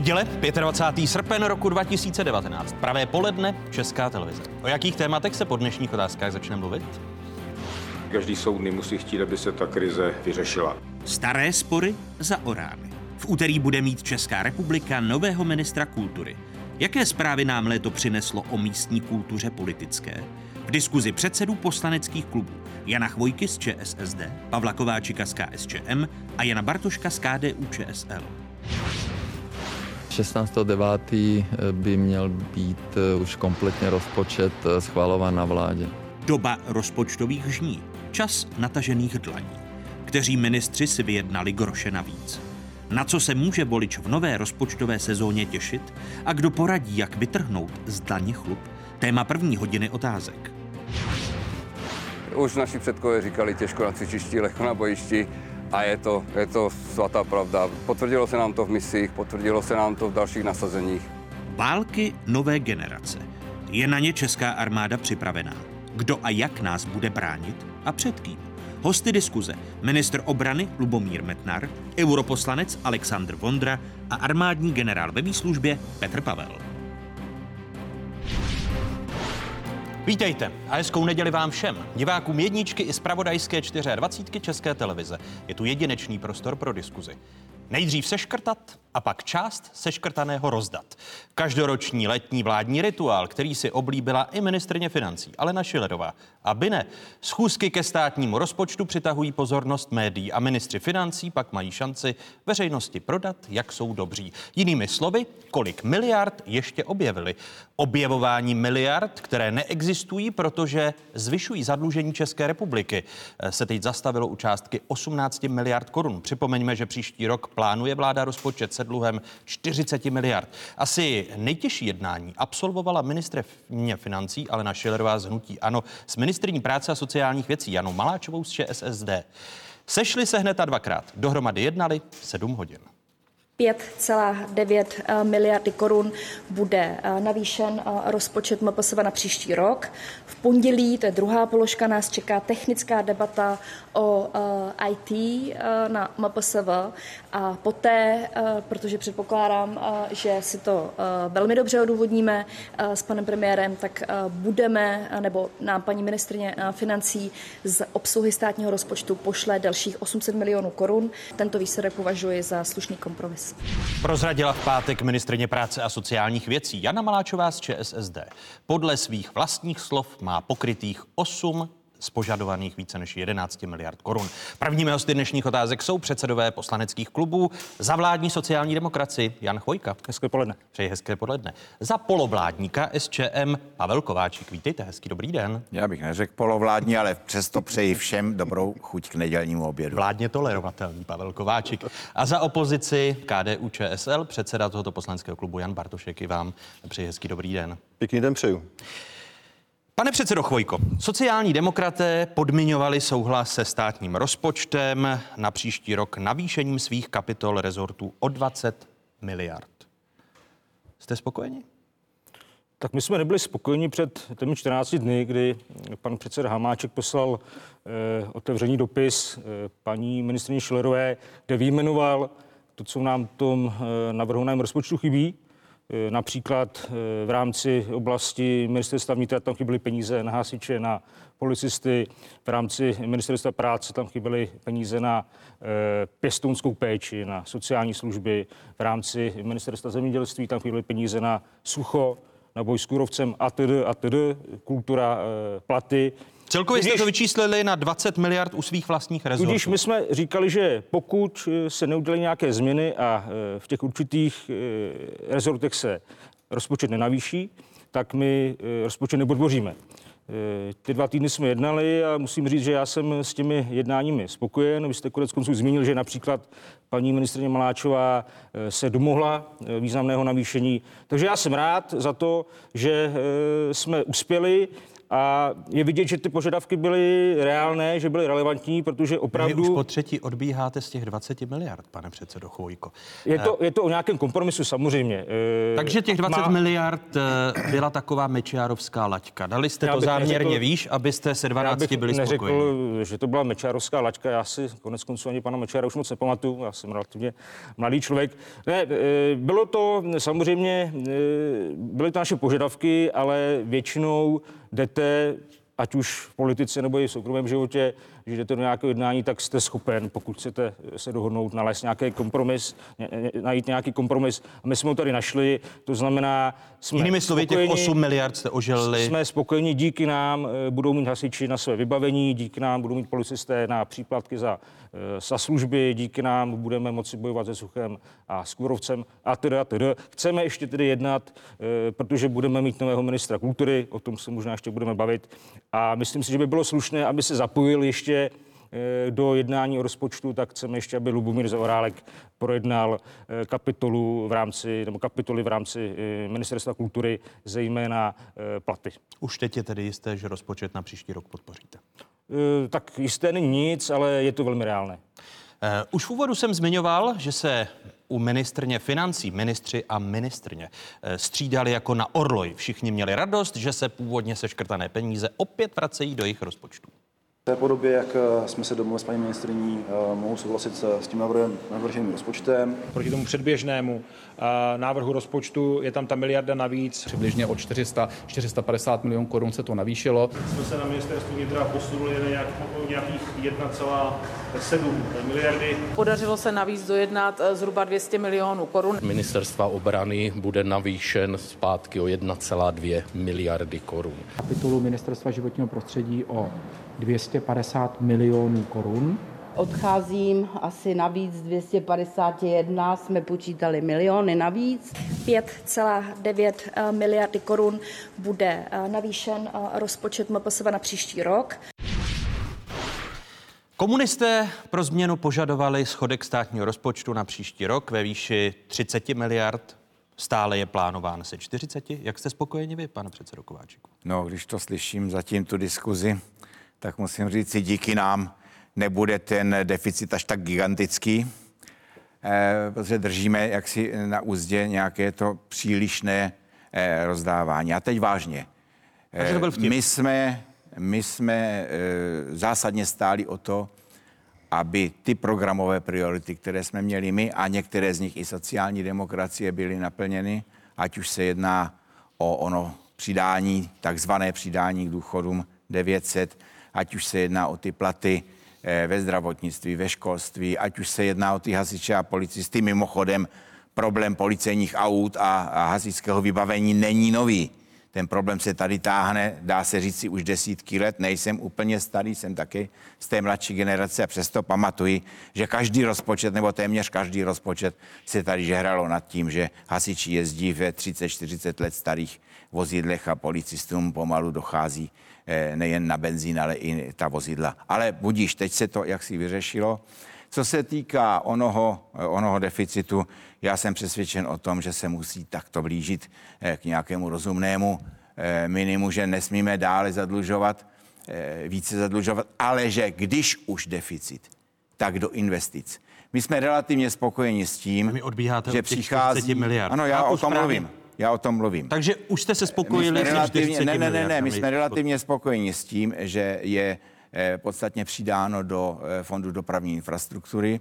Neděle, 25. srpen roku 2019. Pravé poledne, Česká televize. O jakých tématech se po dnešních otázkách začne mluvit? Každý soudný musí chtít, aby se ta krize vyřešila. Staré spory za orány. V úterý bude mít Česká republika nového ministra kultury. Jaké zprávy nám léto přineslo o místní kultuře politické? V diskuzi předsedů poslaneckých klubů Jana Chvojky z ČSSD, Pavla Kováčika z KSČM a Jana Bartoška z KDU ČSL. 16.9. by měl být eh, už kompletně rozpočet eh, schvalován na vládě. Doba rozpočtových žní. Čas natažených dlaní. Kteří ministři si vyjednali groše navíc. Na co se může volič v nové rozpočtové sezóně těšit a kdo poradí, jak vytrhnout z daně chlup? Téma první hodiny otázek. Už naši předkové říkali těžko na cvičišti, lehko na bojišti a je to, je to svatá pravda. Potvrdilo se nám to v misích, potvrdilo se nám to v dalších nasazeních. Války nové generace. Je na ně česká armáda připravená? Kdo a jak nás bude bránit a před kým? Hosty diskuze ministr obrany Lubomír Metnar, europoslanec Aleksandr Vondra a armádní generál ve výslužbě Petr Pavel. Vítejte a hezkou neděli vám všem, divákům jedničky i zpravodajské 24 České televize. Je tu jedinečný prostor pro diskuzi. Nejdřív seškrtat a pak část seškrtaného rozdat. Každoroční letní vládní rituál, který si oblíbila i ministrně financí Alena Šilerová. Aby ne, schůzky ke státnímu rozpočtu přitahují pozornost médií a ministři financí pak mají šanci veřejnosti prodat, jak jsou dobří. Jinými slovy, kolik miliard ještě objevili. Objevování miliard, které neexistují, protože zvyšují zadlužení České republiky, se teď zastavilo u částky 18 miliard korun. Připomeňme, že příští rok plánuje vláda rozpočet se dluhem 40 miliard. Asi nejtěžší jednání absolvovala ministrně financí Alena Šilerová z Hnutí Ano s ministrní práce a sociálních věcí Janou Maláčovou z ČSSD. Sešli se hned a dvakrát. Dohromady jednali 7 hodin. 5,9 eh, miliardy korun bude eh, navýšen eh, rozpočet MPSV na příští rok. V pondělí, to je druhá položka, nás čeká technická debata o IT na MPSV a poté, protože předpokládám, že si to velmi dobře odůvodníme s panem premiérem, tak budeme, nebo nám paní ministrně financí z obsluhy státního rozpočtu pošle dalších 800 milionů korun. Tento výsledek považuji za slušný kompromis. Prozradila v pátek ministrině práce a sociálních věcí Jana Maláčová z ČSSD. Podle svých vlastních slov má pokrytých 8 z požadovaných více než 11 miliard korun. Prvními hosty dnešních otázek jsou předsedové poslaneckých klubů za vládní sociální demokracii Jan Chvojka. Hezké poledne. Přeji hezké poledne. Za polovládníka SČM Pavel Kováčik. Vítejte, hezký dobrý den. Já bych neřekl polovládní, ale přesto přeji všem dobrou chuť k nedělnímu obědu. Vládně tolerovatelný Pavel Kováčik. A za opozici KDU ČSL předseda tohoto poslaneckého klubu Jan Bartošek i vám přeji hezký dobrý den. Pěkný den přeju. Pane předsedo Chvojko, sociální demokraté podmiňovali souhlas se státním rozpočtem na příští rok navýšením svých kapitol rezortů o 20 miliard. Jste spokojeni? Tak my jsme nebyli spokojeni před těmi 14 dny, kdy pan předseda Hamáček poslal eh, otevřený dopis eh, paní ministrině Šilerové, kde vyjmenoval to, co nám tom eh, navrhovaném rozpočtu chybí. Eh, například eh, v rámci oblasti ministerstva vnitra tam chyběly peníze na hasiče, na policisty, v rámci ministerstva práce tam chyběly peníze na eh, pěstounskou péči, na sociální služby, v rámci ministerstva zemědělství tam chyběly peníze na sucho, na boj s kůrovcem a tedy a tedy, kultura, platy. Celkově jste to vyčíslili na 20 miliard u svých vlastních rezortů. Tudíž my jsme říkali, že pokud se neudělají nějaké změny a e, v těch určitých e, rezortech se rozpočet nenavýší, tak my rozpočet nepodpoříme. Ty dva týdny jsme jednali a musím říct, že já jsem s těmi jednáními spokojen. Vy jste konec konců zmínil, že například paní ministrině Maláčová se domohla významného navýšení. Takže já jsem rád za to, že jsme uspěli a je vidět, že ty požadavky byly reálné, že byly relevantní, protože Vy opravdu... už po třetí odbíháte z těch 20 miliard, pane předsedo Chvojko. Je to, je to o nějakém kompromisu samozřejmě. Eh, Takže těch 20 má- miliard eh, byla taková mečiárovská laťka. Dali jste to záměrně neřekl- výš, abyste se Já 12 bych byli neřekl, spokojeni. že to byla Mečárovská laťka. Já si konec konců ani pana Mečára už moc nepamatuju. Já jsem relativně mladý člověk. Ne, eh, bylo to samozřejmě, eh, byly to naše požadavky, ale většinou jdete ať už v politice nebo i v soukromém životě, když jdete do nějakého jednání, tak jste schopen, pokud chcete se dohodnout, nalézt nějaký kompromis, najít nějaký kompromis. A my jsme ho tady našli, to znamená, jsme Jinými slovy, těch spokojeni- 8 miliard jste oželili. jsme spokojeni, díky nám eh, budou mít hasiči na své vybavení, díky nám budou mít policisté na příplatky za, za služby, díky nám budeme moci bojovat se suchem a s kůrovcem a teda, a teda. Chceme ještě tedy jednat, eh, protože budeme mít nového ministra kultury, o tom se možná ještě budeme bavit. A myslím si, že by bylo slušné, aby se zapojil ještě eh, do jednání o rozpočtu, tak chceme ještě, aby Lubomír Zaorálek projednal eh, kapitolu v rámci, nebo kapitoly v rámci eh, Ministerstva kultury, zejména eh, platy. Už teď je tedy jisté, že rozpočet na příští rok podpoříte. Eh, Tak jisté není nic, ale je to velmi reálné. Eh, Už v úvodu jsem zmiňoval, že se u ministrně financí, ministři a ministrně eh, střídali jako na orloj. Všichni měli radost, že se původně seškrtané peníze opět vracejí do jejich rozpočtů. V té podobě, jak eh, jsme se domluvili s paní ministriní, eh, mohu souhlasit s tím návrhem- navrženým rozpočtem. Proti tomu předběžnému eh, návrhu rozpočtu je tam ta miliarda navíc. Přibližně o 400, 450 milionů korun se to navýšilo. Jsme se na ministerstvu vnitra posunuli na nějak, o nějakých 1,7 miliardy. Podařilo se navíc dojednat zhruba 200 milionů korun. Ministerstva obrany bude navýšen zpátky o 1,2 miliardy korun. kapitolu Ministerstva životního prostředí o 250 milionů korun. Odcházím asi navíc 251, jsme počítali miliony navíc. 5,9 eh, miliardy korun bude eh, navýšen eh, rozpočet MPSV na příští rok. Komunisté pro změnu požadovali schodek státního rozpočtu na příští rok ve výši 30 miliard. Stále je plánován se 40. Jak jste spokojeni vy, pane předsedo Kováčiku? No, když to slyším zatím tu diskuzi, tak musím říct si, díky nám nebude ten deficit až tak gigantický, eh, protože držíme jaksi na úzdě nějaké to přílišné eh, rozdávání. A teď vážně. Eh. My jsme, my jsme zásadně stáli o to, aby ty programové priority, které jsme měli my a některé z nich i sociální demokracie byly naplněny, ať už se jedná o ono přidání, takzvané přidání k důchodům 900, ať už se jedná o ty platy eh, ve zdravotnictví, ve školství, ať už se jedná o ty hasiče a policisty. Mimochodem, problém policejních aut a, a hasičského vybavení není nový. Ten problém se tady táhne, dá se říct si, už desítky let. Nejsem úplně starý, jsem taky z té mladší generace a přesto pamatuji, že každý rozpočet, nebo téměř každý rozpočet se tady žehralo nad tím, že hasiči jezdí ve 30-40 let starých vozidlech a policistům pomalu dochází nejen na benzín, ale i ta vozidla. Ale budíš, teď se to jaksi vyřešilo. Co se týká onoho, onoho deficitu, já jsem přesvědčen o tom, že se musí takto blížit eh, k nějakému rozumnému eh, minimu, že nesmíme dále zadlužovat, eh, více zadlužovat, ale že když už deficit, tak do investic. My jsme relativně spokojeni s tím, že přichází... 40 miliard. Ano, já o tom mluvím. Já o tom mluvím. Takže už jste se spokojili s těmi 40 relativně, ne, ne, ne, ne, my jsme relativně spokojeni s tím, že je eh, podstatně přidáno do eh, Fondu dopravní infrastruktury,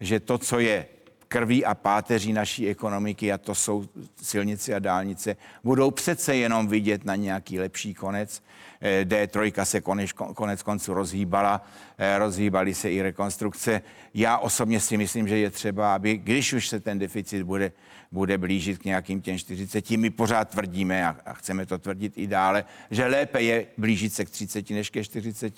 že to, co je krví a páteří naší ekonomiky, a to jsou silnice a dálnice, budou přece jenom vidět na nějaký lepší konec. Eh, D3 se konec, konec konců rozhýbala, rozhýbaly se i rekonstrukce. Já osobně si myslím, že je třeba, aby, když už se ten deficit bude, bude blížit k nějakým těm 40, my pořád tvrdíme a, a chceme to tvrdit i dále, že lépe je blížit se k 30 než ke 40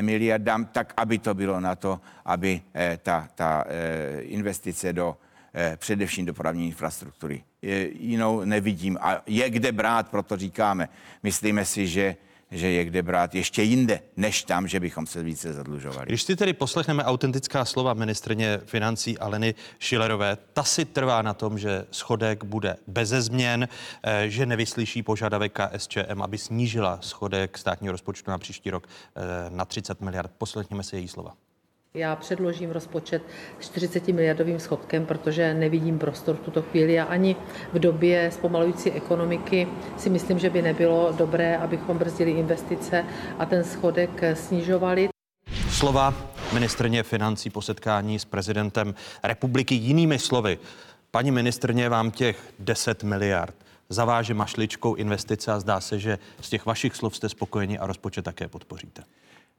miliardám, tak aby to bylo na to, aby eh, ta, ta eh, investice do eh, především dopravní infrastruktury. Je, jinou nevidím a je kde brát, proto říkáme. Myslíme si, že že je kde brát ještě jinde, než tam, že bychom se více zadlužovali. Když si tedy poslechneme autentická slova ministrně financí Aleny Šilerové, ta si trvá na tom, že schodek bude beze změn, eh, že nevyslyší požadavek KSČM, aby snížila schodek státního rozpočtu na příští rok eh, na 30 miliard. Poslechněme si její slova. Já předložím rozpočet s 40 miliardovým schodkem, protože nevidím prostor v tuto chvíli a ani v době zpomalující ekonomiky si myslím, že by nebylo dobré, abychom brzdili investice a ten schodek snižovali. Slova ministrně financí po setkání s prezidentem republiky jinými slovy. Paní ministrně vám těch 10 miliard zaváže mašličkou investice a zdá se, že z těch vašich slov jste spokojeni a rozpočet také podpoříte.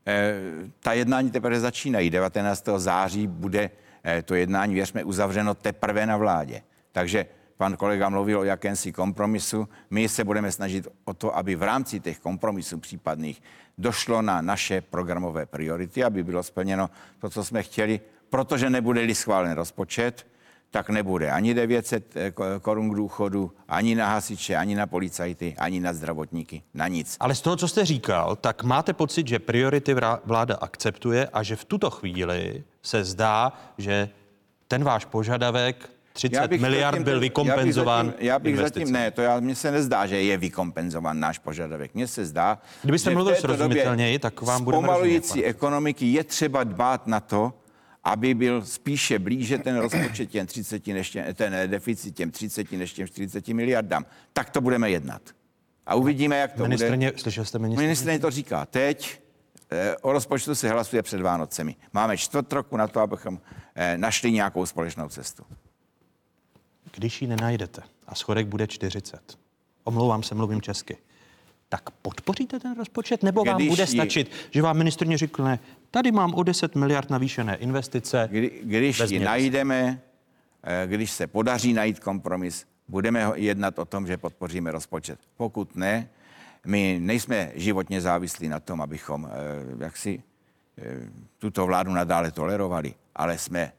Eh, ta jednání teprve začínají. 19. září bude eh, to jednání, věřme, uzavřeno teprve na vládě. Takže pan kolega mluvil o jakémsi kompromisu. My se budeme snažit o to, aby v rámci těch kompromisů případných došlo na naše programové priority, aby bylo splněno to, co jsme chtěli, protože nebude-li schválen rozpočet, tak nebude ani 900 eh, korun k důchodu, ani na hasiče, ani na policajty, ani na zdravotníky, na nic. Ale z toho, co jste říkal, tak máte pocit, že priority vláda akceptuje a že v tuto chvíli se zdá, že ten váš požadavek 30 miliard zatím, byl vykompenzován. Já bych, zatím, já bych zatím, ne, to já, mně se nezdá, že je vykompenzován náš požadavek. Mně se zdá, Kdybyste mluvil srozumitelněji, tak vám bude Pomalující ekonomiky je třeba dbát na to, aby byl spíše blíže ten rozpočet těm 30, než těm, ten deficit těm 30 než těm 40 miliardám. Tak to budeme jednat. A uvidíme, jak to ministrně, bude. Slyšel jste ministrně? Ministrně to říká teď. Eh, o rozpočtu se hlasuje před Vánocemi. Máme čtvrt roku na to, abychom eh, našli nějakou společnou cestu. Když ji nenajdete a schodek bude 40, omlouvám se, mluvím česky, tak podpoříte ten rozpočet, nebo vám Když bude stačit, že vám ministrně řekne, tady mám o 10 miliard navýšené investice. Kdy, když ji najdeme, eh, když se podaří najít kompromis, budeme jednat o tom, že podpoříme rozpočet. Pokud ne, my nejsme životně závislí na tom, abychom eh, jaksi eh, tuto vládu nadále tolerovali, ale jsme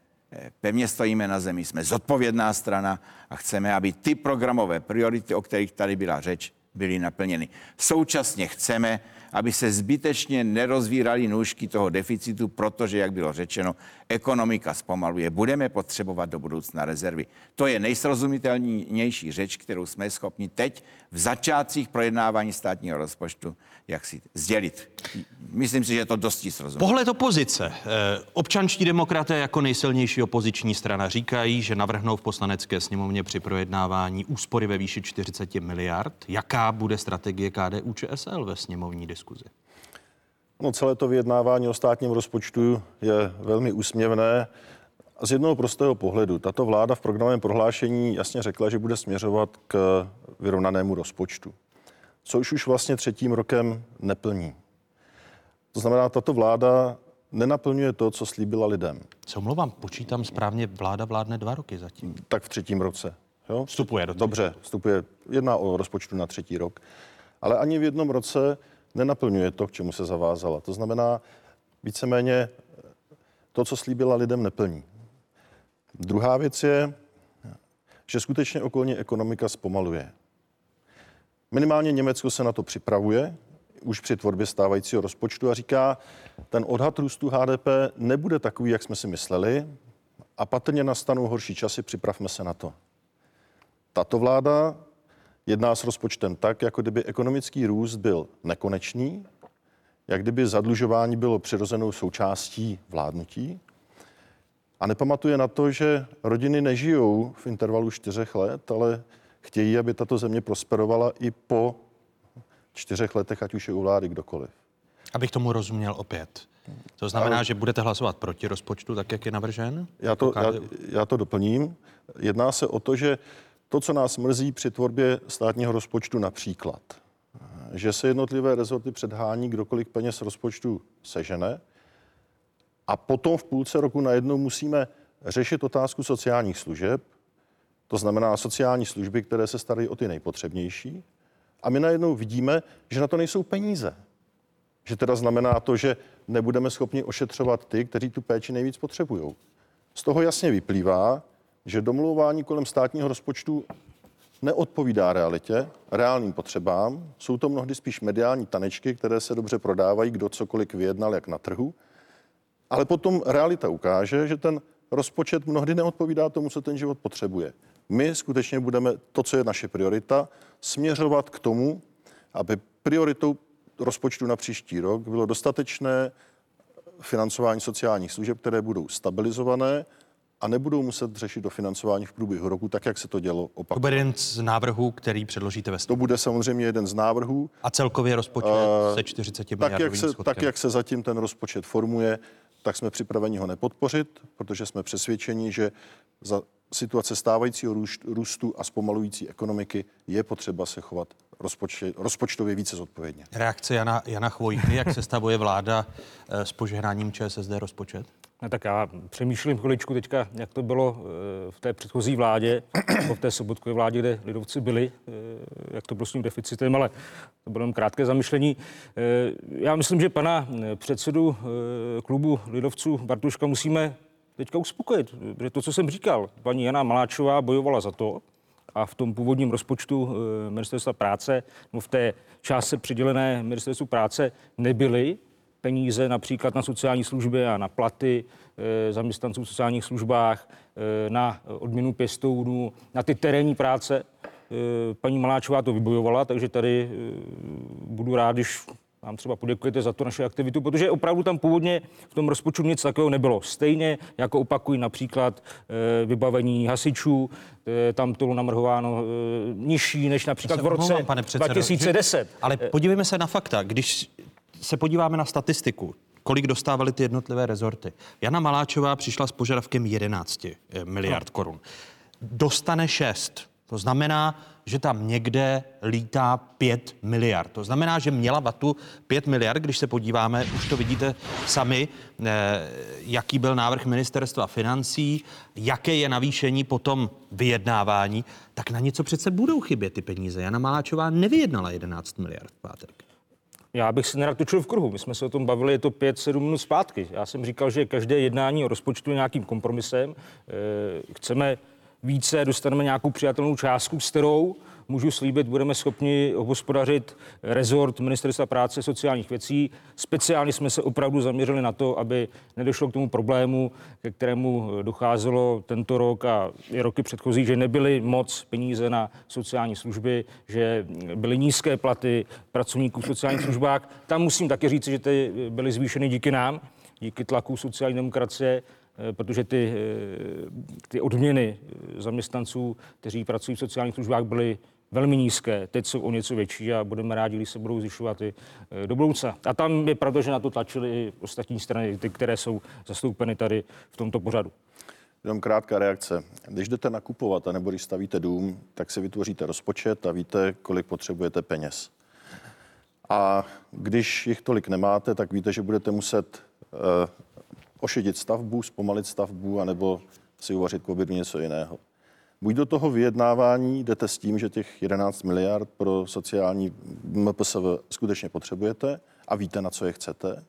pevně stojíme na zemi, jsme zodpovědná strana a chceme, aby ty programové priority, o kterých tady byla řeč, byly naplněny. Současně chceme, aby se zbytečně nerozvíraly nůžky toho deficitu, protože, jak bylo řečeno, ekonomika zpomaluje. Budeme potřebovat do budoucna rezervy. To je nejsrozumitelnější řeč, kterou jsme schopni teď v začátcích projednávání státního rozpočtu jak si sdělit. Myslím si, že je to dosti srozumitelné. Pohled opozice. Eh, občanští demokraté jako nejsilnější opoziční strana říkají, že navrhnou v poslanecké sněmovně při projednávání úspory ve výši 40 miliard. Jaká bude strategie KDU ČSL ve sněmovní diskuzi? No, celé to vyjednávání o státním rozpočtu je velmi úsměvné. Z jednoho prostého pohledu. Tato vláda v programovém prohlášení jasně řekla, že bude směřovat k vyrovnanému rozpočtu což už vlastně třetím rokem neplní. To znamená, tato vláda nenaplňuje to, co slíbila lidem. Co mluvám, počítám správně, vláda vládne dva roky zatím. Tak v třetím roce. Jo? Vstupuje do toho. Dobře, vstupuje. Jedná o rozpočtu na třetí rok. Ale ani v jednom roce nenaplňuje to, k čemu se zavázala. To znamená, víceméně to, co slíbila lidem, neplní. Druhá věc je, že skutečně okolní ekonomika zpomaluje. Minimálně Německo se na to připravuje, už při tvorbě stávajícího rozpočtu a říká, ten odhad růstu HDP nebude takový, jak jsme si mysleli a patrně nastanou horší časy, připravme se na to. Tato vláda jedná s rozpočtem tak, jako kdyby ekonomický růst byl nekonečný, jak kdyby zadlužování bylo přirozenou součástí vládnutí a nepamatuje na to, že rodiny nežijou v intervalu čtyřech let, ale chtějí, aby tato země prosperovala i po čtyřech letech, ať už je u vlády kdokoliv. Abych tomu rozuměl opět. To znamená, Ale... že budete hlasovat proti rozpočtu, tak jak je navržen? Já to, já, já to doplním. Jedná se o to, že to, co nás mrzí při tvorbě státního rozpočtu například, že se jednotlivé rezorty předhání, kdokoliv peněz rozpočtu sežene a potom v půlce roku najednou musíme řešit otázku sociálních služeb, to znamená sociální služby, které se starají o ty nejpotřebnější. A my najednou vidíme, že na to nejsou peníze. Že teda znamená to, že nebudeme schopni ošetřovat ty, kteří tu péči nejvíc potřebují. Z toho jasně vyplývá, že domlouvání kolem státního rozpočtu neodpovídá realitě, reálným potřebám. Jsou to mnohdy spíš mediální tanečky, které se dobře prodávají, kdo cokoliv vyjednal, jak na trhu. Ale potom realita ukáže, že ten rozpočet mnohdy neodpovídá tomu, co ten život potřebuje. My skutečně budeme to, co je naše priorita, směřovat k tomu, aby prioritou rozpočtu na příští rok bylo dostatečné financování sociálních služeb, které budou stabilizované a nebudou muset řešit dofinancování v průběhu roku, tak jak se to dělo To opakovaně. bude jeden z návrhů, který předložíte ve To bude samozřejmě jeden z návrhů. A celkově rozpočet Eh, se 40 tak jak, se, schodkem. tak, jak se zatím ten rozpočet formuje, tak jsme připraveni ho nepodpořit, protože jsme přesvědčeni, že za situace stávajícího růst- růstu a zpomalující ekonomiky je potřeba se chovat rozpočet, rozpočtově více zodpovědně. Reakce Jana, Jana Chvojky, jak se stavuje vláda eh, s požehnáním ČSSD rozpočet? No, tak já přemýšlím chviličku teďka, jak to bylo eh, v té předchozí vládě, nebo v té sobotkové vládě, kde lidovci byli, eh, jak to bylo s tím deficitem, ale to bylo jen krátké zamyšlení. Já myslím, že pana předsedu klubu lidovců Bartuška musíme teďka uspokojit, protože to, co jsem říkal, paní Jana Maláčová bojovala za to, a v tom původním rozpočtu eh, ministerstva práce, nebo v té částce přidělené ministerstvu práce nebyly peníze například na sociální služby a na platy eh, zaměstnanců v sociálních službách, eh, na odměnu pěstounů, na ty terénní práce. Paní Maláčová to vybojovala, takže tady budu rád, když vám třeba poděkujete za tu naši aktivitu, protože opravdu tam původně v tom rozpočtu nic takového nebylo. Stejně jako opakují například eh, vybavení hasičů, eh, tam to bylo namrhováno eh, nižší než například v roce Omlouvám, pane předsedo, 2010. Ale podívejme se na fakta. Když se podíváme na statistiku, kolik dostávaly ty jednotlivé rezorty. Jana Maláčová přišla s požadavkem 11 eh, miliard korun. Dostane 6. To znamená, že tam někde lítá 5 miliard. To znamená, že měla vatu 5 miliard, když se podíváme, už to vidíte sami, eh, jaký byl návrh ministerstva financí, jaké je navýšení po tom vyjednávání, tak na něco přece budou chybět ty peníze. Jana Maláčová nevyjednala 11 miliard v pátek. Já bych se nerad točil v kruhu. My jsme se o tom bavili, je to 5-7 minut zpátky. Já jsem říkal, že každé jednání o rozpočtu je nějakým kompromisem. Eh, Chceme více, dostaneme nějakou přijatelnou částku, s kterou můžu slíbit, budeme schopni hospodařit rezort Ministerstva práce a sociálních věcí. Speciálně jsme se opravdu zaměřili na to, aby nedošlo k tomu problému, ke kterému docházelo tento rok a i roky předchozí, že nebyly moc peníze na sociální služby, že byly nízké platy pracovníků v sociálních službách. Tam musím také říct, že ty byly zvýšeny díky nám, díky tlaku sociální demokracie, protože ty, eh, ty odměny eh, zaměstnanců, kteří pracují v sociálních službách, byly velmi nízké. Teď jsou o něco větší a budeme rádi, když se budou zvyšovat i eh, do budoucna. A tam je pravda, že na to tlačily i ostatní strany, ty, které jsou zastoupeny tady v tomto pořadu. Jenom krátká reakce. Když jdete nakupovat, nebo když stavíte dům, tak si vytvoříte rozpočet a víte, kolik potřebujete peněz. A když jich tolik nemáte, tak víte, že budete muset ošidit stavbu, zpomalit stavbu, anebo si uvařit k obědu něco jiného. Buď do toho vyjednávání jdete s tím, že těch 11 miliard pro sociální MPSV skutečně potřebujete a víte, na co je chcete,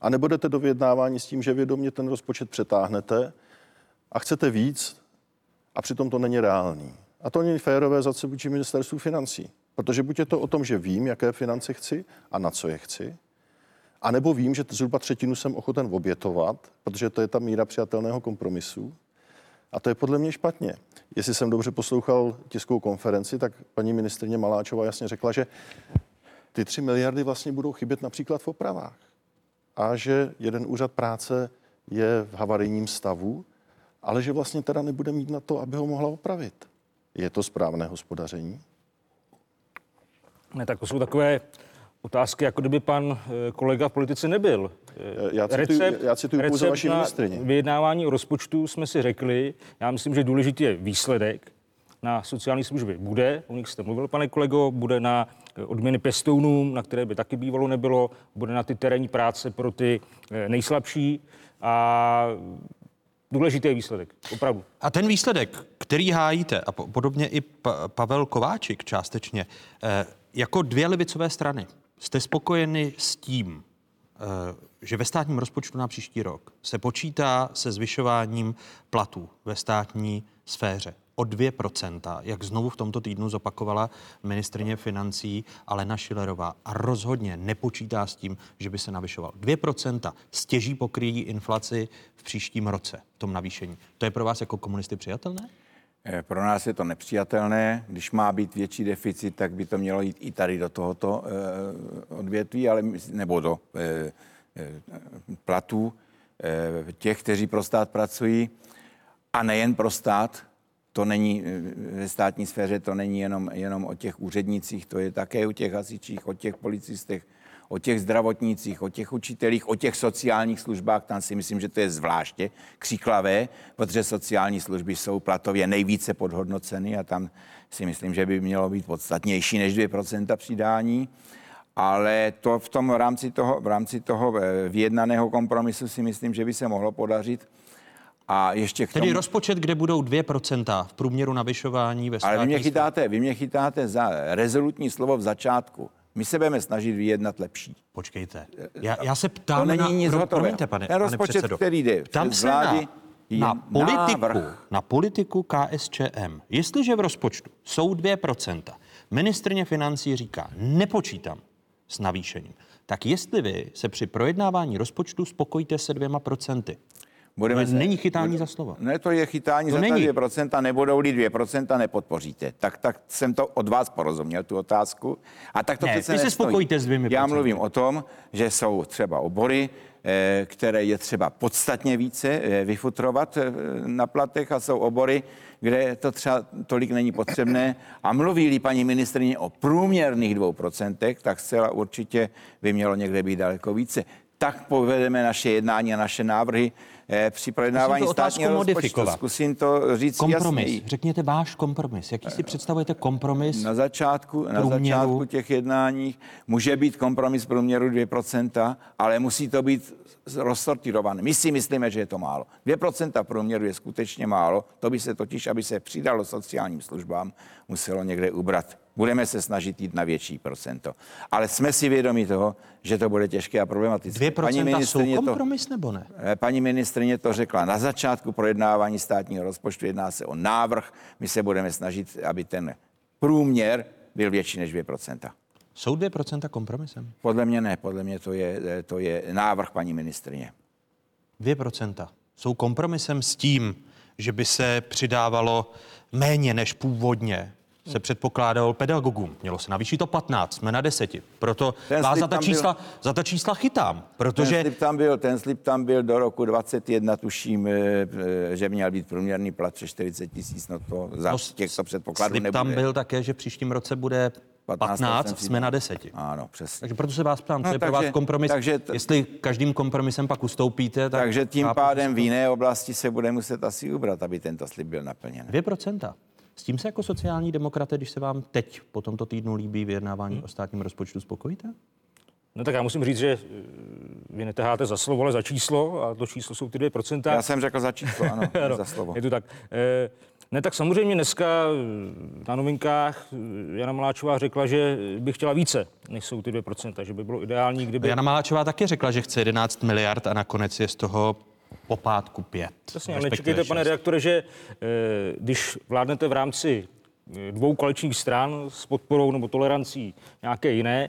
a nebo jdete do vyjednávání s tím, že vědomě ten rozpočet přetáhnete a chcete víc a přitom to není reálný. A to není férové zase vůči ministerstvu financí. Protože buď je to o tom, že vím, jaké finance chci a na co je chci, a nebo vím, že zhruba třetinu jsem ochoten obětovat, protože to je ta míra přijatelného kompromisu. A to je podle mě špatně. Jestli jsem dobře poslouchal tiskovou konferenci, tak paní ministrině Maláčová jasně řekla, že ty tři miliardy vlastně budou chybět například v opravách. A že jeden úřad práce je v havarijním stavu, ale že vlastně teda nebude mít na to, aby ho mohla opravit. Je to správné hospodaření? Ne, tak to jsou takové otázky, jako kdyby pan eh, kolega v politice nebyl. Eh, Já cituji- já cituji pouze recept vaši na ministryni. vyjednávání o rozpočtu jsme si řekli, já myslím, že důležitý je výsledek na sociální služby. Bude, o nich jste mluvil, pane kolego, bude na eh, odměny pěstounům, na které by taky bývalo nebylo, bude na ty terénní práce pro ty nejslabší a důležitý je výsledek, opravdu. A ten výsledek, který hájíte, a po- podobně i pa- Pavel Kováčik částečně, eh, jako dvě levicové strany, jste spokojeni s tím, eh, že ve státním rozpočtu na příští rok se počítá se zvyšováním platů ve státní sféře. o 2%, jak znovu v tomto týdnu zopakovala ministrně financí Alena Šilerová a rozhodně nepočítá s tím, že by se navyšoval. 2% stěží pokryjí inflaci v příštím roce, v tom navýšení. To je pro vás jako komunisty přijatelné? Eh, Pro nás je to nepřijatelné. Když má být větší deficit, tak by to mělo jít i tady do tohoto eh, odvětví, ale, nebo do eh, platů těch, kteří pro stát pracují. A nejen pro stát, to není ve státní sféře, to není jenom, jenom o těch úřednicích, to je také o těch hasičích, o těch policistech, o těch zdravotnících, o těch učitelích, o těch sociálních službách. Tam si myslím, že to je zvláště křiklavé, protože sociální služby jsou platově nejvíce podhodnoceny a tam si myslím, že by mělo být podstatnější než 2% přidání. Ale to v tom rámci toho, v rámci toho eh, vyjednaného kompromisu si myslím, že by se mohlo podařit. A ještě k Tedy tomu... rozpočet, kde budou 2% v průměru navyšování ve Ale vy mě, chytáte, vy mě chytáte za rezolutní slovo v začátku. My se budeme snažit vyjednat lepší. Počkejte. Já, já se ptám to není na... nic pro- hotového. Promiňte, pane, Ten pane rozpočet, předsedo. který jde Ptám se na, vlády, je na, politiku, návrh. na politiku KSČM. Jestliže v rozpočtu jsou 2%, ministrně financí říká, nepočítám s navýšením, tak jestli vy se při projednávání rozpočtu spokojíte se dvěma procenty, Budeme to se- není chytání bude- za slovo. Ne, to je chytání To za ta není. 2%, nebudou-li 2%, nepodpoříte. Tak, tak jsem to od vás porozuměl, tu otázku. A tak to Ne, přece se spokojíte s dvěmi Já mluvím o tom, že jsou třeba obory, eh, které je třeba podstatně více eh, vyfutrovat eh, na platech a jsou obory, kde to třeba tolik není potřebné. A mluví paní ministrině o průměrných dvou procentech, tak zcela určitě by mělo někde být daleko více. Tak povedeme naše jednání a naše návrhy při projednávání státního rozpočtu. Zkusím to říct Kompromis. jasněji. Řekněte váš kompromis. Jaký si představujete kompromis? Na začátku, na průměru? začátku těch jednáních může být kompromis průměru 2%, ale musí to být rozsortirované. My si myslíme, že je to málo. 2% průměru je skutečně málo. To by se totiž, aby se přidalo sociálním službám, muselo někde ubrat. Budeme se snažit jít na větší procento. Ale jsme si vědomi toho, že to bude těžké a problematické. 2% jsou ministryně kompromis nebo ne? Eh, Paní ministrině to řekla na začátku projednávání státního rozpočtu. Jedná se o návrh. My se budeme snažit, aby ten průměr byl větší než 2%. Jsou 2% kompromisem? Podle mě ne, podle mě to je, to je návrh paní ministrině. 2% jsou kompromisem s tím, že by se přidávalo méně než původně se předpokládalo pedagogům. Mělo se navýšit o 15, jsme na 10. Proto Ten vás za ta, čísla, byl- za ta čísla chytám, Ten protože slib, tam byl, ten slib tam byl do roku 21, tuším, eh, eh, že měl být průměrný plat přes 40 tisíc, no to za No, těchto předpokladů slib nebude. tam byl také, že příštím roce bude 15, jsme na 10. Ano, přesně. Takže proto se vás ptám, co No, je pro takže- vás kompromis. takže t- Jestli každým kompromisem pak ustoupíte, tak Takže tím pádem v jiné oblasti se bude muset asi ubrat, aby tento slib byl naplněn. 2%. S tím se jako sociální demokraté, když se vám teď po tomto týdnu líbí vyjednávání Hmm. o státním rozpočtu, spokojíte? No tak já musím říct, že eh, vy netáháte za slovo, ale za číslo a to číslo jsou ty 2%. Já jsem řekl za číslo, ano, Ano, za slovo. Je to tak. Eh, Ne, tak samozřejmě dneska eh, na novinkách Jana Maláčová řekla, že by chtěla více, než jsou ty 2%, že by bylo ideální, kdyby... Jana Maláčová taky řekla, že chce 11 miliard a nakonec je z toho popátku 5. Přesně, ale nečekejte, pane redaktore, že eh, když vládnete v rámci eh, dvou koaličních stran s podporou nebo tolerancí nějaké jiné,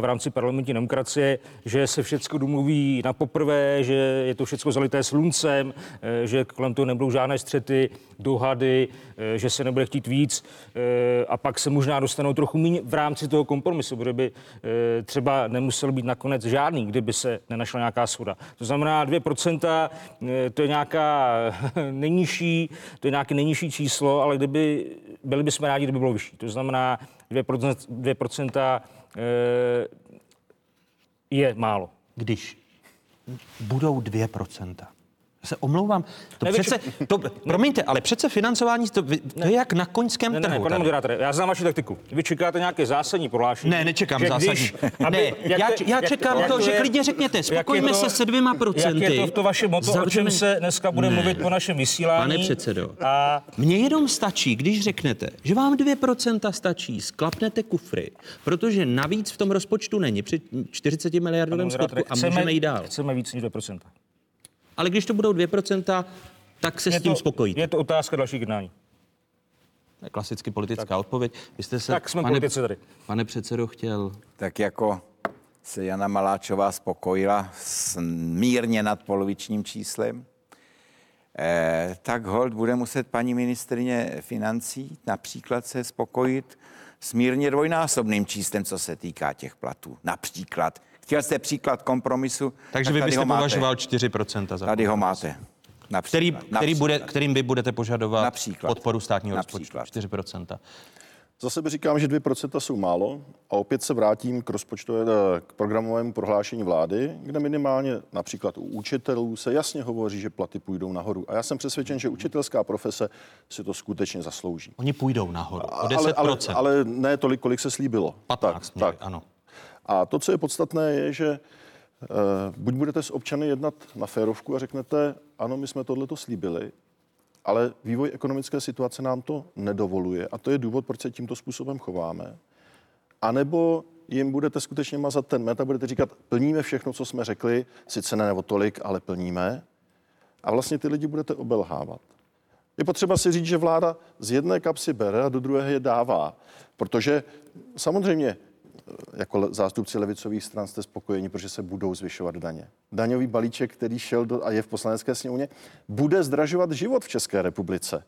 v rámci parlamentní demokracie, že se všechno domluví na poprvé, že je to všechno zalité sluncem, eh, že kolem toho nebudou žádné střety, dohady, eh, že se nebude chtít víc eh, a pak se možná dostanou trochu méně v rámci toho kompromisu, protože by třeba nemusel být nakonec žádný, kdyby se nenašla nějaká shoda. To znamená 2%, eh, to je nějaká nejnižší, to je nějaké nejnižší číslo, ale kdyby, byli bychom rádi, kdyby bylo vyšší. To znamená 2%, 2% eh, je málo. Když budou 2%. Já se omlouvám. To Ne, přece, to, promiňte, ale přece financování, to, to je jak na koňském Ne, ne, ne, trhu. pane moderátore, já znám vaši taktiku. Vy čekáte nějaké zásadní prohlášení. Ne, nečekám že zásadní. Když, Ne, já to- č- já čekám to, že je- klidně řekněte, jak spokojme je se se dvěma procenty. Jak je to, to vaše moto, o čem Zavřeme- se dneska bude Ne. mluvit po našem vysílání. Pane předsedo, A mně jenom stačí, když řeknete, že vám 2% stačí, sklapnete kufry, protože navíc v tom rozpočtu není při 40 miliardovém schodku a můžeme jít dál. Chceme víc než 2%. Ale když to budou 2%, tak se Je s tím to, spokojíte. Je to otázka dalších jednání. To je klasicky politická tak. odpověď. Vy jste se, Tak jsme pane, politici tady. pane předsedo, chtěl Tak jako se Jana Maláčová spokojila s mírně nadpolovičním číslem, eh, tak hold bude muset paní ministrině financí například se spokojit s mírně dvojnásobným číslem, co se týká těch platů. Například. Chtěl jste příklad kompromisu? Takže tak vy byste považoval 4% za Tady ho máte. Například. Který, který Například. bude, kterým vy budete požadovat Například. podporu státního Například. rozpočtu 4%. Za sebe říkám, že 2% jsou málo a opět se vrátím k rozpočtové, eh, k programovému prohlášení vlády, kde minimálně například u učitelů se jasně hovoří, že platy půjdou nahoru. A já jsem přesvědčen, že učitelská profese si to skutečně zaslouží. Oni půjdou nahoru o Ale, 10%. ale, ale ne tolik, kolik se slíbilo. 15 tak, měli, tak. ano. A to, co je podstatné, je, že eh, buď budete s občany jednat na férovku a řeknete, ano, my jsme tohleto slíbili, ale vývoj ekonomické situace nám to nedovoluje a to je důvod, proč se tímto způsobem chováme. A nebo jim budete skutečně mazat ten met a budete říkat, plníme všechno, co jsme řekli, sice ne o tolik, ale plníme. A vlastně ty lidi budete obelhávat. Je potřeba si říct, že vláda z jedné kapsy bere a do druhé je dává. Protože samozřejmě jako zástupci levicových stran jste spokojeni, protože se budou zvyšovat daně. Daňový balíček, který šel do, a je v poslanecké sněmovně, bude zdražovat život v České republice.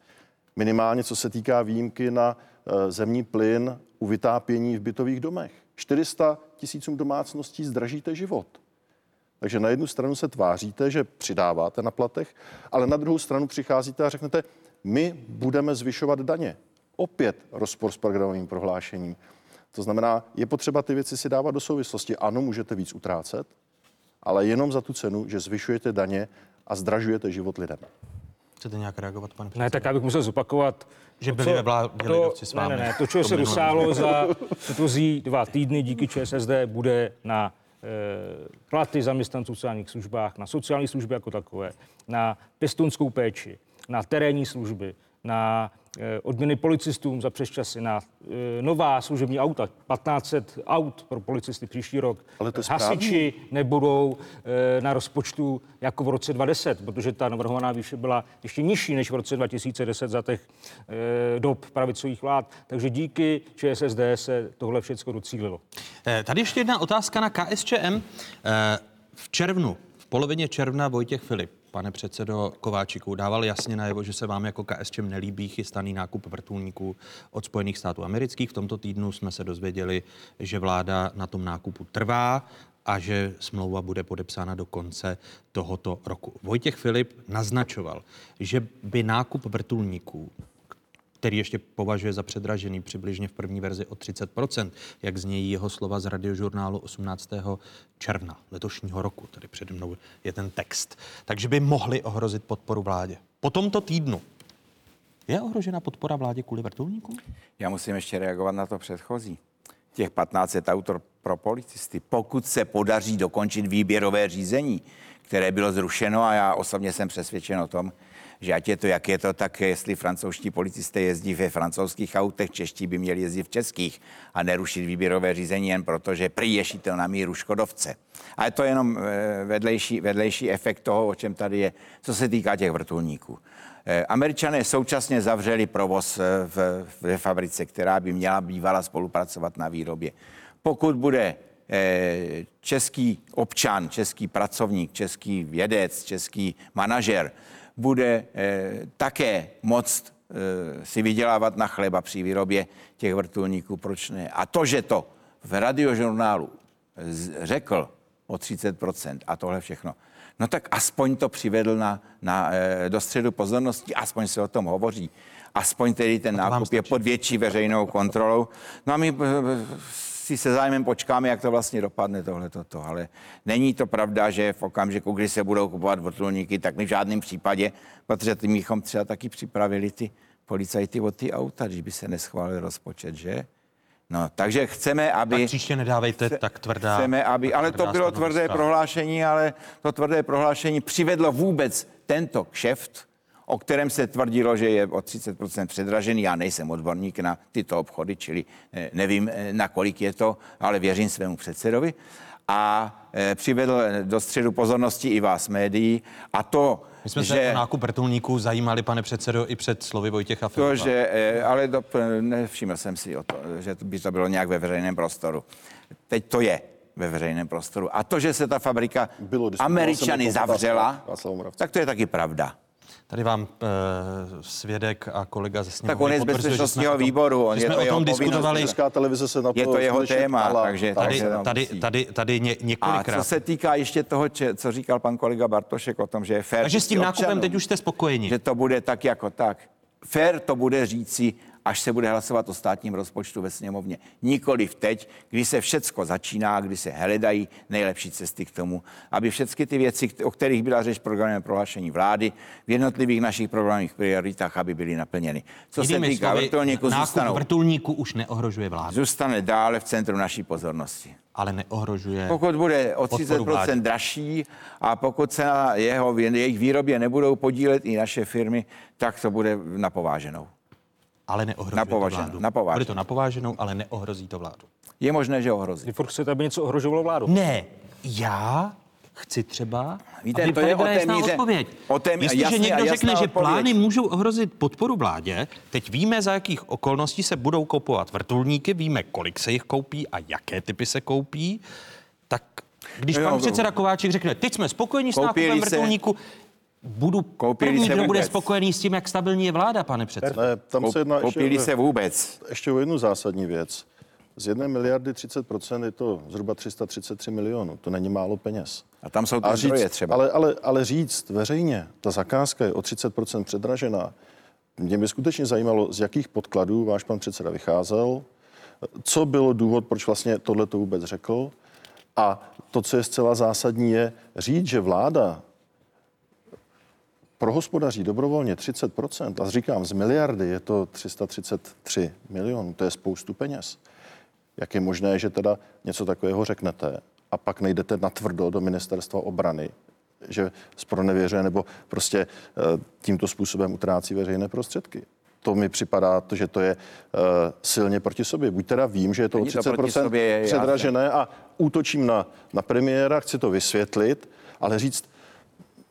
Minimálně co se týká výjimky na eh, zemní plyn u vytápění v bytových domech. 400 tisícům domácností zdražíte život. Takže na jednu stranu se tváříte, že přidáváte na platech, ale na druhou stranu přicházíte a řeknete, my budeme zvyšovat daně. Opět rozpor s programovým prohlášením. To znamená, je potřeba ty věci si dávat do souvislosti. Ano, můžete víc utrácet, ale jenom za tu cenu, že zvyšujete daně a zdražujete život lidem. Chcete nějak reagovat, pane Ne, tak já bych musel zopakovat. Že byli co- ve vládě to- lidovci s ne, vámi. ne, ne, to, čeho se dosáhlo za předchozí dva týdny díky ČSSD, bude na eh, platy zaměstnanců v sociálních službách, na sociální služby jako takové, na pěstounskou péči, na terénní služby, na odměny policistům za přesčasy, na eh, nová služební auta, 1500 aut pro policisty příští rok. Ale to je Hasiči nebudou eh, na rozpočtu jako v roce 2010, protože ta navrhovaná výše byla ještě nižší než v roce 2010 za těch eh, dob pravicových vlád. Takže díky ČSSD se tohle všechno docílilo. Eh, Tady ještě jedna otázka na KSČM. Eh, V červnu, v polovině června Vojtěch Filip, pane předsedo Kováčiku, dával jasně najevo, že se vám jako KSČM nelíbí chystaný nákup vrtulníků od Spojených států amerických. V tomto týdnu jsme se dozvěděli, že vláda na tom nákupu trvá a že smlouva bude podepsána do konce tohoto roku. Vojtěch Filip naznačoval, že by nákup vrtulníků který ještě považuje za předražený přibližně v první verzi o 30% jak znějí jeho slova z radiožurnálu 18. června letošního roku. Tady přede mnou je ten text. Takže by mohli ohrozit podporu vládě. Po tomto týdnu je ohrožena podpora vládě kvůli vrtulníkům? Já musím ještě reagovat na to předchozí. Těch 1500 autor pro policisty. Pokud se podaří dokončit výběrové řízení, které bylo zrušeno a já osobně jsem přesvědčen o tom, že ať je to, jak je to, tak jestli francouzští policisté jezdí ve francouzských autech, čeští by měli jezdit v českých a nerušit výběrové řízení jen proto, že prý je šitel na míru Škodovce. Ale to je jenom eh, vedlejší, vedlejší efekt toho, o čem tady je, co se týká těch vrtulníků. Eh, Američané současně zavřeli provoz eh, v, ve fabrice, která by měla bývala spolupracovat na výrobě. Pokud bude český občan, český pracovník, český vědec, český manažer, bude eh, také moct eh, si vydělávat na chleba při výrobě těch vrtulníků, proč ne? A to, že to v radiožurnálu z- řekl o 30% a tohle všechno, no tak aspoň to přivedl na, na, eh, do středu pozornosti, aspoň se o tom hovoří. Aspoň tedy ten nákup je pod větší veřejnou kontrolou. No a my eh, si se zájmem počkáme, jak to vlastně dopadne tohle toto. Ale není to pravda, že v okamžiku, kdy se budou kupovat vrtulníky, tak my v žádném případě, protože ty bychom třeba taky připravili ty policajty od ty auta, když by se neschválil rozpočet, že? No, takže chceme, aby... Tak příště nedávejte tak tvrdá. Chceme, aby, ale to bylo tvrdé prohlášení, ale to tvrdé prohlášení přivedlo vůbec tento kšeft, o kterém se tvrdilo, že je o 30% předražený. Já nejsem odborník na tyto obchody, čili eh, nevím, eh, na kolik je to, ale věřím svému předsedovi. a eh, přivedl do středu pozornosti i vás médií. A to, My jsme že... se o nákup vrtulníků zajímali, pane předsedo, i před slovy Vojtěcha Filipa. To, že, ale do, nevšiml jsem si o to, že by to bylo nějak ve veřejném prostoru. Teď to je ve veřejném prostoru. A to, že se ta fabrika Bylo, Američany zavřela, tak to je taky pravda. Tady vám e, svědek a kolega ze sněmovny Tak on je z bezpečnostního výboru, on je jsme to o tom diskutovali. Česká televize se na to Je to jeho téma, ptala. takže- Tady, tady, tady, tady, tady ně, A několikrát. co se týká ještě toho, če- co říkal pan kolega Bartošek o tom, že je fér. Takže s tím nákupem občanům, teď už jste spokojeni. Že to bude tak jako tak. Fér to bude říci, až se bude hlasovat o státním rozpočtu ve sněmovně. Nikoli v teď, kdy se všecko začíná, kdy se hledají nejlepší cesty k tomu, aby všechny ty věci, o kterých byla řeč v programovém prohlášení vlády, v jednotlivých našich programových prioritách, aby byly naplněny. Co Jinými se týká slovy, vrtulníku, zůstanou, vrtulníků už neohrožuje vládu, zůstane dále v centru naší pozornosti. ale neohrožuje... Pokud bude o podporu vlády. 30% dražší a pokud se na jeho, jejich výrobě nebudou podílet i naše firmy, tak to bude na pováženou. Ale neohrozí Na to vládu. na považenou. Bude to napováženou, ale neohrozí to vládu. Je možné, že ohrozí. Vy furt chcete, aby něco ohrožovalo vládu. Ne, já chci třeba, Víte, aby to tady je o té jasná míře- odpověď. o té- Jestliže jasně a někdo jasná řekne, že odpověď. plány můžou ohrozit podporu vládě, teď víme, za jakých okolností se budou kupovat vrtulníky, víme, kolik se jich koupí a jaké typy se koupí, tak když Jo, pan předseda Kováček řekne, teď jsme spokojeni s nákupem vrtulníku, budu Koupili první, se kdo bude spokojený s tím, jak stabilní je vláda, pane předsedo. Ne, tam se jedná ještě, Koupili se vůbec. ještě o jednu zásadní věc. Z jedné miliardy 30% je to zhruba 333 milionů. To není málo peněz. A tam jsou ty zdroje třeba. Ale, ale, ale říct veřejně, ta zakázka je o 30% předražená, mě by skutečně zajímalo, z jakých podkladů váš pan předseda vycházel, co bylo důvod, proč vlastně tohle to vůbec řekl. A to, co je zcela zásadní, je říct, že vláda prohospodaří dobrovolně 30%, a říkám, z miliardy je to 333 milionů, to je spoustu peněz. Jak je možné, že teda něco takového řeknete a pak nejdete na tvrdo do ministerstva obrany, že spronevěřuje nebo prostě eh, tímto způsobem utrácí veřejné prostředky. To mi připadá, to, že to je uh, silně proti sobě. Buď teda vím, že je to Není o to proti 30% sobě, je jasné. předražené a útočím na, na premiéra, chci to vysvětlit, ale říct,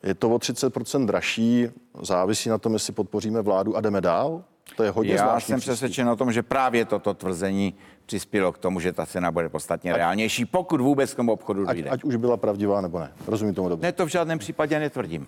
je to o 30% dražší, závisí na tom, jestli podpoříme vládu a jdeme dál. To je hodně Já jsem přesvědčen o tom, že právě toto tvrzení přispělo k tomu, že ta cena bude podstatně reálnější, pokud vůbec k tomu obchodu Ať, dojde. ať už byla pravdivá nebo ne. Rozumím tomu dobře. Ne, to v žádném případě netvrdím.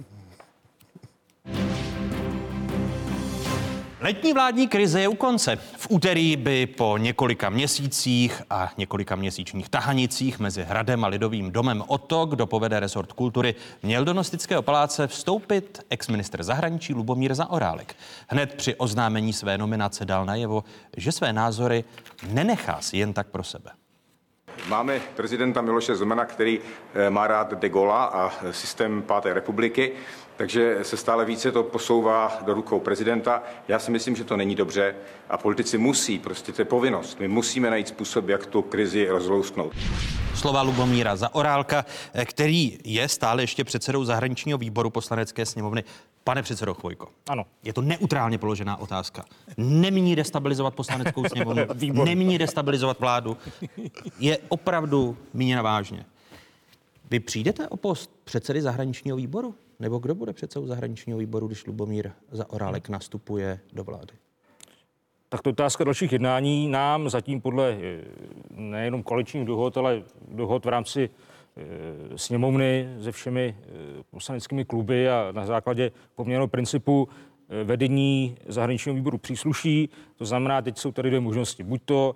Letní vládní krize je u konce. V úterý by po několika měsících a několika měsíčních tahanicích mezi Hradem a Lidovým domem o to, kdo povede resort kultury, měl do Nostického paláce vstoupit ex-ministr zahraničí Lubomír Zaorálek. Hned při oznámení své nominace dal najevo, že své názory nenechá si jen tak pro sebe. Máme prezidenta Miloše Zemana, který eh, má rád de Gaulle a eh, systém páté republiky, takže se stále více to posouvá do rukou prezidenta. Já si myslím, že to není dobře a politici musí, prostě to je povinnost. My musíme najít způsob, jak tu krizi rozlousknout. Slova Lubomíra Zaorálka, eh, který je stále ještě předsedou zahraničního výboru poslanecké sněmovny. Pane předsedo Chvojko, Ano. je to neutrálně položená otázka. Nemíní destabilizovat poslaneckou sněmovnu, nemíní destabilizovat vládu. Je opravdu míněna vážně. Vy přijdete o post předsedy zahraničního výboru? Nebo kdo bude předsedou zahraničního výboru, když Lubomír Zaorálek nastupuje do vlády? Tak to otázka dalších jednání. Nám zatím podle eh, nejenom koaličních dohod, ale dohod v rámci eh, sněmovny se všemi eh, poslaneckými kluby a na základě poměrného principu vedení zahraničního výboru přísluší. To znamená, teď jsou tady dvě možnosti. Buď to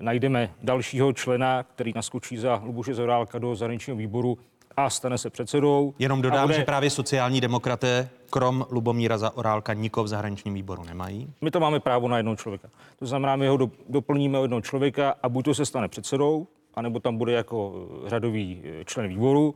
najdeme dalšího člena, který naskočí za Luboše Zorálka do zahraničního výboru a stane se předsedou. Jenom dodám, bude- že právě sociální demokraté, krom Lubomíra Zaorálka, nikoho v zahraničním výboru nemají. My to máme právo na jednoho člověka. To znamená, my ho do, doplníme o jednoho člověka a buď to se stane předsedou, anebo tam bude jako eh, řadový eh, člen výboru.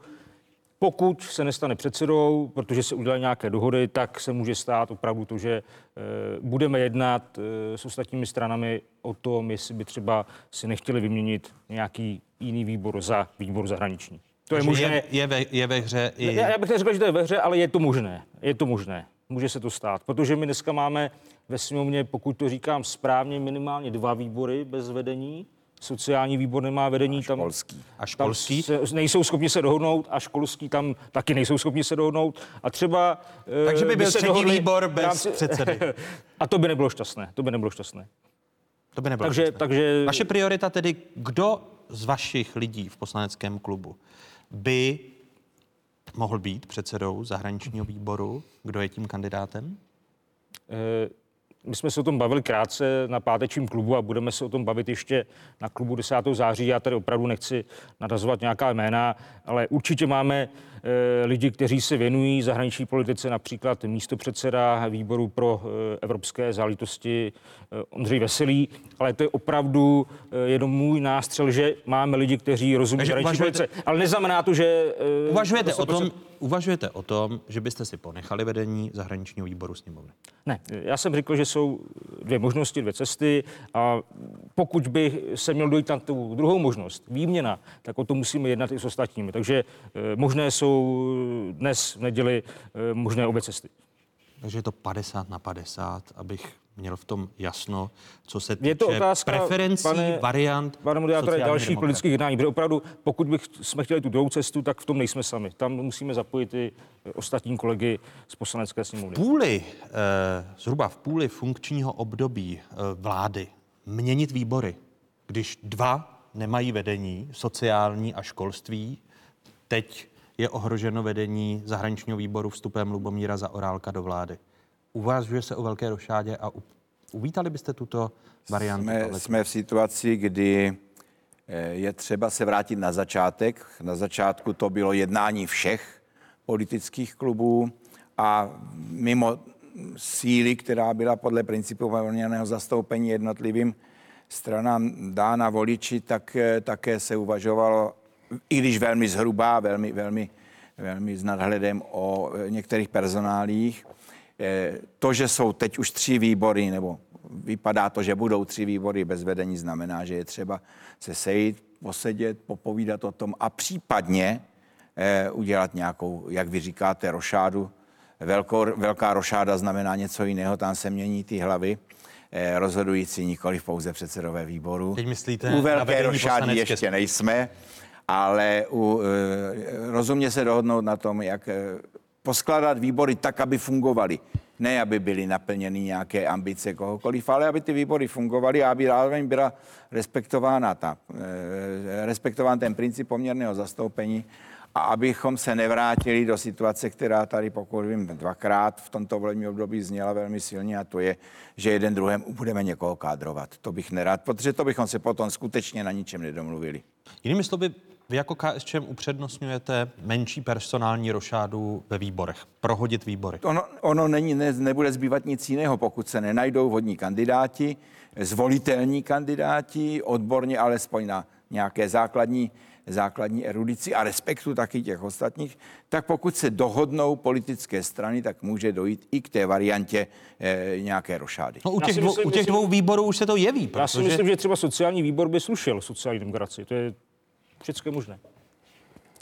Pokud se nestane předsedou, protože se udělají nějaké dohody, tak se může stát opravdu to, že eh, budeme jednat eh, s ostatními stranami o tom, jestli by třeba si nechtěli vyměnit nějaký jiný výbor za výbor zahraniční. To je možné. Je, je, ve, je ve hře i... Já, já bych neřekl, že to je ve hře, ale je to možné. Je to možné. Může se to stát. Protože my dneska máme ve sněmovně, pokud to říkám správně, minimálně dva výbory bez vedení. sociální výbor nemá vedení. Tam, školský. A školský? Tam se, nejsou schopni se dohodnout a školský tam taky nejsou schopni se dohodnout. A třeba... eh, Takže by byl se třetí výbor bez předsedy. A to by nebylo šťastné. To by nebylo šťastné. To by nebylo Takže, šťastné. takže Vaše priorita tedy, kdo z vašich lidí v poslaneckém klubu by mohl být předsedou zahraničního výboru? Kdo je tím kandidátem? Eh, My jsme se o tom bavili krátce na pátečním klubu a budeme se o tom bavit ještě na klubu 10. září. Já tady opravdu nechci nadazovat nějaká jména, ale určitě máme lidi, kteří se věnují zahraniční politice, například místopředseda výboru pro eh, evropské záležitosti eh, Ondřej Veselý, ale to je opravdu eh, jenom můj nástřel, že máme lidi, kteří rozumí Takže zahraniční uvažujete- politice. Ale neznamená to, že... eh, Uvažujete o, tom, 100%. uvažujete o tom, že byste si ponechali vedení zahraničního výboru sněmovny? Ne, já jsem řekl, že jsou dvě možnosti, dvě cesty a pokud by se měl dojít na tu druhou možnost, výměna, tak o tom musíme jednat i s ostatními. Takže eh, možné jsou dnes v neděli eh, možné obě cesty. Takže je to 50 na 50, abych měl v tom jasno, co se týče Je to otázka, preferencí, pane- variant Pane moderátore, dalších demokracie. politických jednání, protože opravdu, pokud bych jsme chtěli tu druhou cestu, tak v tom nejsme sami. Tam musíme zapojit i ostatní kolegy z poslanecké sněmovny. půli, eh, zhruba v půli funkčního období eh, vlády měnit výbory, když dva nemají vedení, sociální a školství, teď je ohroženo vedení zahraničního výboru vstupem Lubomíra Zaorálka do vlády. Uvažuje se o velké rošádě a uvítali byste tuto variantu? Jsme, jsme v situaci, kdy eh, je třeba se vrátit na začátek. Na začátku to bylo jednání všech politických klubů a mimo síly, která byla podle principu volněného zastoupení jednotlivým stranám dána voliči, tak eh, také se uvažovalo, i když velmi zhruba, velmi, velmi, velmi s nadhledem o eh, některých personálích. Eh, To, že jsou teď už tři výbory, nebo vypadá to, že budou tři výbory bez vedení, znamená, že je třeba se sejít, posedět, popovídat o tom a případně eh, udělat nějakou, jak vy říkáte, rošádu. Velkou, velká rošáda znamená něco jiného, tam se mění ty hlavy. Rozhodující nikoli pouze předsedové výboru. Teď myslíte U velké rošády ještě nejsme, ale u, eh, rozumně se dohodnout na tom, jak eh, poskládat výbory tak, aby fungovaly. Ne, aby byly naplněny nějaké ambice kohokoliv, ale aby ty výbory fungovaly a aby zároveň byla respektována ta, eh, respektován ten princip poměrného zastoupení a abychom se nevrátili do situace, která tady, pokud vím, dvakrát v tomto volebním období zněla velmi silně a to je, že jeden druhem budeme někoho kádrovat. To bych nerad, protože to bychom se potom skutečně na ničem nedomluvili. Jinými slovy, vy jako KSČM upřednostňujete menší personální rošádu ve výborech, prohodit výbory. Ono, ono není, ne, nebude zbývat nic jiného, pokud se nenajdou vhodní kandidáti, zvolitelní kandidáti, odborně alespoň na nějaké základní, základní erudici a respektu taky těch ostatních, tak pokud se dohodnou politické strany, tak může dojít i k té variantě eh, nějaké rošády. No, u těch, dvou, myslím, u těch dvou výborů už se to jeví, Já si protože myslím, že třeba sociální výbor by slušel sociální demokracii. To je všechno možné.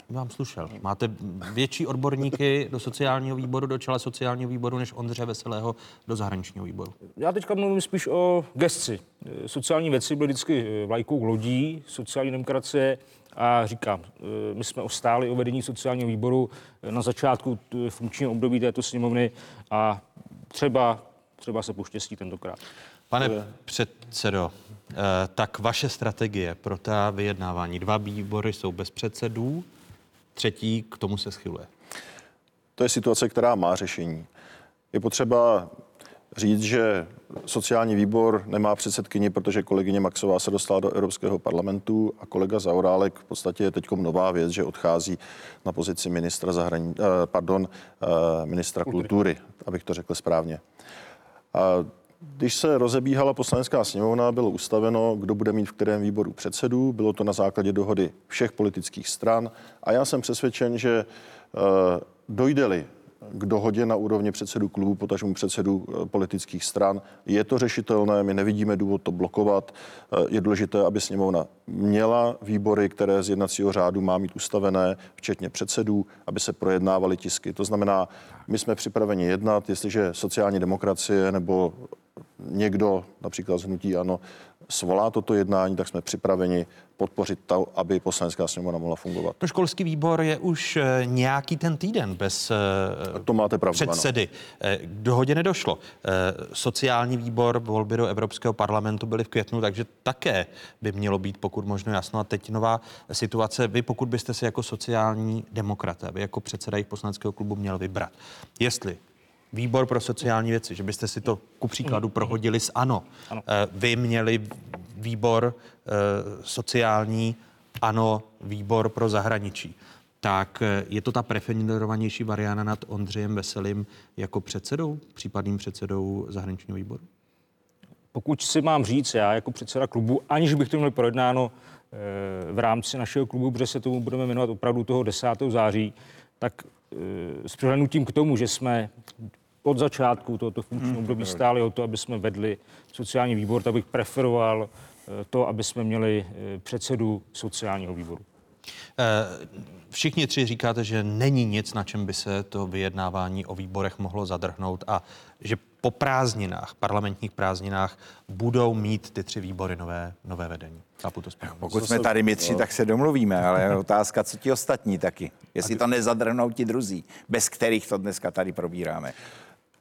vám slušel. Máte větší odborníky do sociálního výboru, do čela sociálního výboru, než Ondře Veselého do zahraničního výboru. Já teďka mluvím spíš o gesci. Sociální věci byly vždycky eh, vlajkou lodí sociální demokracie a říkám, eh, my jsme ostáli o vedení sociálního výboru eh, na začátku funkčního období této sněmovny a třeba, třeba se poštěstí tentokrát. Pane předsedo, tak vaše strategie pro ta vyjednávání. Dva výbory jsou bez předsedů, třetí k tomu se schyluje. To je situace, která má řešení. Je potřeba říct, že sociální výbor nemá předsedkyni, protože kolegyně Maxová se dostala do Evropského parlamentu a kolega Zaorálek v podstatě je teď nová věc, že odchází na pozici ministra, zahrani, eh, pardon, eh, ministra kultury, abych to řekl správně. A když se rozebíhala poslanecká sněmovna, bylo ustaveno, kdo bude mít v kterém výboru předsedu. Bylo to na základě dohody všech politických stran. A já jsem přesvědčen, že eh, dojde-li k dohodě na úrovni předsedu klubu, potažmu předsedu eh, politických stran. Je to řešitelné, my nevidíme důvod to blokovat. Eh, Je důležité, aby sněmovna měla výbory, které z jednacího řádu má mít ustavené, včetně předsedů, aby se projednávaly tisky. To znamená, my jsme připraveni jednat, jestliže sociální demokracie nebo někdo, například z Hnutí Ano, svolá toto jednání, tak jsme připraveni podpořit to, aby poslanecká sněmovna mohla fungovat. To školský výbor je už eh, nějaký ten týden bez eh, to máte pravdu, předsedy. Ano. K dohodě nedošlo. Sociální výbor volby do Evropského parlamentu byly v květnu, takže také by mělo být pokud možno jasno. A teď nová situace. Vy, pokud byste si jako sociální demokraté, vy jako předseda jejich poslaneckého klubu měl vybrat, jestli výbor pro sociální věci, že byste si to ku příkladu mm. prohodili s ANO. ano. Eh, vy měli výbor eh, sociální, ANO výbor pro zahraničí. Tak eh, je to ta preferovanější varianta nad Ondřejem Veselým jako předsedou, případným předsedou zahraničního výboru? Pokud si mám říct, já jako předseda klubu, aniž bych to měl projednáno v rámci našeho klubu, protože se tomu budeme jmenovat opravdu toho 10. září, tak s přihlednutím k tomu, že jsme od začátku tohoto funkčního hmm, období stáli o to, aby jsme vedli sociální výbor, tak bych preferoval eh, to, aby jsme měli eh, předsedu sociálního výboru. Všichni tři říkáte, že není nic, na čem by se to vyjednávání o výborech mohlo zadrhnout a že po prázdninách, parlamentních prázdninách, budou mít ty tři výbory nové, nové vedení. Chápu to správně. Pokud jsme tady my tři, tak se domluvíme, ale je otázka, co ti ostatní taky. Jestli to nezadrhnou ti druzí, bez kterých to dneska tady probíráme.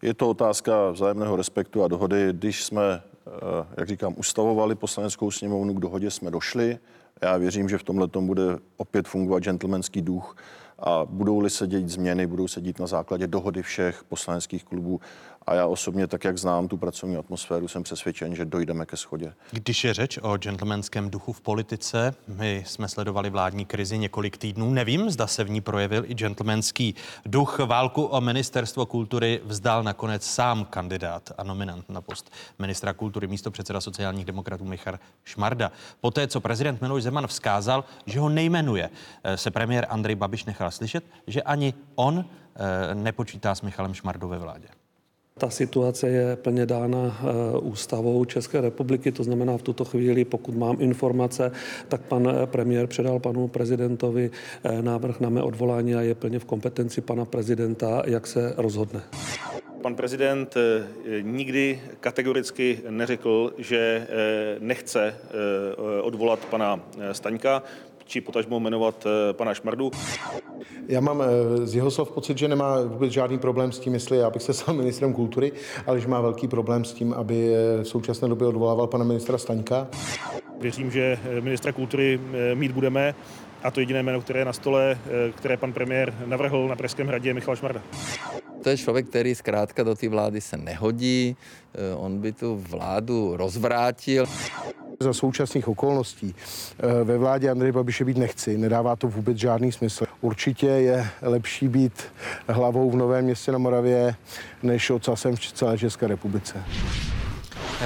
Je to otázka vzájemného respektu a dohody. Když jsme, eh, jak říkám, ustavovali poslaneckou sněmovnu, k dohodě jsme došli. Já věřím, že v tomhle bude opět fungovat gentlemanský duch a budou-li se dělat změny, budou se dít na základě dohody všech poslaneckých klubů a já osobně, tak jak znám tu pracovní atmosféru, jsem přesvědčen, že dojdeme ke schodě. Když je řeč o gentlemanském duchu v politice, my jsme sledovali vládní krizi několik týdnů. Nevím, zda se v ní projevil i gentlemanský duch. Válku o ministerstvo kultury vzdal nakonec sám kandidát a nominant na post ministra kultury místo předseda sociálních demokratů Michal Šmarda. Poté, co prezident Miloš Zeman vzkázal, že ho nejmenuje, eh, se premiér Andrej Babiš nechal slyšet, že ani on eh, nepočítá s Michalem Šmardou ve vládě. Ta situace je plně dána eh, ústavou České republiky, to znamená v tuto chvíli, pokud mám informace, tak pan eh, premiér předal panu prezidentovi eh, návrh na mé odvolání a je plně v kompetenci pana prezidenta, jak se rozhodne. Pan prezident nikdy kategoricky neřekl, že nechce odvolat pana Staňka či potažmo jmenovat eh, pana Šmardu. Já mám eh, z jeho slov pocit, že nemá vůbec žádný problém s tím, jestli já bych se stal ministrem kultury, ale že má velký problém s tím, aby eh, v současné době odvolával pana ministra Staňka. Věřím, že ministra kultury mít budeme a to jediné jméno, které je na stole, které pan premiér navrhl na Pražském hradě, je Michal Šmarda. To je člověk, který zkrátka do té vlády se nehodí, on by tu vládu rozvrátil. Za současných okolností eh, ve vládě Andrej Babiše být nechci, nedává to vůbec žádný smysl. Určitě je lepší být hlavou v Novém městě na Moravě, než ocasem v celé České republice.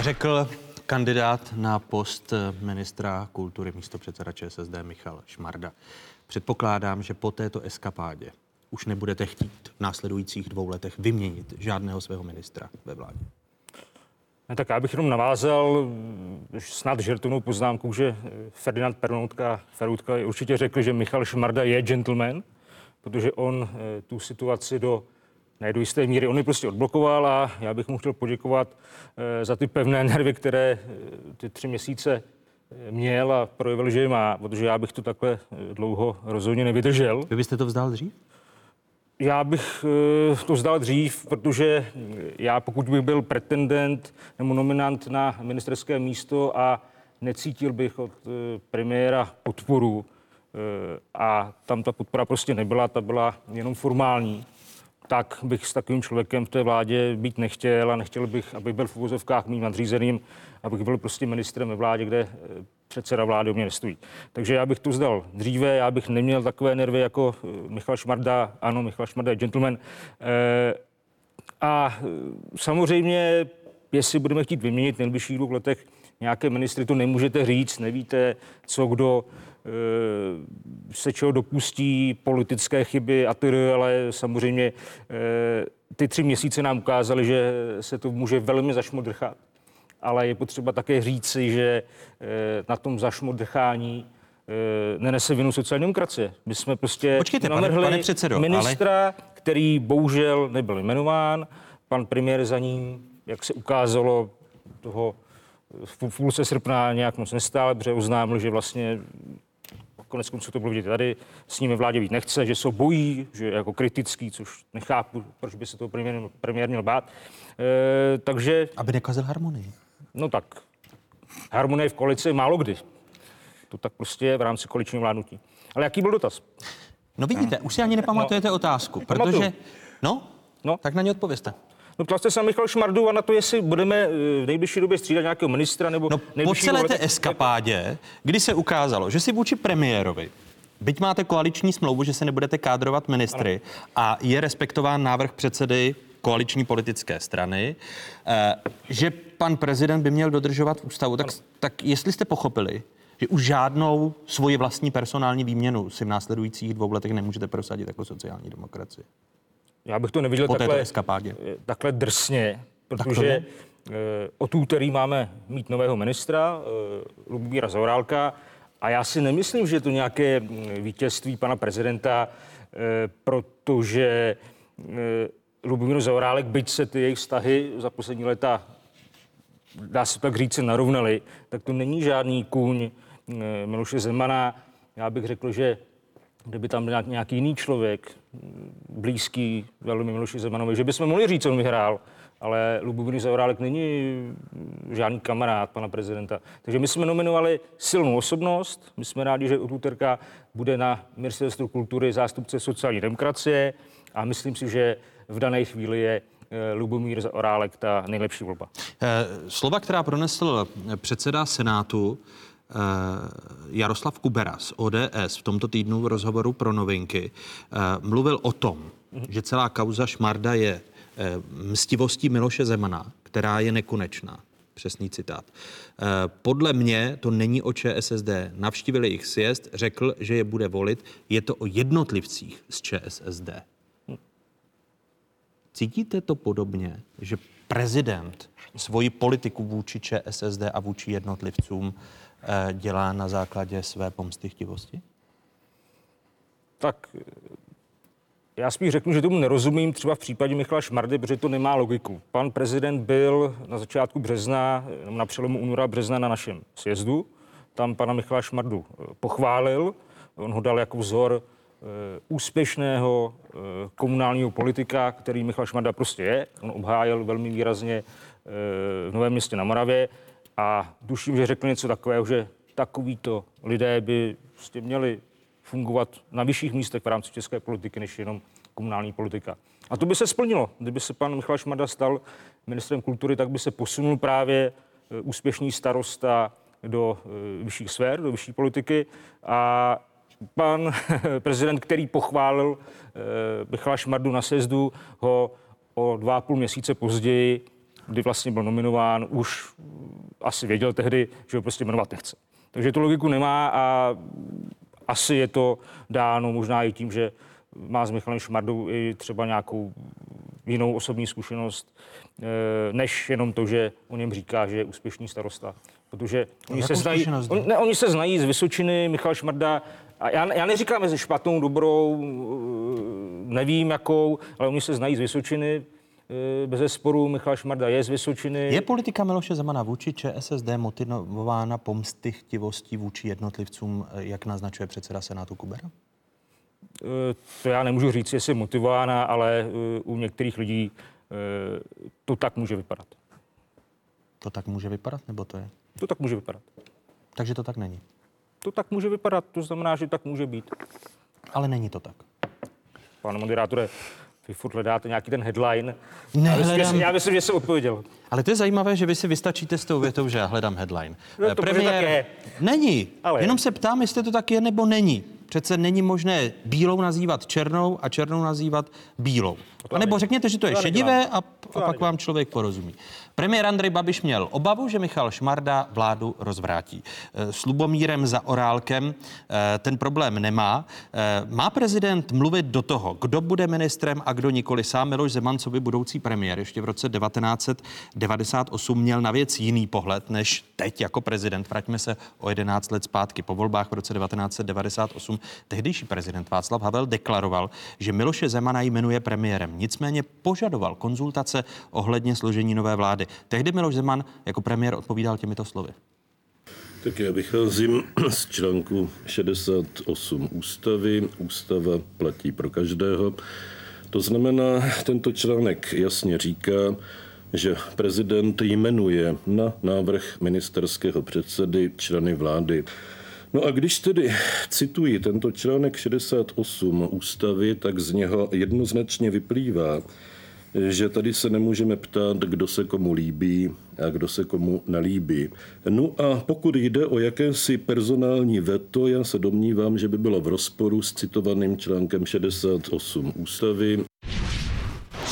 Řekl kandidát na post ministra kultury místo předseda ČSSD Michal Šmarda. Předpokládám, že po této eskapádě už nebudete chtít v následujících dvou letech vyměnit žádného svého ministra ve vládě. Ne, tak já bych jenom navázal snad žertovnou poznámku, že Ferdinand Pernoutka, Ferutka určitě řekl, že Michal Šmarda je gentleman, protože on eh, tu situaci do ne do jisté míry. On je prostě odblokoval a já bych mu chtěl poděkovat eh, za ty pevné nervy, které eh, ty tři měsíce měl a projevil, že je má, protože já bych to takhle dlouho rozhodně nevydržel. Vy byste to vzdal dřív? Já bych eh, to vzdal dřív, protože já pokud bych byl pretendent nebo nominant na ministerské místo a necítil bych od eh, premiéra podporu eh, a tam ta podpora prostě nebyla, ta byla jenom formální, tak bych s takovým člověkem v té vládě být nechtěl a nechtěl bych, aby byl v uvozovkách mým nadřízeným, abych byl prostě ministrem ve vládě, kde předseda vlády o mě nestojí. Takže já bych to zdal dříve, já bych neměl takové nervy jako eh, Michal Šmarda. Ano, Michal Šmarda je gentleman. E, a eh, samozřejmě, jestli budeme chtít vyměnit v nejbližších dvou letech nějaké ministry, to nemůžete říct, nevíte, co kdo se čeho dopustí, politické chyby a tedy, ale samozřejmě ty tři měsíce nám ukázaly, že se to může velmi zašmodrchat ale je potřeba také říci, že eh, na tom zašmodrchání eh, nenese vinu sociální demokracie. My jsme prostě Počkejte, navrhli pane, pane předsedo, ministra, ale... který bohužel nebyl jmenován. Pan premiér za ním, jak se ukázalo, toho v půlce srpna nějak moc nestál, protože oznámil, že vlastně konec konců to bylo vidět tady, s nimi vládě být nechce, že se bojí, že je jako kritický, což nechápu, proč by se to premiér, premiér měl bát. E, takže... Aby nekazil harmonii. No tak, harmonie v koalici málo kdy. To tak prostě je v rámci koaličního vládnutí. Ale jaký byl dotaz? No vidíte, už si ani nepamatujete no, otázku, protože... No, no, tak na ně odpověste. No ptal jste se Michal Šmardu a na to, jestli budeme eh, v nejbližší době střídat nějakého ministra nebo... No po celé té eskapádě, kdy se ukázalo, že si vůči premiérovi Byť máte koaliční smlouvu, že se nebudete kádrovat ministry ano. a je respektován návrh předsedy koaliční politické strany, eh, že pan prezident by měl dodržovat ústavu, tak, tak jestli jste pochopili, že už žádnou svoji vlastní personální výměnu si v následujících dvou letech nemůžete prosadit jako sociální demokracie. Já bych to neviděl po takhle, eskapádě. Eh, takhle drsně, protože tak eh, od úterý máme mít nového ministra, eh, Lubomíra Zaurálka, a já si nemyslím, že je to nějaké mm, vítězství pana prezidenta, protože Lubomír Zaurálek, byť se ty jejich vztahy za poslední léta, dá se tak říct, se narovnaly, tak to není žádný kůň Miloše Zemana. Já bych řekl, že kdyby tam byl nějaký jiný člověk, blízký velmi Miloši Zemanovi, že bychom mohli říct, on vyhrál, ale Lubomír Zaorálek není žádný kamarád pana prezidenta. Takže my jsme nominovali silnou osobnost. My jsme rádi, že od úterka bude na ministerstvu kultury zástupce sociální demokracie a myslím si, že v dané chvíli je eh, Lubomír Zaorálek ta nejlepší volba. Eh, slova, která pronesl předseda Senátu, Eh, Jaroslav Kubera z ODS v tomto týdnu v rozhovoru pro novinky eh, mluvil o tom, že celá kauza Šmarda je eh, mstivostí Miloše Zemana, která je nekonečná. Přesný citát. Podle mě to není o ČSSD. Navštívili jich sjezd, řekl, že je bude volit. Je to o jednotlivcích z ČSSD. Cítíte to podobně, že prezident svoji politiku vůči ČSSD a vůči jednotlivcům Eh, dělá na základě své pomstychtivosti? Tak já spíš řeknu, že tomu nerozumím třeba v případě Michala Šmardy, protože to nemá logiku. Pan prezident byl na začátku března, na přelomu února března na našem sjezdu. Tam pana Michala Šmardu eh, pochválil. On ho dal jako vzor úspěšného komunálního politika, který Michal Šmarda prostě je. On obhájil velmi výrazně v Novém městě na Moravě a duším, že řekl něco takového, že takovýto lidé by prostě měli fungovat na vyšších místech v rámci české politiky, než jenom komunální politika. A to by se splnilo. Kdyby se pan Michal Šmada stal ministrem kultury, tak by se posunul právě úspěšný starosta do vyšších sfér, do vyšší politiky a pan prezident, který pochválil e, Michala Šmardu na sezdu, ho o dva a půl měsíce později kdy vlastně byl nominován, už asi věděl tehdy, že ho prostě jmenovat nechce. Takže tu logiku nemá a asi je to dáno možná i tím, že má s Michalem Šmardou i třeba nějakou jinou osobní zkušenost, eh, než jenom to, že o něm říká, že je úspěšný starosta. Protože oni se, znají, on, ne, oni se znají z Vysočiny, Michal Šmarda, a já, já neříkám mezi špatnou, dobrou, eh, nevím jakou, ale oni se znají z Vysočiny, Eh, bez sporu Michal Šmarda je z Vysočiny. Je politika Miloše Zemana vůči ČSSD motivována pomsty chtivostí vůči jednotlivcům, eh, jak naznačuje předseda Senátu Kubera? To já nemůžu říct, jestli je motivována, ale u některých lidí to tak může vypadat. To tak může vypadat, nebo to je? To tak může vypadat. Takže to tak není? To tak může vypadat, to znamená, že tak může být. Ale není to tak. Pane moderátore, vy furt hledáte nějaký ten headline. Ne, já, myslím, já myslím, že jsem odpověděl. Ale to je zajímavé, že vy si vystačíte s tou větou, že já hledám headline. No, to Premiér... tak je. Není. Ale Jenom se ptám, jestli to tak je nebo není. Přece není možné bílou nazývat černou a černou nazývat bílou. A nebo řekněte, že to je šedivé a, a pak vám člověk porozumí. Premiér Andrej Babiš měl obavu, že Michal Šmarda vládu rozvrátí. Eh, s Lubomírem za Orálkem eh, ten problém nemá. Eh, má prezident mluvit do toho, kdo bude ministrem a kdo nikoli. Sám Miloš Zeman, co by budoucí premiér, ještě v roce 1998 měl na věc jiný pohled než teď jako prezident. Vraťme se o 11 let zpátky. Po volbách v roce 1998 tehdejší prezident Václav Havel deklaroval, že Miloše Zemana jmenuje premiérem. Nicméně požadoval konzultace ohledně složení nové vlády. Tehdy Miloš Zeman jako premiér odpovídal těmito slovy. Tak já vycházím z článku 68 ústavy. Ústava platí pro každého. To znamená, tento článek jasně říká, že prezident jmenuje na návrh ministerského předsedy členy vlády. No a když tedy cituji tento článek 68 ústavy, tak z něho jednoznačně vyplývá, že tady se nemůžeme ptát, kdo se komu líbí a kdo se komu nelíbí. No a pokud jde o jakési personální veto, já se domnívám, že by bylo v rozporu s citovaným článkem 68 ústavy.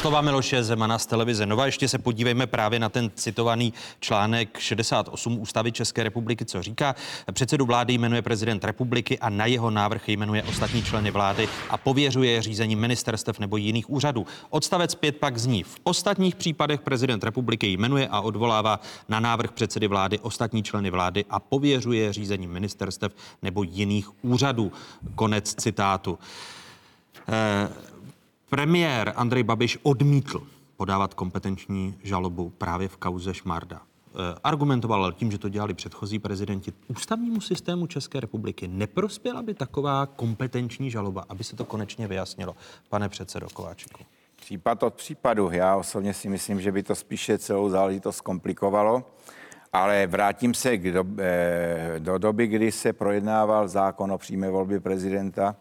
Slova Miloše Zemana z televize Nova. Ještě se podívejme právě na ten citovaný článek 68 Ústavy České republiky, co říká. Předsedu vlády jmenuje prezident republiky a na jeho návrh jmenuje ostatní členy vlády a pověřuje řízení ministerstev nebo jiných úřadů. Odstavec 5 pak zní. V ostatních případech prezident republiky jmenuje a odvolává na návrh předsedy vlády ostatní členy vlády a pověřuje řízení ministerstev nebo jiných úřadů. Konec citátu. Eh, Premiér Andrej Babiš odmítl podávat kompetenční žalobu právě v kauze Šmarda. Eh, argumentoval tím, že to dělali předchozí prezidenti. Ústavnímu systému České republiky neprospěla by taková kompetenční žaloba, aby se to konečně vyjasnilo. Pane předsedo Kováčiku. Případ od případu. Já osobně si myslím, že by to spíše celou záležitost komplikovalo. Ale vrátím se k do, eh, do doby, kdy se projednával zákon o přímé volbě prezidenta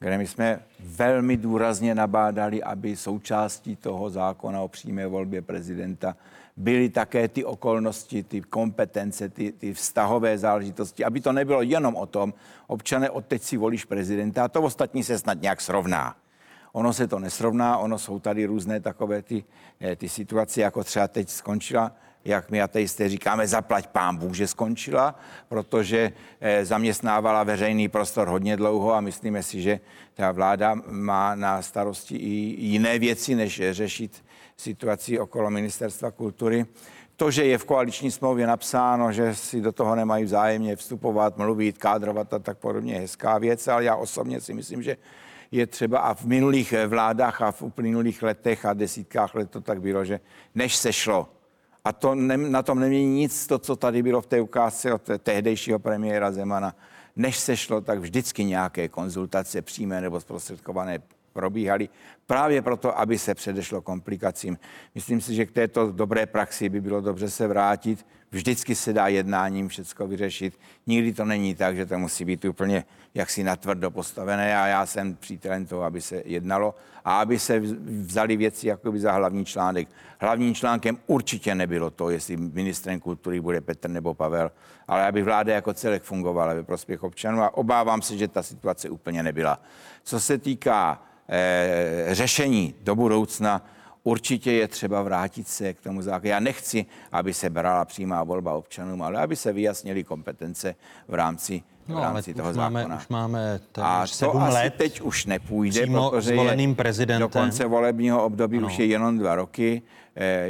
kde my jsme velmi důrazně nabádali, aby součástí toho zákona o přímé volbě prezidenta byly také ty okolnosti, ty kompetence, ty, ty vztahové záležitosti, aby to nebylo jenom o tom, občané, odteď si volíš prezidenta a to ostatní se snad nějak srovná. Ono se to nesrovná, ono jsou tady různé takové ty, eh, ty situace, jako třeba teď skončila jak my ateisté říkáme, zaplať pán Bůh, že skončila, protože eh, zaměstnávala veřejný prostor hodně dlouho a myslíme si, že ta vláda má na starosti i jiné věci, než řešit situaci okolo ministerstva kultury. To, že je v koaliční smlouvě napsáno, že si do toho nemají vzájemně vstupovat, mluvit, kádrovat a tak podobně, je hezká věc, ale já osobně si myslím, že je třeba a v minulých vládách a v uplynulých letech a desítkách let to tak bylo, že než se šlo a to ne, na tom nemění nic to, co tady bylo v té ukázce od tehdejšího premiéra Zemana. Než se šlo, tak vždycky nějaké konzultace přímé nebo zprostředkované probíhaly právě proto, aby se předešlo komplikacím. Myslím si, že k této dobré praxi by bylo dobře se vrátit. Vždycky se dá jednáním všechno vyřešit. Nikdy to není tak, že to musí být úplně jaksi natvrdo postavené a já jsem přítelem toho, aby se jednalo a aby se vzali věci jakoby za hlavní článek. Hlavním článkem určitě nebylo to, jestli ministrem kultury bude Petr nebo Pavel, ale aby vláda jako celek fungovala ve prospěch občanů a obávám se, že ta situace úplně nebyla. Co se týká eh, řešení do budoucna, určitě je třeba vrátit se k tomu zákonu. Já nechci, aby se brala přímá volba občanům, ale aby se vyjasnily kompetence v rámci v No, rámci ale toho už zákona. máme, už máme A to asi let. teď už nepůjde, protože zvoleným prezidentem. do konce volebního období Ano. už je jenom dva roky. Eh,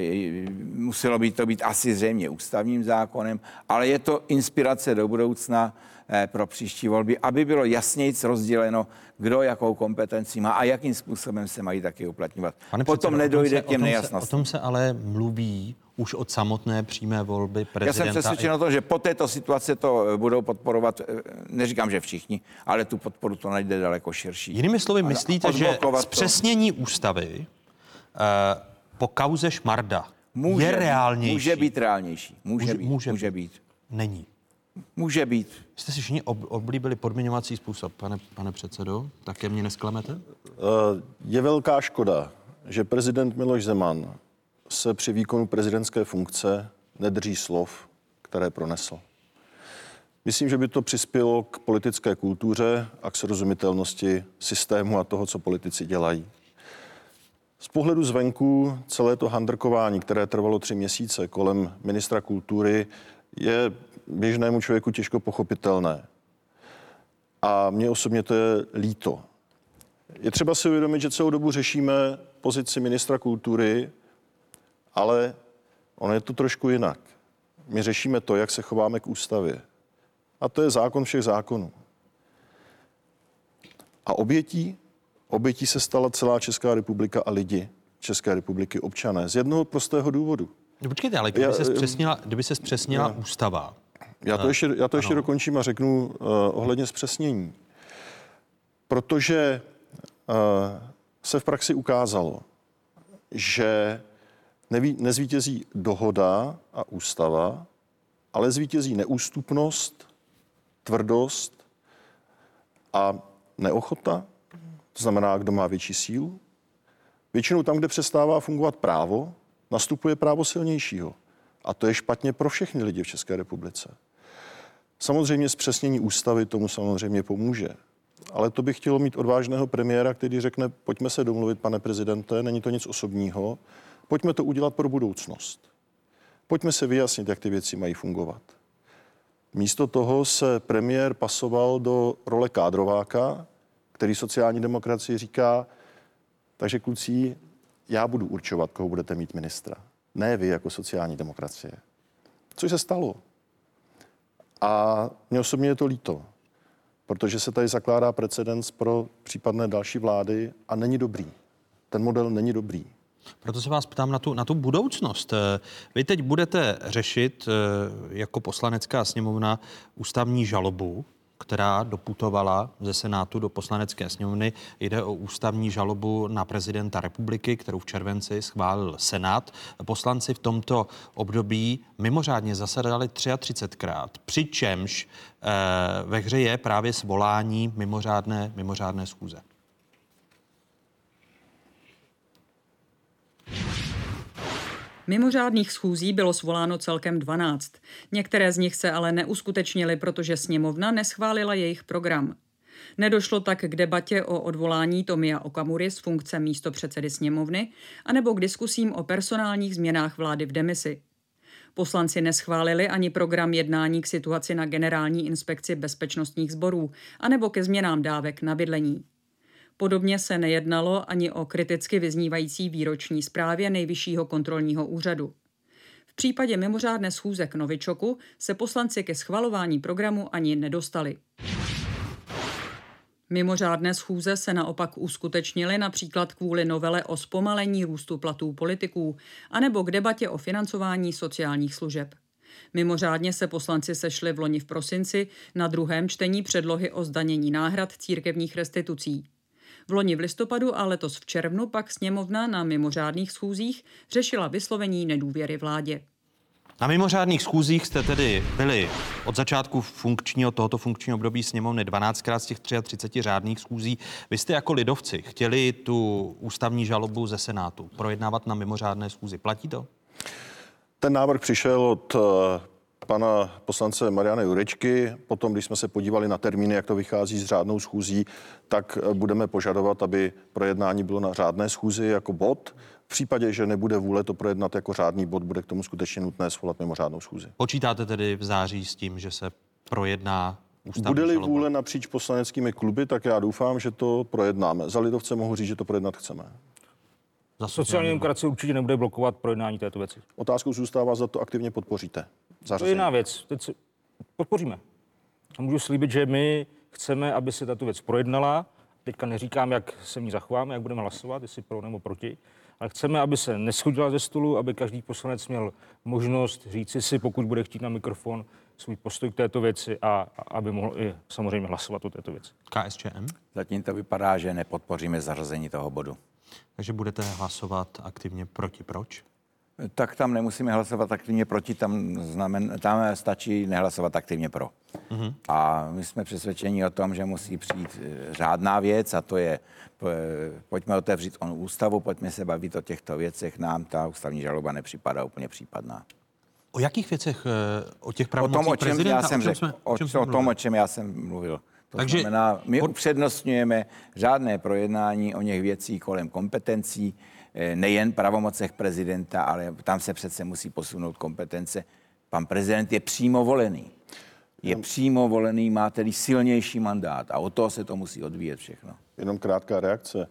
Muselo by to být asi zřejmě ústavním zákonem, ale je to inspirace do budoucna eh, pro příští volby, aby bylo jasněji rozděleno, kdo jakou kompetenci má a jakým způsobem se mají taky uplatňovat. Pane Potom předsedo, nedojde k těm nejasnostem. O tom se ale mluví už od samotné přímé volby Já prezidenta. jsem přesvědčen o tom, že po této situaci to eh, budou podporovat, eh, neříkám, že všichni, ale tu podporu to najde daleko širší. Jinými slovy, myslíte, že odblokovat to- zpřesnění ústavy uh, po kauze Šmarda Může je být- reálnější? Může být reálnější. Může, Může- být. může může být. Není. Může být. Jste si všichni ob, oblíbili podmiňovací způsob, pane, pane předsedo? Také mě nesklamete? Eh, Je velká škoda, že prezident Miloš Zeman se při výkonu prezidentské funkce nedrží slov, které pronesl. Myslím, že by to přispělo k politické kultuře a k srozumitelnosti systému a toho, co politici dělají. Z pohledu zvenku celé to handrkování, které trvalo tři měsíce kolem ministra kultury, je běžnému člověku těžko pochopitelné. A mně osobně to je líto. Je třeba si uvědomit, že celou dobu řešíme pozici ministra kultury, ale ono je to trošku jinak. My řešíme to, jak se chováme k ústavě. A to je zákon všech zákonů. A obětí, obětí se stala celá Česká republika a lidi České republiky, občané, z jednoho prostého důvodu. No, počkejte, ale kdyby se zpřesnila, kdyby se zpřesnila ústava. Já to ještě, já to ještě dokončím a řeknu uh, ohledně zpřesnění. Protože uh, se v praxi ukázalo, že neví, nezvítězí dohoda a ústava, ale zvítězí neústupnost, tvrdost a neochota, to znamená, kdo má větší sílu. Většinou tam, kde přestává fungovat právo, nastupuje právo silnějšího. A to je špatně pro všechny lidi v České republice. Samozřejmě zpřesnění ústavy tomu samozřejmě pomůže. Ale to bych chtělo mít odvážného premiéra, který řekne, pojďme se domluvit, pane prezidente, není to nic osobního, pojďme to udělat pro budoucnost. Pojďme se vyjasnit, jak ty věci mají fungovat. Místo toho se premiér pasoval do role kádrováka, který sociální demokracii říká, takže kluci, já budu určovat, koho budete mít ministra. Ne vy jako sociální demokracie. Což se stalo. A mě osobně je to líto, protože se tady zakládá precedens pro případné další vlády a není dobrý. Ten model není dobrý. Proto se vás ptám na tu, na tu budoucnost. Vy teď budete řešit eh, jako poslanecká sněmovna ústavní žalobu která doputovala ze Senátu do poslanecké sněmovny. Jde o ústavní žalobu na prezidenta republiky, kterou v červenci schválil Senát. Poslanci v tomto období mimořádně zasedali 33krát, přičemž eh, ve hře je právě svolání mimořádné, mimořádné schůze. Mimořádných schůzí bylo svoláno celkem 12. Některé z nich se ale neuskutečnily, protože sněmovna neschválila jejich program. Nedošlo tak k debatě o odvolání Tomia Okamury z funkce místo předsedy sněmovny, anebo k diskusím o personálních změnách vlády v demisi. Poslanci neschválili ani program jednání k situaci na generální inspekci bezpečnostních sborů, anebo ke změnám dávek na bydlení. Podobně se nejednalo ani o kriticky vyznívající výroční zprávě Nejvyššího kontrolního úřadu. V případě mimořádné schůze k Novičoku se poslanci ke schvalování programu ani nedostali. Mimořádné schůze se naopak uskutečnily například kvůli novele o zpomalení růstu platů politiků anebo k debatě o financování sociálních služeb. Mimořádně se poslanci sešli v loni v prosinci na druhém čtení předlohy o zdanění náhrad církevních restitucí. V loni v listopadu a letos v červnu pak sněmovna na mimořádných schůzích řešila vyslovení nedůvěry vládě. Na mimořádných schůzích jste tedy byli od začátku funkčního, tohoto funkčního období sněmovny 12krát z těch 33 řádných schůzí. Vy jste jako lidovci chtěli tu ústavní žalobu ze Senátu projednávat na mimořádné schůzi. Platí to? Ten návrh přišel od pana poslance Mariana Jurečky. Potom, když jsme se podívali na termíny, jak to vychází s řádnou schůzí, tak eh, budeme požadovat, aby projednání bylo na řádné schůzi jako bod. V případě, že nebude vůle to projednat jako řádný bod, bude k tomu skutečně nutné svolat mimořádnou schůzi. Počítáte tedy v září s tím, že se projedná Bude-li vůle napříč poslaneckými kluby, tak já doufám, že to projednáme. Za lidovce mohu říct, že to projednat chceme. Za sociální demokracie určitě nebude blokovat projednání této věci. Otázkou zůstává, za to aktivně podpoříte. Zařazení. To je jiná věc. Teď si podpoříme. A můžu slíbit, že my chceme, aby se tato věc projednala. Teďka neříkám, jak se ní zachováme, jak budeme hlasovat, jestli pro nebo proti, ale chceme, aby se neschodila ze stolu, aby každý poslanec měl možnost říci si, pokud bude chtít na mikrofon, svůj postoj k této věci a, a aby mohl i samozřejmě hlasovat o této věci. KSČM? Zatím to vypadá, že nepodpoříme zařazení toho bodu. Takže budete hlasovat aktivně proti. Proč? Tak tam nemusíme hlasovat aktivně proti, tam, znamen, tam stačí nehlasovat aktivně pro. Mm-hmm. A my jsme přesvědčeni o tom, že musí přijít eh, řádná věc a to je, pojďme otevřít on ústavu, pojďme se bavit o těchto věcech, nám ta ústavní žaloba nepřipadá úplně případná. O jakých věcech? Eh, o těch pravomocích o tom, o čem prezidenta? Já jsem o, čem jsme, o, čem o, tom, o čem já jsem mluvil. To Takže znamená, my upřednostňujeme žádné projednání o něch věcí kolem kompetencí, nejen pravomocech prezidenta, ale tam se přece musí posunout kompetence. Pan prezident je přímo volený. Je přímo volený, má tedy silnější mandát a o to se to musí odvíjet všechno. Jenom krátká reakce.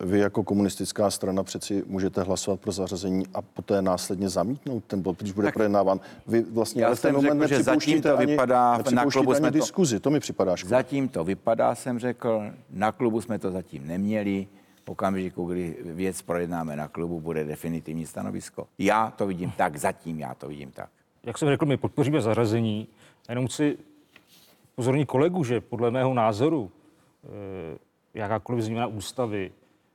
vy jako komunistická strana přeci můžete hlasovat pro zařazení a poté následně zamítnout ten bod, když bude tak projednáván. Vy vlastně já jsem řekl, že zatím to vypadá, na klubu jsme to, diskuzi, to mi připadá škoda. Zatím to vypadá, jsem řekl, na klubu jsme to zatím neměli. Okamžiku, kdy věc projednáme na klubu, bude definitivní stanovisko. Já to vidím tak, zatím já to vidím tak. Jak jsem řekl, my podpoříme zařazení, jenom chci pozorní kolegu, že podle mého názoru eh, jakákoliv změna ústavy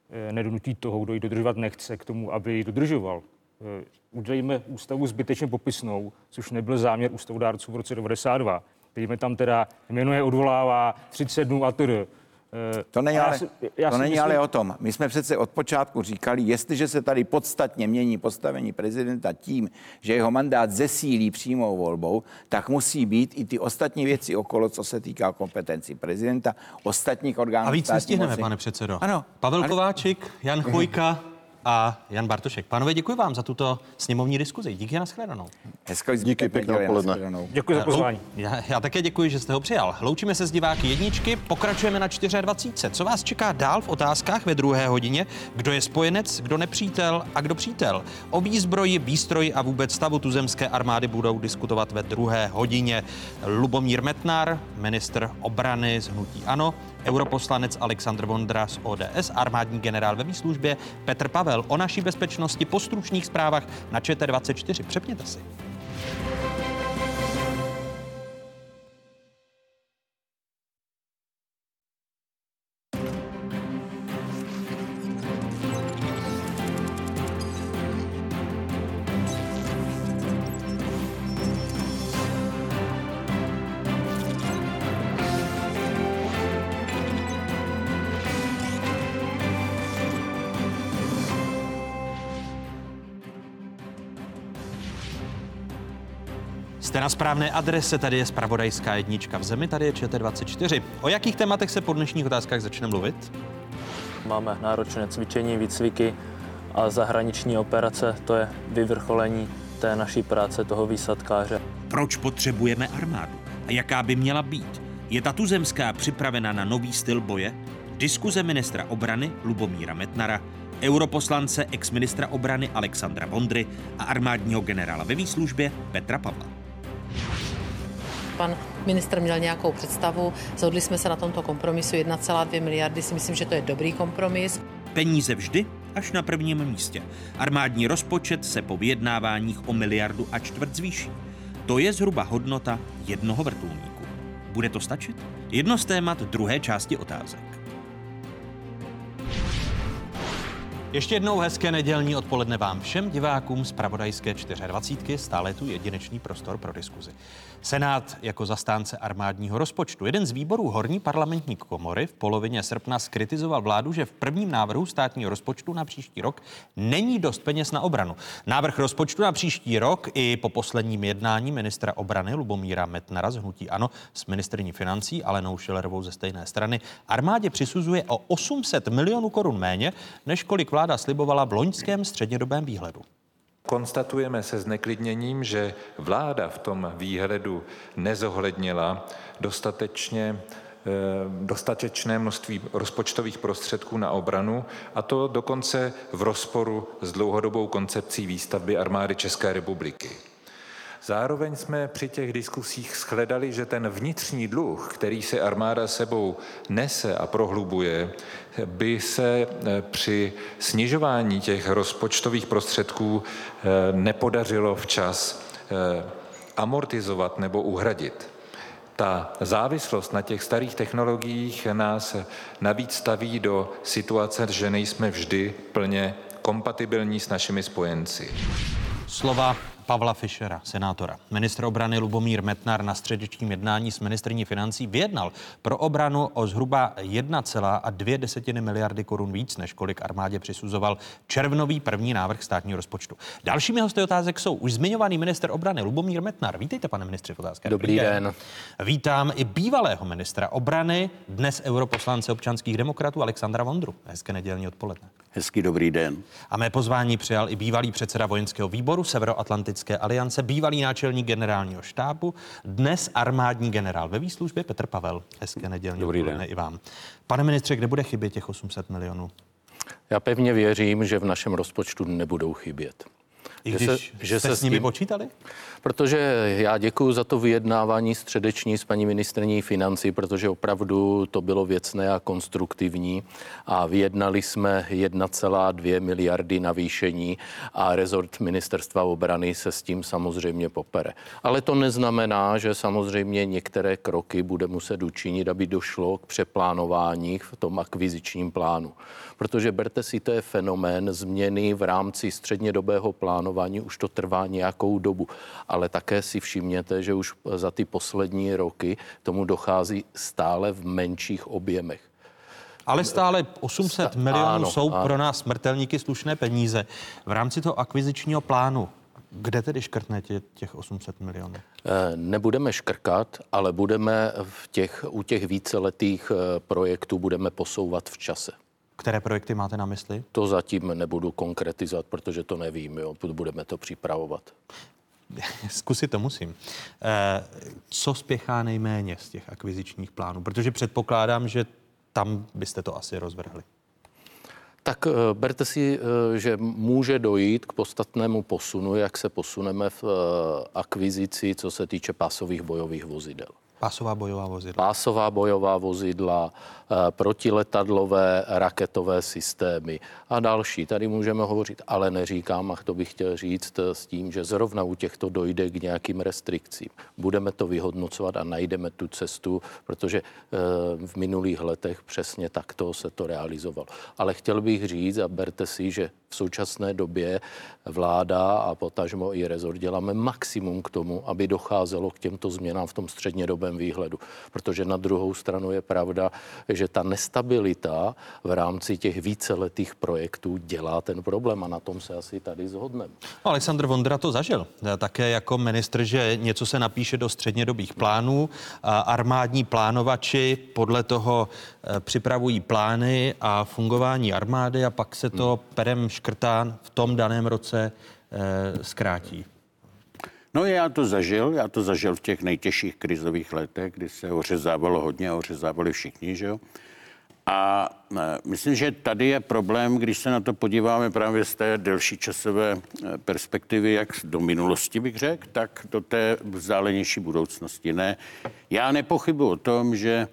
eh, nedonutí toho, kdo ji dodržovat nechce, k tomu, aby ji dodržoval. Eh, udělejme ústavu zbytečně popisnou, což nebyl záměr ústavodárců v roce 92. Dejme tam teda jmenuje, odvolává 30 dnů a tedy. Eh, to není, ale, já to není myslím... ale o tom. My jsme přece od počátku říkali, jestliže se tady podstatně mění postavení prezidenta tím, že jeho mandát zesílí přímou volbou, tak musí být i ty ostatní věci okolo, co se týká kompetencí prezidenta, ostatních orgánů. A víc nestihneme, pane předsedo. Ano. Pavel ale... Kováčik, Jan Chvojka, a Jan Bartošek. Pánové, děkuji vám za tuto sněmovní diskuzi. Díky a nashledanou. Hezký Díky, pěkné odpoledne. Děkuji za pozvání. Já, já také děkuji, že jste ho přijal. Loučíme se s diváky jedničky, pokračujeme na 24. Co vás čeká dál v otázkách ve druhé hodině? Kdo je spojenec, kdo nepřítel a kdo přítel? O výzbroji, výstroji a vůbec stavu tuzemské armády budou diskutovat ve druhé hodině. Lubomír Metnar, ministr obrany z Hnutí Ano, europoslanec Aleksandr Vondra z ODS, armádní generál ve výslužbě Petr Pavel o naší bezpečnosti po stručných zprávách na ČT24. Přepněte si. Na správné adrese, tady je Spravodajská jednička v zemi, tady je ČT24. O jakých tématech se po dnešních otázkách začne mluvit? Máme náročné cvičení, výcviky a zahraniční operace, to je vyvrcholení té naší práce, toho výsadkáře. Proč potřebujeme armádu? A jaká by měla být? Je ta tuzemská připravena na nový styl boje? Diskuze ministra obrany Lubomíra Metnara, europoslance ex-ministra obrany Alexandra Vondry a armádního generála ve výslužbě Petra Pavla. Pan ministr měl nějakou představu, zhodli jsme se na tomto kompromisu 1,2 miliardy, si myslím, že to je dobrý kompromis. Peníze vždy až na prvním místě. Armádní rozpočet se po vyjednáváních o miliardu a čtvrt zvýší. To je zhruba hodnota jednoho vrtulníku. Bude to stačit? Jedno z témat druhé části otázek. Ještě jednou hezké nedělní odpoledne vám všem divákům z Pravodajské 24. Stále tu jedinečný prostor pro diskuzi. Senát jako zastánce armádního rozpočtu. Jeden z výborů horní parlamentní komory v polovině srpna skritizoval vládu, že v prvním návrhu státního rozpočtu na příští rok není dost peněz na obranu. Návrh rozpočtu na příští rok i po posledním jednání ministra obrany Lubomíra Metnara z Hnutí Ano s ministrní financí Alenou Šilerovou ze stejné strany armádě přisuzuje o 800 milionů korun méně, než kolik vláda slibovala v loňském střednědobém výhledu. Konstatujeme se zneklidněním, že vláda v tom výhledu nezohlednila dostatečně eh, dostatečné množství rozpočtových prostředků na obranu, a to dokonce v rozporu s dlouhodobou koncepcí výstavby armády České republiky. Zároveň jsme při těch diskusích shledali, že ten vnitřní dluh, který se armáda sebou nese a prohlubuje, by se eh, při snižování těch rozpočtových prostředků eh, nepodařilo včas eh, amortizovat nebo uhradit. Ta závislost na těch starých technologiích nás navíc staví do situace, že nejsme vždy plně kompatibilní s našimi spojenci. Slova Pavla Fischera, senátora. Ministr obrany Lubomír Metnar na středečním jednání s ministrní financí vyjednal pro obranu o zhruba 1,2 miliardy korun víc, než kolik armádě přisuzoval červnový první návrh státního rozpočtu. Dalšími hosty otázek jsou už zmiňovaný minister obrany Lubomír Metnar. Vítejte, pane ministře, v otázkách. Dobrý den. Vítám i bývalého ministra obrany, dnes europoslance občanských demokratů Alexandra Vondru. Hezké nedělní odpoledne. Hezký dobrý den. A mé pozvání přijal i bývalý předseda vojenského výboru Severoatlantické aliance, bývalý náčelník generálního štábu, dnes armádní generál ve výslužbě Petr Pavel. Hezké nedělní dobrý den. i vám. Pane ministře, kde bude chybět těch 800 milionů? Já pevně věřím, že v našem rozpočtu nebudou chybět. I když že se, že jste se s nimi tím, počítali? Protože já děkuji za to vyjednávání středeční s paní ministrní financí, protože opravdu to bylo věcné a konstruktivní a vyjednali jsme 1,2 miliardy navýšení a rezort ministerstva obrany se s tím samozřejmě popere. Ale to neznamená, že samozřejmě některé kroky bude muset učinit, aby došlo k přeplánování v tom akvizičním plánu. Protože berte si, to je fenomén změny v rámci střednědobého plánování, už to trvá nějakou dobu ale také si všimněte, že už za ty poslední roky tomu dochází stále v menších objemech. Ale stále 800 milionů ano, jsou ano. pro nás smrtelníky slušné peníze. V rámci toho akvizičního plánu, kde tedy škrtnete těch 800 milionů? Eh, nebudeme škrkat, ale budeme v těch, u těch víceletých eh, projektů budeme posouvat v čase. Které projekty máte na mysli? To zatím nebudu konkretizovat, protože to nevím. Jo. Budeme to připravovat. Zkusit to musím. Eh, co spěchá nejméně z těch akvizičních plánů? Protože předpokládám, že tam byste to asi rozvrhli. Tak eh, berte si, eh, že může dojít k podstatnému posunu, jak se posuneme v akvizici, co se týče pásových bojových vozidel. Pásová bojová vozidla. Pásová bojová vozidla, eh, protiletadlové raketové systémy a další. Tady můžeme hovořit, ale neříkám, a to bych chtěl říct eh, s tím, že zrovna u těchto dojde k nějakým restrikcím. Budeme to vyhodnocovat a najdeme tu cestu, protože eh, v minulých letech přesně takto se to realizovalo. Ale chtěl bych říct a berte si, že v současné době vláda a potažmo i rezort děláme maximum k tomu, aby docházelo k těmto změnám v tom střednědobém výhledu. Protože na druhou stranu je pravda, že ta nestabilita v rámci těch víceletých projektů dělá ten problém a na tom se asi tady zhodneme. No, Aleksandr Vondra to zažil také jako ministr, že něco se napíše do střednědobých plánů. Armádní plánovači podle toho eh, připravují plány a fungování armády a pak se to perem škrtá v tom daném roce eh, zkrátí. No já to zažil, já to zažil v těch nejtěžších krizových letech, kdy se ořezávalo hodně a ořezávali všichni, že jo. A e, myslím, že tady je problém, když se na to podíváme právě z té delší časové e, perspektivy, jak do minulosti bych řekl, tak do té vzdálenější budoucnosti. Ne, já nepochybuji o tom, že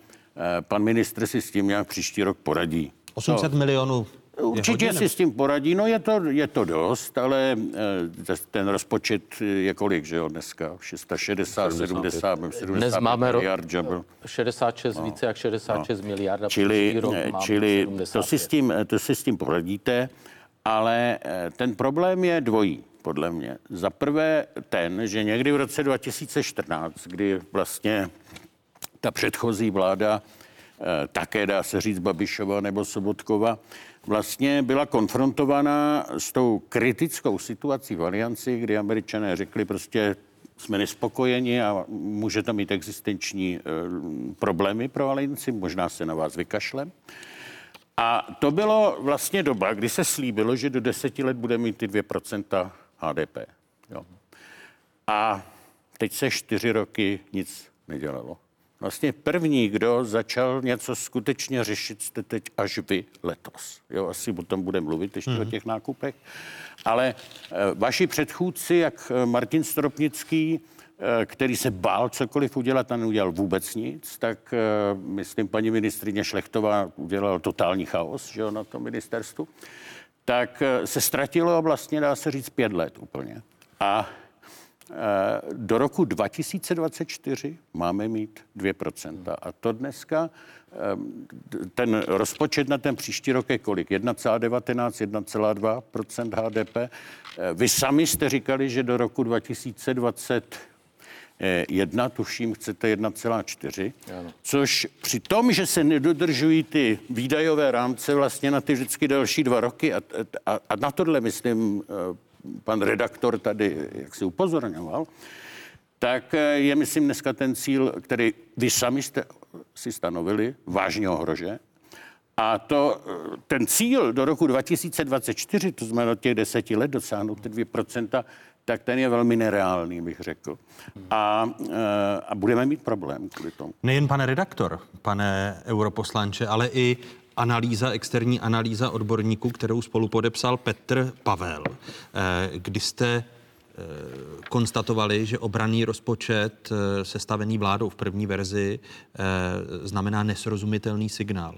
pan ministr si s tím nějak příští rok poradí. 800 no. milionů Určitě si s tím poradí, no je to, je to dost, ale eh, ten rozpočet je kolik, že jo, dneska? 660, 70, 70 Dnes máme miliard, že byl. 66, no. více jak 66 no. miliard. Čili, rok eh, čili to, si s tím, to si s tím poradíte, ale eh, ten problém je dvojí podle mě. Za prvé ten, že někdy v roce 2014, kdy vlastně ta předchozí vláda, také dá se říct Babišova nebo Sobotkova, vlastně byla konfrontovaná s tou kritickou situací v alianci, kdy američané řekli prostě jsme nespokojeni a může to mít existenční e, problémy pro alianci, možná se na vás vykašlem. A to bylo vlastně doba, kdy se slíbilo, že do deseti let bude mít ty 2% HDP. Jo. A teď se čtyři roky nic nedělalo. Vlastně první, kdo začal něco skutečně řešit, jste teď až vy letos. Jo, asi o tom bude mluvit ještě hmm. o mhm. těch nákupech. Ale e, vaši předchůdci, jak eh, Martin Stropnický, e, který se bál cokoliv udělat a neudělal vůbec nic, tak e, myslím, paní ministrině Šlechtová udělala totální chaos že jo, na tom ministerstvu, tak se ztratilo vlastně, dá se říct, pět let úplně. A Eh, do roku 2024 máme mít 2%. A to dneska, eh, ten rozpočet na ten příští rok je kolik? 1,19, 1,2% HDP. Eh, vy sami jste říkali, že do roku 2020 jedna, tuším, chcete 1,4, což při tom, že se nedodržují ty výdajové rámce vlastně na ty vždycky další dva roky a, a, a na tohle, myslím, pan redaktor tady jak si upozorňoval, tak eh, je, myslím, dneska ten cíl, který vy sami jste si stanovili, vážně ohrože. A to, eh, ten cíl do roku 2024, to znamená od těch deseti let dosáhnout ty 2%, tak ten je velmi nereálný, bych řekl. A, eh, a budeme mít problém kvůli tomu. Nejen pane redaktor, pane europoslanče, ale i analýza, externí analýza odborníků, kterou spolu podepsal Petr Pavel, eh, kdy jste eh, konstatovali, že obraný rozpočet eh, sestavený vládou v první verzi znamená nesrozumitelný signál.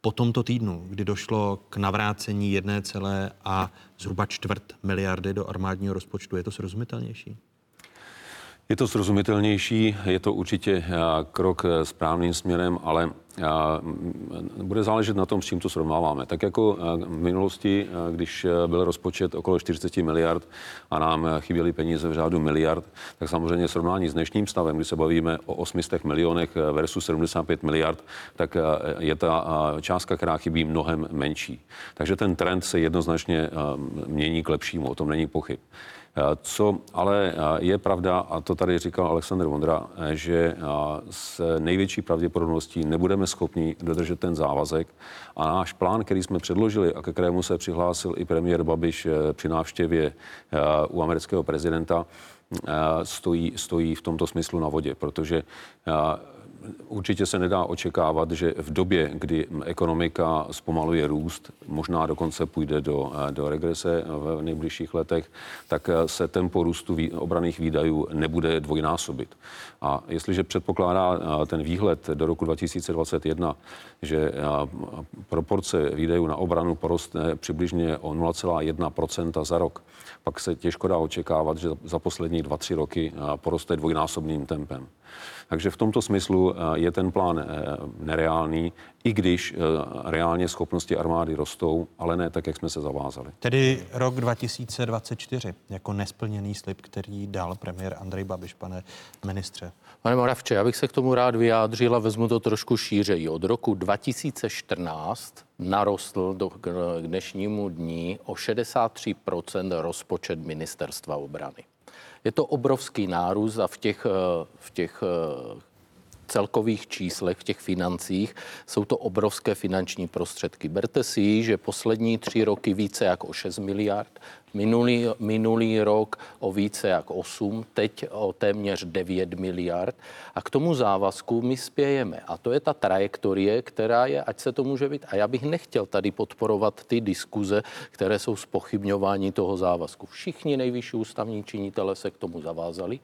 Po tomto týdnu, kdy došlo k navrácení jedné celé a zhruba čtvrt miliardy do armádního rozpočtu, je to srozumitelnější? Je to srozumitelnější, je to určitě krok správným směrem, ale bude záležet na tom, s čím to srovnáváme. Tak jako v minulosti, když byl rozpočet okolo 40 miliard a nám chyběly peníze v řádu miliard, tak samozřejmě srovnání s dnešním stavem, kdy se bavíme o 800 milionech versus 75 miliard, tak je ta částka, která chybí, mnohem menší. Takže ten trend se jednoznačně mění k lepšímu, o tom není pochyb. Co ale je pravda, a to tady říkal Aleksandr Vondra, že s největší pravděpodobností nebudeme schopni dodržet ten závazek. A náš plán, který jsme předložili a ke kterému se přihlásil i premiér Babiš eh, při návštěvě eh, u amerického prezidenta, eh, stojí, stojí v tomto smyslu na vodě, protože určitě se nedá očekávat, že v době, kdy ekonomika zpomaluje růst, možná dokonce půjde do, do regrese v nejbližších letech, tak se tempo růstu obraných výdajů nebude dvojnásobit. A jestliže předpokládá ten výhled do roku 2021, že proporce výdajů na obranu poroste přibližně o 0,1% za rok, pak se těžko dá očekávat, že za poslední dva, tři roky poroste dvojnásobným tempem. Takže v tomto smyslu eh, je ten plán eh, nereálný, i když eh, reálně schopnosti armády rostou, ale ne tak, jak jsme se zavázali. Tedy rok 2024 jako nesplněný slib, který dal premiér Andrej Babiš, pane ministře. Pane Moravče, já bych se k tomu rád vyjádřil a vezmu to trošku šířeji. Od roku 2014 narostl do, k dnešnímu dní o 63% rozpočet ministerstva obrany. Je to obrovský nárůst a v těch, eh, v těch eh, celkových číslech, v těch financích, jsou to obrovské finanční prostředky. Berte si, že poslední tři roky více jak o 6 miliard, Minulý, minulý rok o více jak 8, teď o téměř 9 miliard. A k tomu závazku my spějeme. A to je ta trajektorie, která je, ať se to může být. A já bych nechtěl tady podporovat ty diskuze, které jsou spochybňování toho závazku. Všichni nejvyšší ústavní činitele se k tomu zavázali.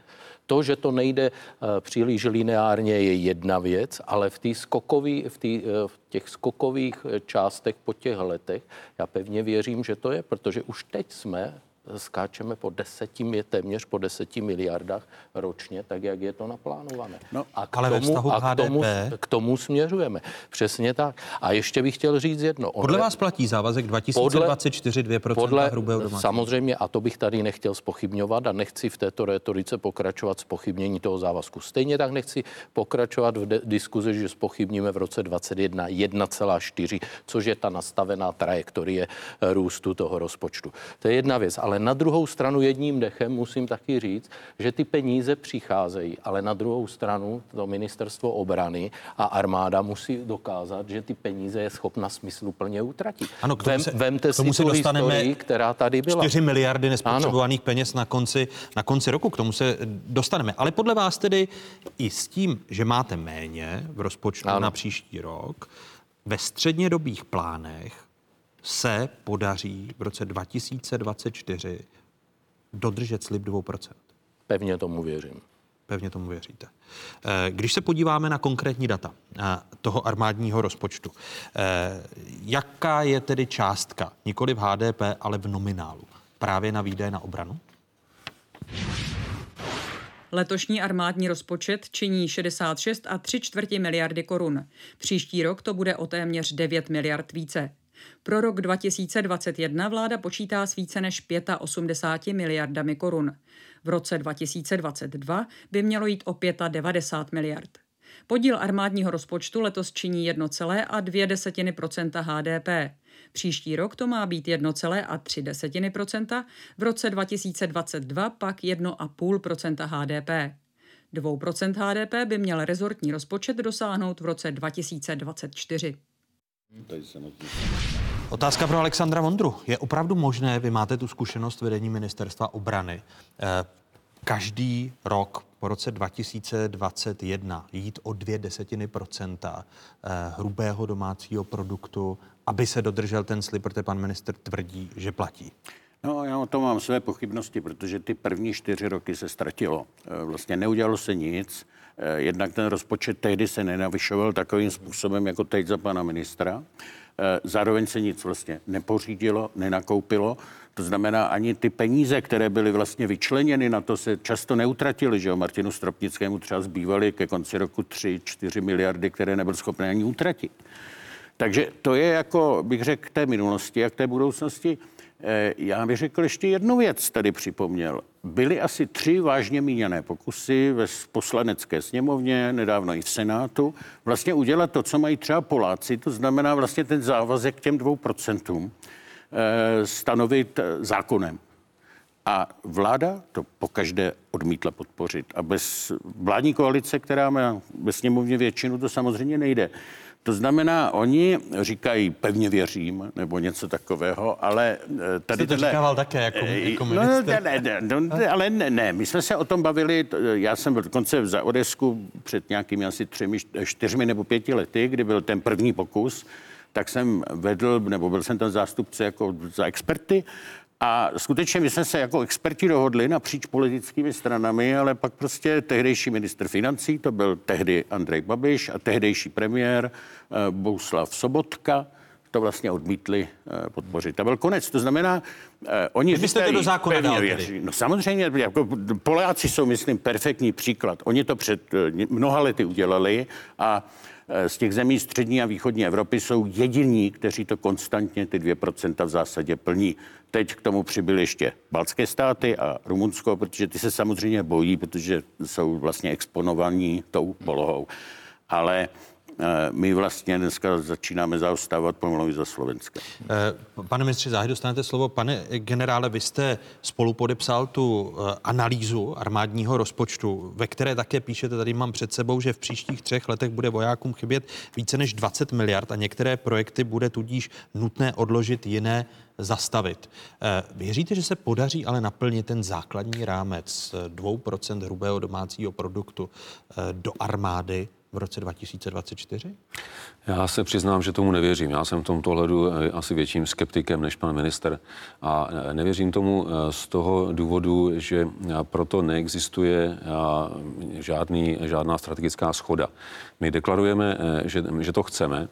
To, že to nejde eh, příliš lineárně, je jedna věc, ale v, tý skokový, v, tý, eh, v těch skokových eh, částech po těch letech já pevně věřím, že to je, protože už teď jsme skáčeme po deseti, téměř po deseti miliardách ročně, tak jak je to naplánované. No, a k ale tomu, a k tomu, k tomu směřujeme. Přesně tak. A ještě bych chtěl říct jedno. Podle vás platí závazek 2024 2% podle, hrubého domácího? Samozřejmě, a to bych tady nechtěl spochybňovat a nechci v této retorice pokračovat spochybnění toho závazku. Stejně tak nechci pokračovat v de- diskuzi, že spochybníme v roce 2021 1,4, což je ta nastavená trajektorie růstu toho rozpočtu. To je jedna věc. Ale na druhou stranu jedním dechem musím taky říct, že ty peníze přicházejí, ale na druhou stranu to ministerstvo obrany a armáda musí dokázat, že ty peníze je schopna smysluplně utratit. Ano, k tomu Vem, se, vemte k tomu si se tu dostaneme historii, která tady byla. 4 miliardy nespotřebovaných ano. peněz na konci, na konci roku, k tomu se dostaneme. Ale podle vás tedy i s tím, že máte méně v rozpočtu ano. na příští rok, ve střednědobých plánech se podaří v roce 2024 dodržet slib 2%. Pevně tomu věřím. Pevně tomu věříte. Eh, když se podíváme na konkrétní data eh, toho armádního rozpočtu, eh, jaká je tedy částka, nikoli v HDP, ale v nominálu, právě na výdaje na obranu? Letošní armádní rozpočet činí 66 a 3 čtvrtě miliardy korun. Příští rok to bude o téměř 9 miliard více. Pro rok 2021 vláda počítá s více než 85 miliardami korun. V roce 2022 by mělo jít o 95 miliard. Podíl armádního rozpočtu letos činí 1,2% HDP. Příští rok to má být 1,3% v roce 2022 pak 1,5% HDP. 2% HDP by měl rezortní rozpočet dosáhnout v roce 2024. Otázka pro Alexandra Vondru. Je opravdu možné, vy máte tu zkušenost vedení ministerstva obrany, eh, každý rok po roce 2021 jít o dvě desetiny procenta eh, hrubého domácího produktu, aby se dodržel ten slib, protože pan minister tvrdí, že platí? No, já o tom mám své pochybnosti, protože ty první čtyři roky se ztratilo. Eh, Vlastně neudělalo se nic. Eh, Jednak ten rozpočet tehdy se nenavyšoval takovým způsobem, jako teď za pana ministra. Eh, Zároveň se nic vlastně nepořídilo, nenakoupilo. To znamená, ani ty peníze, které byly vlastně vyčleněny na to, se často neutratily, že jo? Martinu Stropnickému třeba zbývaly ke konci roku 3-4 miliardy, které nebyl schopný ani utratit. Takže to je jako, bych řekl, k té minulosti a k té budoucnosti. Eh, Já bych řekl ještě jednu věc, tady připomněl. Byly asi tři vážně míněné pokusy ve poslanecké sněmovně, nedávno i v Senátu, vlastně udělat to, co mají třeba Poláci, to znamená vlastně ten závazek k těm dvou procentům eh, stanovit eh, zákonem. A vláda to pokaždé odmítla podpořit. A bez vládní koalice, která má ve sněmovně většinu, to samozřejmě nejde. To znamená, oni říkají, pevně věřím, nebo něco takového, ale eh, tady Jste to říkával také jako- jako no, ne, ne, no, ne, ale ne, ne, my jsme se o tom bavili, já jsem byl dokonce za Odesku před nějakými asi třemi, čtyřmi nebo pěti lety, kdy byl ten první pokus, tak jsem vedl, nebo byl jsem tam zástupce jako za experty a skutečně my jsme se jako experti dohodli napříč politickými stranami, ale pak prostě tehdejší ministr financí, to byl tehdy Andrej Babiš a tehdejší premiér eh, Bouslav Sobotka, to vlastně odmítli eh, podpořit. To byl konec. To znamená, eh, oni Vy byste to do zákona dal tedy? věří. No samozřejmě, jako Poláci jsou, myslím, perfektní příklad. Oni to před mnoha lety udělali a z těch zemí střední a východní Evropy jsou jediní, kteří to konstantně ty 2% v zásadě plní. Teď k tomu přibyly ještě baltské státy a Rumunsko, protože ty se samozřejmě bojí, protože jsou vlastně exponovaní tou polohou. Ale eh, my vlastně dneska začínáme zaostávat pomalu i za Slovenskem. Eh, Pane ministře Záhy, dostanete slovo. Pane generále, vy jste spolu podepsal tu eh, analýzu armádního rozpočtu, ve které také píšete, tady mám před sebou, že v příštích třech letech bude vojákům chybět více než 20 miliard a některé projekty bude tudíž nutné odložit, jiné zastavit. Eh, Věříte, že se podaří ale naplnit ten základní rámec eh, 2% hrubého domácího produktu eh, do armády v roce 2024? Já se přiznám, že tomu nevěřím. Já jsem v tomto ohledu eh, asi větším skeptikem než pan minister. A eh, nevěřím tomu eh, z toho důvodu, že proto neexistuje žádný, žádná strategická schoda. My deklarujeme, že, že to chceme,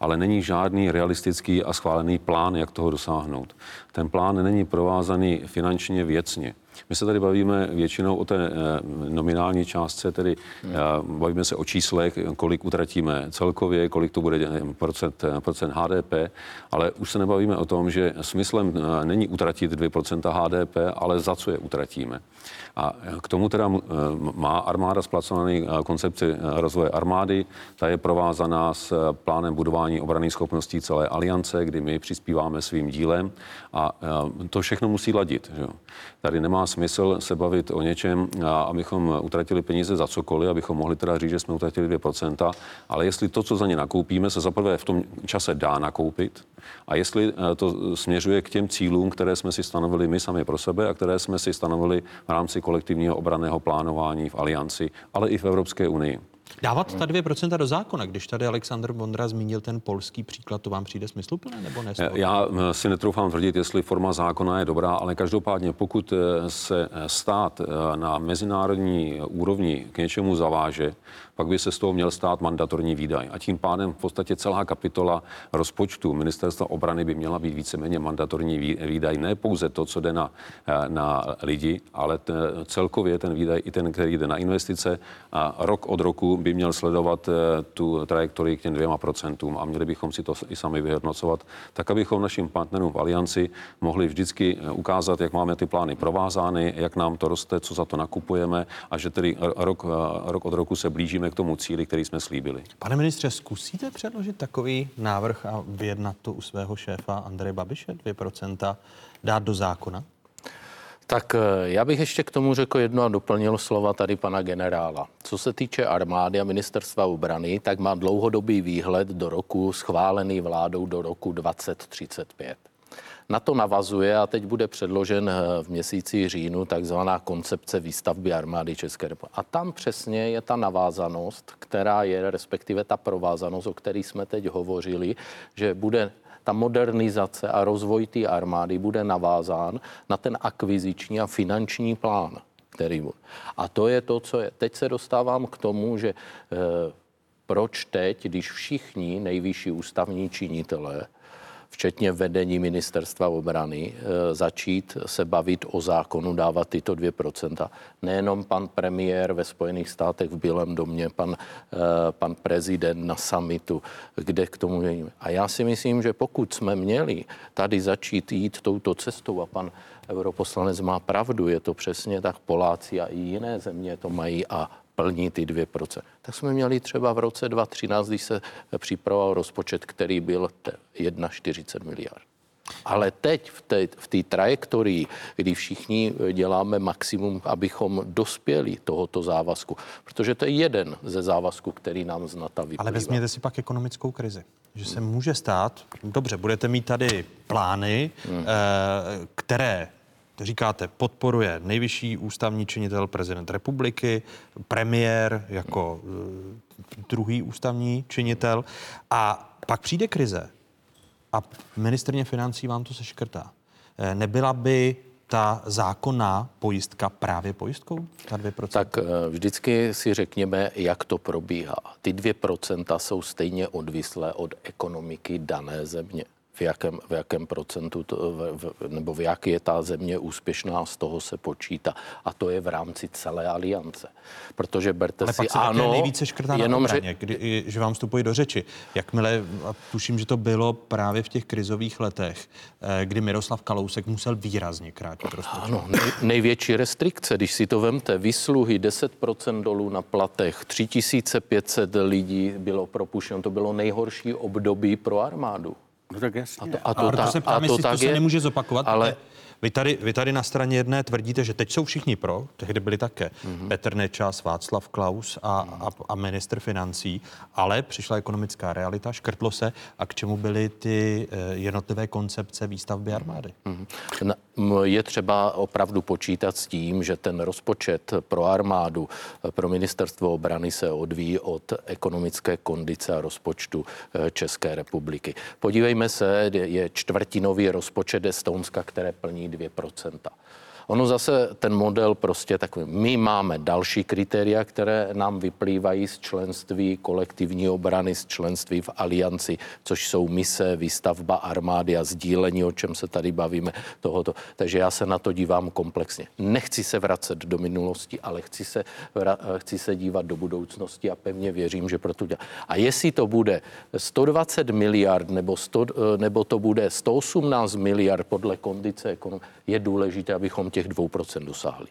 ale není žádný realistický a schválený plán, jak toho dosáhnout. Ten plán není provázaný finančně věcně. My se tady bavíme většinou o té eh, nominální částce, tedy eh, bavíme se o číslech, kolik utratíme celkově, kolik to bude eh, procent, procent HDP, ale už se nebavíme o tom, že smyslem není utratit 2% HDP, ale za co je utratíme. A k tomu teda eh, má armáda zpracovaný eh, koncepci eh, rozvoje armády. Ta je provázaná s eh, plánem budování obraných schopností celé aliance, kdy my přispíváme svým dílem a eh, to všechno musí ladit. Že. Tady nemá smysl se bavit o něčem, abychom utratili peníze za cokoliv, abychom mohli teda říct, že jsme utratili 2%, ale jestli to, co za ně nakoupíme, se zaprvé v tom čase dá nakoupit a jestli eh, to směřuje k těm cílům, které jsme si stanovili my sami pro sebe a které jsme si stanovili v rámci kolektivního obraného plánování v Alianci, ale i v Evropské unii. Dávat ta 2% do zákona, když tady Aleksandr Vondra zmínil ten polský příklad, to vám přijde smysluplné nebo ne? Eh, Já eh, si netroufám tvrdit, jestli forma zákona je dobrá, ale každopádně pokud eh, se stát na mezinárodní úrovni k něčemu zaváže, pak by se z toho měl stát mandatorní výdaj. A tím pádem v podstatě celá kapitola rozpočtu ministerstva obrany by měla být víceméně mandatorní vý- výdaj. Ne pouze to, co jde na, eh, na lidi, ale t, celkově ten výdaj i ten, který jde na investice. A rok od roku by měl sledovat eh, tu trajektorii k těm dvěma procentům a měli bychom si to i sami vyhodnocovat, tak abychom našim partnerům v Alianci mohli vždycky eh, ukázat, jak máme ty plány provázány, jak nám to roste, co za to nakupujeme a že tedy rok, rok od roku se blížíme k tomu cíli, který jsme slíbili. Pane ministře, zkusíte předložit takový návrh a vyjednat to u svého šéfa Andreje Babiše 2% dát do zákona? Tak eh, já bych ještě k tomu řekl jedno a doplnil slova tady pana generála. Co se týče armády a ministerstva obrany, tak má dlouhodobý výhled do roku schválený vládou do roku 2035. Na to navazuje a teď bude předložen eh, v měsíci říjnu takzvaná koncepce výstavby armády České republiky. A tam přesně je ta navázanost, která je, respektive ta provázanost, o které jsme teď hovořili, že bude ta modernizace a rozvoj té armády bude navázán na ten akviziční a finanční plán, který bude. A to je to, co je. Teď se dostávám k tomu, že e, proč teď, když všichni nejvyšší ústavní činitelé včetně vedení ministerstva obrany, eh, začít se bavit o zákonu, dávat tyto 2%. Nejenom pan premiér ve Spojených státech v Bílém domě, pan, eh, pan prezident na summitu, kde k tomu je. A já si myslím, že pokud jsme měli tady začít jít touto cestou a pan europoslanec má pravdu, je to přesně tak, Poláci a i jiné země to mají a plní ty 2%. Tak jsme měli třeba v roce 2013, když se připravoval rozpočet, který byl 1,40 miliard. Ale teď v té, v té trajektorii, kdy všichni děláme maximum, abychom dospěli tohoto závazku, protože to je jeden ze závazků, který nám z NATO vyplývá. Ale vezměte si pak ekonomickou krizi, že se může stát, dobře, budete mít tady plány, hmm. které říkáte, podporuje nejvyšší ústavní činitel prezident republiky, premiér jako uh, druhý ústavní činitel a pak přijde krize a ministrně financí vám to seškrtá. E, nebyla by ta zákonná pojistka právě pojistkou? Ta 2%? Tak eh, vždycky si řekněme, jak to probíhá. Ty 2% jsou stejně odvislé od ekonomiky dané země v jakém, v jakém procentu to, v, v, nebo v jak je ta země úspěšná, z toho se počítá. A to je v rámci celé aliance. Protože berte Ale si, pak se ano, nejvíce škrtá jenom, na obraně, že... Kdy, že vám vstupují do řeči. Jakmile, a tuším, že to bylo právě v těch krizových letech, eh, kdy Miroslav Kalousek musel výrazně krátit rozpočet. Ano, nej, největší restrikce, když si to vemte, vysluhy 10% dolů na platech, 3500 lidí bylo propuštěno, to bylo nejhorší období pro armádu. No tak jasně. A to, a to, a ta, se ptám, a to, to tak se je, nemůže zopakovat, ale vy tady, vy tady na straně jedné tvrdíte, že teď jsou všichni pro, tehdy byli také mm-hmm. Petr Nečas, Václav Klaus a, a, a minister financí, ale přišla ekonomická realita, škrtlo se a k čemu byly ty eh, jednotlivé koncepce výstavby armády? Mm-hmm. Je třeba opravdu počítat s tím, že ten rozpočet pro armádu, pro ministerstvo obrany se odvíjí od ekonomické kondice a rozpočtu eh, České republiky. Podívejme se, je čtvrtinový rozpočet Estonska, které plní 2%. Ono zase ten model prostě takový. My máme další kritéria, které nám vyplývají z členství kolektivní obrany, z členství v alianci, což jsou mise, výstavba armády a sdílení, o čem se tady bavíme tohoto. Takže já se na to dívám komplexně. Nechci se vracet do minulosti, ale chci se, chci se dívat do budoucnosti a pevně věřím, že pro to dělá. A jestli to bude 120 miliard nebo, 100, nebo to bude 118 miliard podle kondice ekonomie, je důležité, abychom těch 2% dosáhli.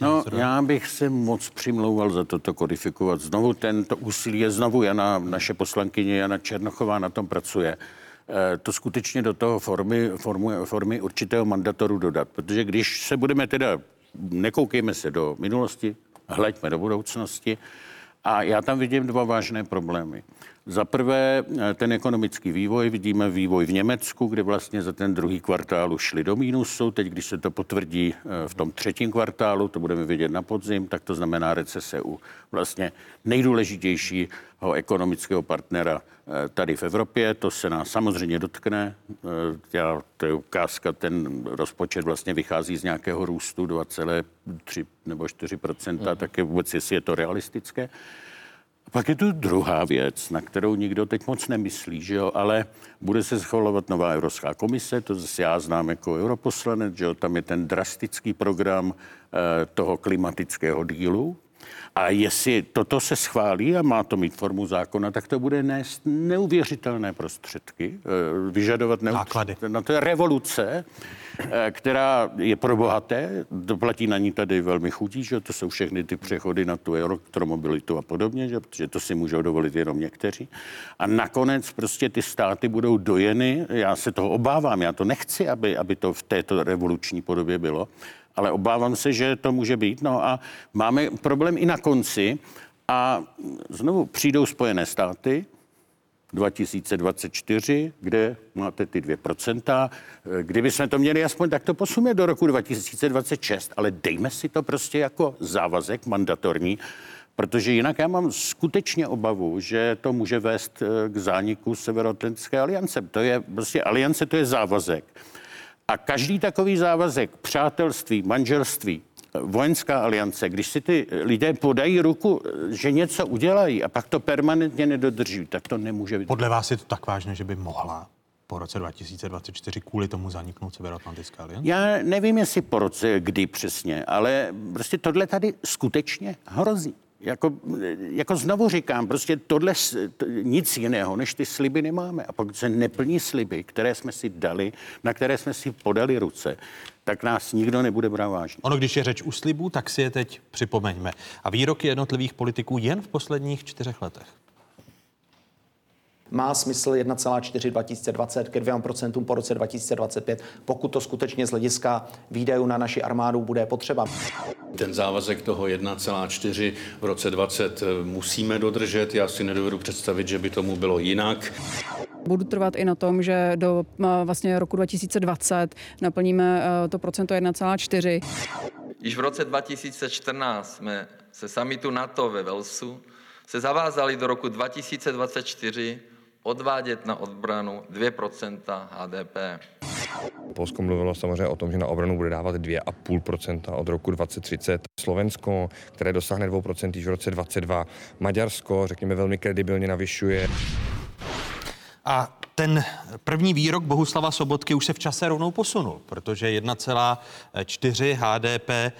No, já bych se moc přimlouval za toto kodifikovat. Znovu tento úsilí je znovu Jana, naše poslankyně Jana Černochová na tom pracuje. E, to skutečně do toho formy, formy, formy určitého mandatoru dodat. Protože když se budeme teda, nekoukejme se do minulosti, hleďme do budoucnosti, a já tam vidím dva vážné problémy. Za prvé eh, ten ekonomický vývoj, vidíme vývoj v Německu, kde vlastně za ten druhý kvartál šli do mínusu. Teď, když se to potvrdí eh, v tom třetím kvartálu, to budeme vidět na podzim, tak to znamená recese u vlastně nejdůležitějšího ekonomického partnera eh, tady v Evropě. To se nás samozřejmě dotkne. Já, to je ukázka, ten rozpočet vlastně vychází z nějakého růstu 2,3 nebo 4 mm. tak je vůbec, jestli je to realistické. Pak je tu druhá věc, na kterou nikdo teď moc nemyslí, že jo, ale bude se schvalovat nová Evropská komise, to zase já znám jako europoslanec, že jo, tam je ten drastický program eh, toho klimatického dílu, a jestli toto se schválí a má to mít formu zákona, tak to bude nést neuvěřitelné prostředky, eh, vyžadovat náklady. Na to je revoluce, eh, která je pro bohaté, doplatí na ní tady velmi chudí, že to jsou všechny ty přechody na tu elektromobilitu a podobně, že, protože to si můžou dovolit jenom někteří. A nakonec prostě ty státy budou dojeny, já se toho obávám, já to nechci, aby, aby to v této revoluční podobě bylo, ale obávám se, že to může být. No a máme problém i na konci a znovu přijdou Spojené státy 2024, kde máte ty 2%. Kdyby jsme to měli aspoň takto posunout do roku 2026, ale dejme si to prostě jako závazek mandatorní, protože jinak já mám skutečně obavu, že to může vést eh, k zániku Severoatlantické aliance. To je prostě aliance, to je závazek. A každý takový závazek, přátelství, manželství, vojenská aliance, když si ty lidé podají ruku, že něco udělají a pak to permanentně nedodrží, tak to nemůže být. Podle vás je to tak vážné, že by mohla po roce 2024 kvůli tomu zaniknout Severoatlantická aliance? Já nevím, jestli po roce kdy přesně, ale prostě tohle tady skutečně hrozí. Jako, jako znovu říkám, prostě tohle to, nic jiného, než ty sliby nemáme. A pokud se neplní sliby, které jsme si dali, na které jsme si podali ruce, tak nás nikdo nebude brát vážně. Ono, když je řeč u slibů, tak si je teď připomeňme. A výroky jednotlivých politiků jen v posledních čtyřech letech. Má smysl 1,4 2020 ke 2% po roce 2025, pokud to skutečně z hlediska výdajů na naši armádu bude potřeba. Ten závazek toho 1,4 v roce 20 musíme dodržet. Já si nedovedu představit, že by tomu bylo jinak. Budu trvat i na tom, že do vlastně roku 2020 naplníme e, to procento 1,4. Již v roce 2014 jsme se samitu NATO ve Velsu se zavázali do roku 2024 odvádět na odbranu 2% HDP. Polsko mluvilo samozřejmě o tom, že na obranu bude dávat 2,5% od roku 2030. Slovensko, které dosáhne 2% již v roce 2022. Maďarsko, řekněme, velmi kredibilně navyšuje. A ten první výrok Bohuslava Sobotky už se v čase rovnou posunul, protože 1,4 HDP eh,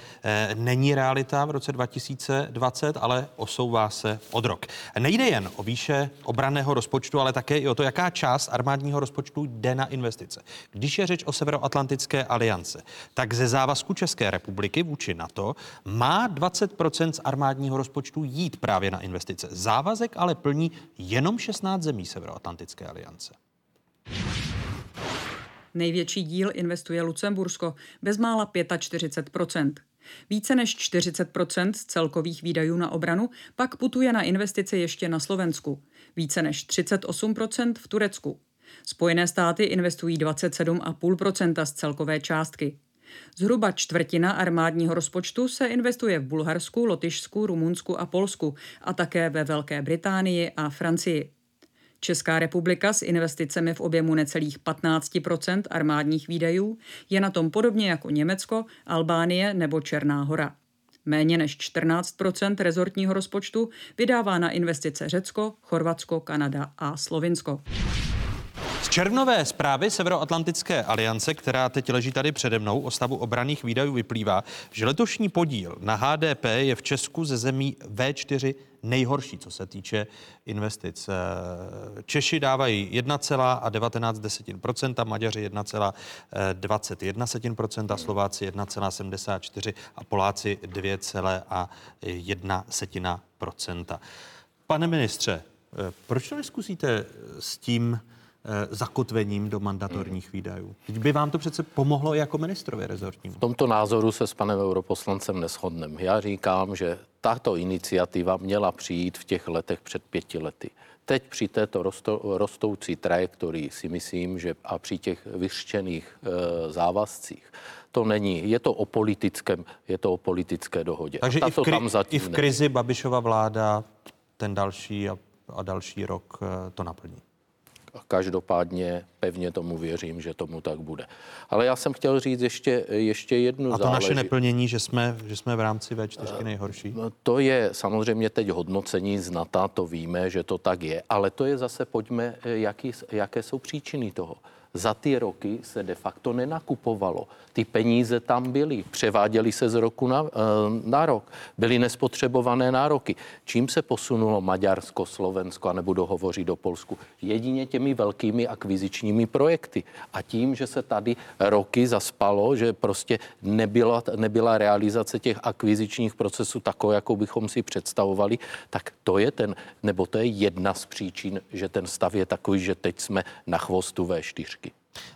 není realita v roce 2020, ale osouvá se od rok. Nejde jen o výše obraného rozpočtu, ale také i o to, jaká část armádního rozpočtu jde na investice. Když je řeč o Severoatlantické aliance, tak ze závazku České republiky vůči NATO má 20% z armádního rozpočtu jít právě na investice. Závazek ale plní jenom 16 zemí Severoatlantické aliance. Největší díl investuje Lucembursko, bezmála 45% Více než 40 z celkových výdajů na obranu pak putuje na investice ještě na Slovensku. Více než 38% v Turecku. Spojené státy investují 27,5% z celkové částky. Zhruba čtvrtina armádního rozpočtu se investuje v Bulharsku, Lotyšsku, Rumunsku a Polsku a také ve Velké Británii a Francii. Česká republika s investicemi v objemu necelých 15% armádních výdajů je na tom podobně jako Německo, Albánie nebo Černá hora. Méně než 14% rezortního rozpočtu vydává na investice Řecko, Chorvatsko, Kanada a Slovinsko. Červnové zprávy Severoatlantické aliance, která teď leží tady přede mnou o stavu obraných výdajů, vyplývá, že letošní podíl na HDP je v Česku ze zemí V4 nejhorší, co se týče investic. Eh, Češi dávají 1,19%, Maďaři 1,21%, Slováci 1,74% a Poláci 2,1%. Pane ministře, eh, proč to neskusíte s tím zakotvením do mandatorních výdajů. Teď by vám to přece pomohlo i jako ministrovi rezortnímu. V tomto názoru se s panem europoslancem neschodneme. Já říkám, že tato iniciativa měla přijít v těch letech před pěti lety. Teď při této rosto, rostoucí trajektorii si myslím, že a při těch vyřčených e, závazcích, to není, je to o politickém, je to o politické dohodě. Takže i v, kri- tam zatím i v krizi Babišova vláda ten další a, a další rok e, to naplní. Každopádně pevně tomu věřím, že tomu tak bude. Ale já jsem chtěl říct ještě, ještě jednu A to záleži... naše neplnění, že jsme, že jsme v rámci V4 nejhorší? No, to je samozřejmě teď hodnocení z NATO, to víme, že to tak je, ale to je zase, pojďme, jaký, jaké jsou příčiny toho za ty roky se de facto nenakupovalo. Ty peníze tam byly, převáděly se z roku na, eh, na rok, byly nespotřebované nároky. Čím se posunulo Maďarsko, Slovensko a nebudu hovořit o Polsku? Jedině těmi velkými akvizičními projekty. A tím, že se tady roky zaspalo, že prostě nebyla, nebyla realizace těch akvizičních procesů takové, jako bychom si představovali, tak to je ten, nebo to je jedna z příčin, že ten stav je takový, že teď jsme na chvostu V4.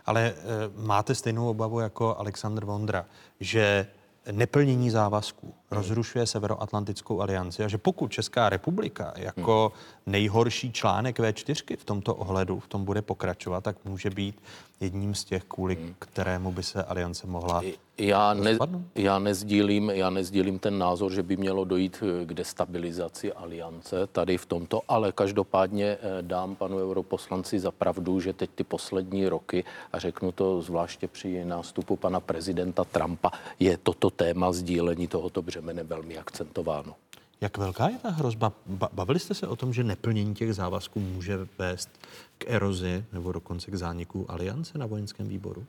Ale e, máte stejnou obavu jako Aleksandr Vondra, že neplnění závazků rozrušuje Severoatlantickou alianci a že pokud Česká republika jako nejhorší článek V4 v tomto ohledu v tom bude pokračovat, tak může být jedním z těch, kvůli kterému by se aliance mohla Já, ne, já, nezdílím, já nezdílím ten názor, že by mělo dojít eh, k destabilizaci aliance tady v tomto, ale každopádně eh, dám panu europoslanci za pravdu, že teď ty poslední roky, a řeknu to zvláště při nástupu pana prezidenta Trumpa, je toto téma sdílení tohoto břemene velmi akcentováno. Jak velká je ta hrozba? Bavili jste se o tom, že neplnění těch závazků může vést k erozi nebo dokonce k zániku aliance na vojenském výboru?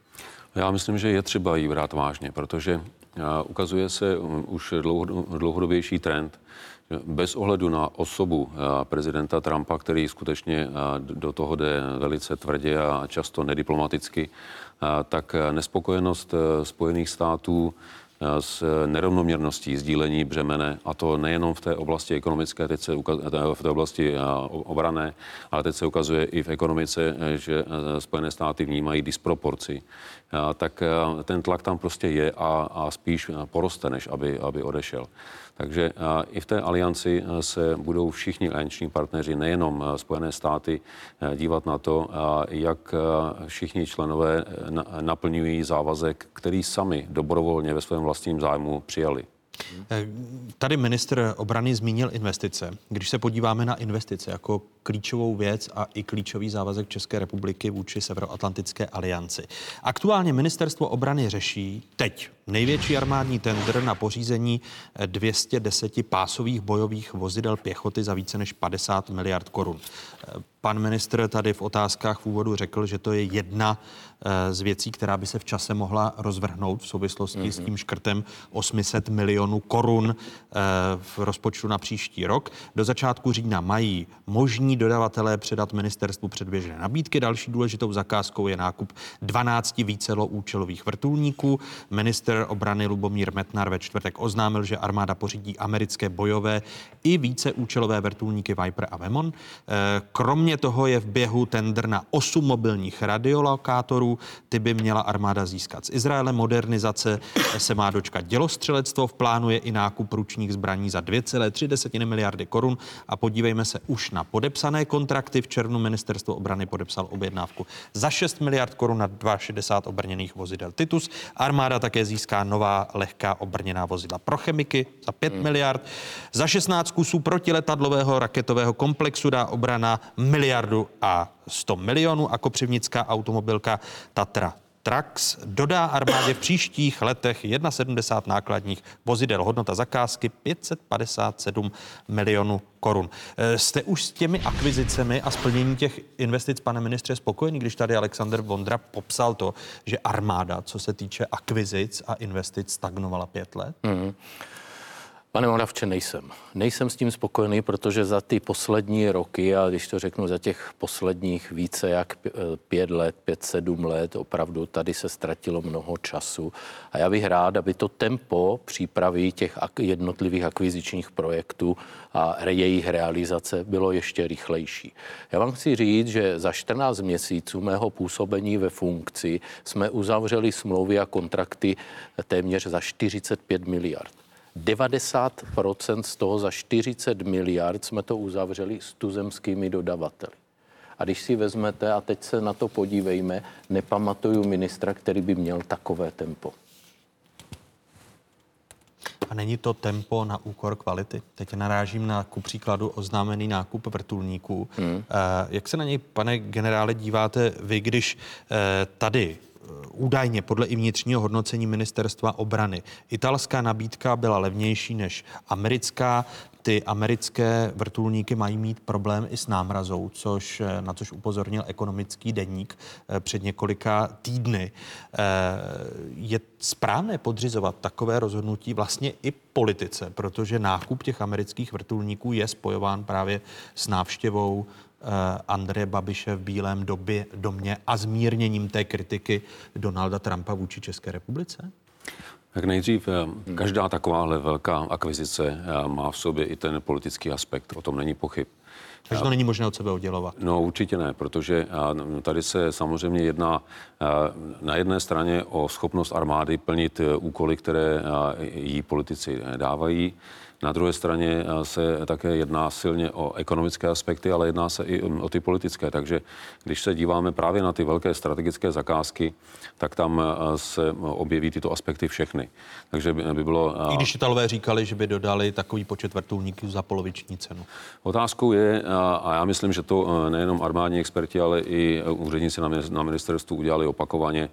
Já myslím, že je třeba jí brát vážně, protože ukazuje se um, už dlouhodobější trend, bez ohledu na osobu prezidenta Trumpa, který skutečně do toho jde velice tvrdě a často nediplomaticky, tak nespokojenost Spojených států Eh, s nerovnoměrností sdílení břemene, a to nejenom v té oblasti ekonomické, teď se ukazuje, eh, v té oblasti eh, obrané, ale teď se ukazuje i v ekonomice, že Spojené státy vnímají disproporci, tak ten tlak tam prostě je a, a spíš poroste, než aby, aby odešel. Takže i v té alianci se budou všichni alianční partneři, nejenom Spojené státy, dívat na to, jak všichni členové naplňují závazek, který sami dobrovolně ve svém vlastním zájmu přijali. Tady ministr obrany zmínil investice. Když se podíváme na investice jako klíčovou věc a i klíčový závazek České republiky vůči Severoatlantické alianci. Aktuálně ministerstvo obrany řeší teď největší armádní tender na pořízení 210 pásových bojových vozidel pěchoty za více než 50 miliard korun. Pan ministr tady v otázkách v úvodu řekl, že to je jedna z věcí, která by se v čase mohla rozvrhnout v souvislosti mm-hmm. s tím škrtem 800 milionů korun eh, v rozpočtu na příští rok. Do začátku října mají možní dodavatelé předat ministerstvu předběžné nabídky. Další důležitou zakázkou je nákup 12 víceloúčelových vrtulníků. Minister obrany Lubomír Metnar ve čtvrtek oznámil, že armáda pořídí americké bojové i víceúčelové vrtulníky Viper a Vemon. Eh, kromě toho je v běhu tender na 8 mobilních radiolokátorů. Ty by měla armáda získat z Izraele. Modernizace se má dočkat dělostřelectvo. V plánu je i nákup ručních zbraní za 2,3 miliardy korun. A podívejme se už na podepsané kontrakty. V červnu ministerstvo obrany podepsal objednávku za 6 miliard korun na 62 obrněných vozidel Titus. Armáda také získá nová lehká obrněná vozidla pro chemiky za 5 hmm. miliard. Za 16 kusů protiletadlového raketového komplexu dá obrana miliardu a 100 milionů a kopřivnická automobilka Tatra Trax dodá armádě v příštích letech 71 nákladních vozidel. Hodnota zakázky 557 milionů korun. Eh, jste už s těmi akvizicemi a splnění těch investic, pane ministře, spokojený, když tady Alexander Vondra popsal to, že armáda, co se týče akvizic a investic, stagnovala pět let? Mm. Pane Moravče, nejsem. Nejsem s tím spokojený, protože za ty poslední roky, a když to řeknu za těch posledních více jak eh, pět let, pět, sedm let, opravdu tady se ztratilo mnoho času. A já bych rád, aby to tempo přípravy těch jednotlivých akvizičních projektů a jejich realizace bylo ještě rychlejší. Já vám chci říct, že za 14 měsíců mého působení ve funkci jsme uzavřeli smlouvy a kontrakty téměř za 45 miliard. 90% z toho za 40 miliard jsme to uzavřeli s tuzemskými dodavateli. A když si vezmete, a teď se na to podívejme, nepamatuju ministra, který by měl takové tempo. A není to tempo na úkor kvality? Teď narážím na ku příkladu oznámený nákup vrtulníků. Hmm. Uh, jak se na něj, pane generále, díváte vy, když uh, tady údajně podle i vnitřního hodnocení ministerstva obrany. Italská nabídka byla levnější než americká. Ty americké vrtulníky mají mít problém i s námrazou, což, na což upozornil ekonomický deník eh, před několika týdny. Eh, je správné podřizovat takové rozhodnutí vlastně i politice, protože nákup těch amerických vrtulníků je spojován právě s návštěvou Eh, Andreje Babiše v Bílém době, domě a zmírněním té kritiky Donalda Trumpa vůči České republice? Tak nejdřív eh, každá takováhle velká akvizice eh, má v sobě i ten politický aspekt, o tom není pochyb. Takže to není možné od sebe oddělovat. No určitě ne, protože tady se samozřejmě jedná na jedné straně o schopnost armády plnit úkoly, které jí politici dávají. Na druhé straně eh, se také jedná silně o ekonomické aspekty, ale jedná se i o ty politické. Takže když se díváme právě na ty velké strategické zakázky, tak tam eh, se objeví tyto aspekty všechny. Takže by, by bylo... I když Italové říkali, že by dodali takový počet vrtulníků za poloviční cenu. Otázkou je, a já myslím, že to eh, nejenom armádní experti, ale i úředníci na ministerstvu udělali opakovaně,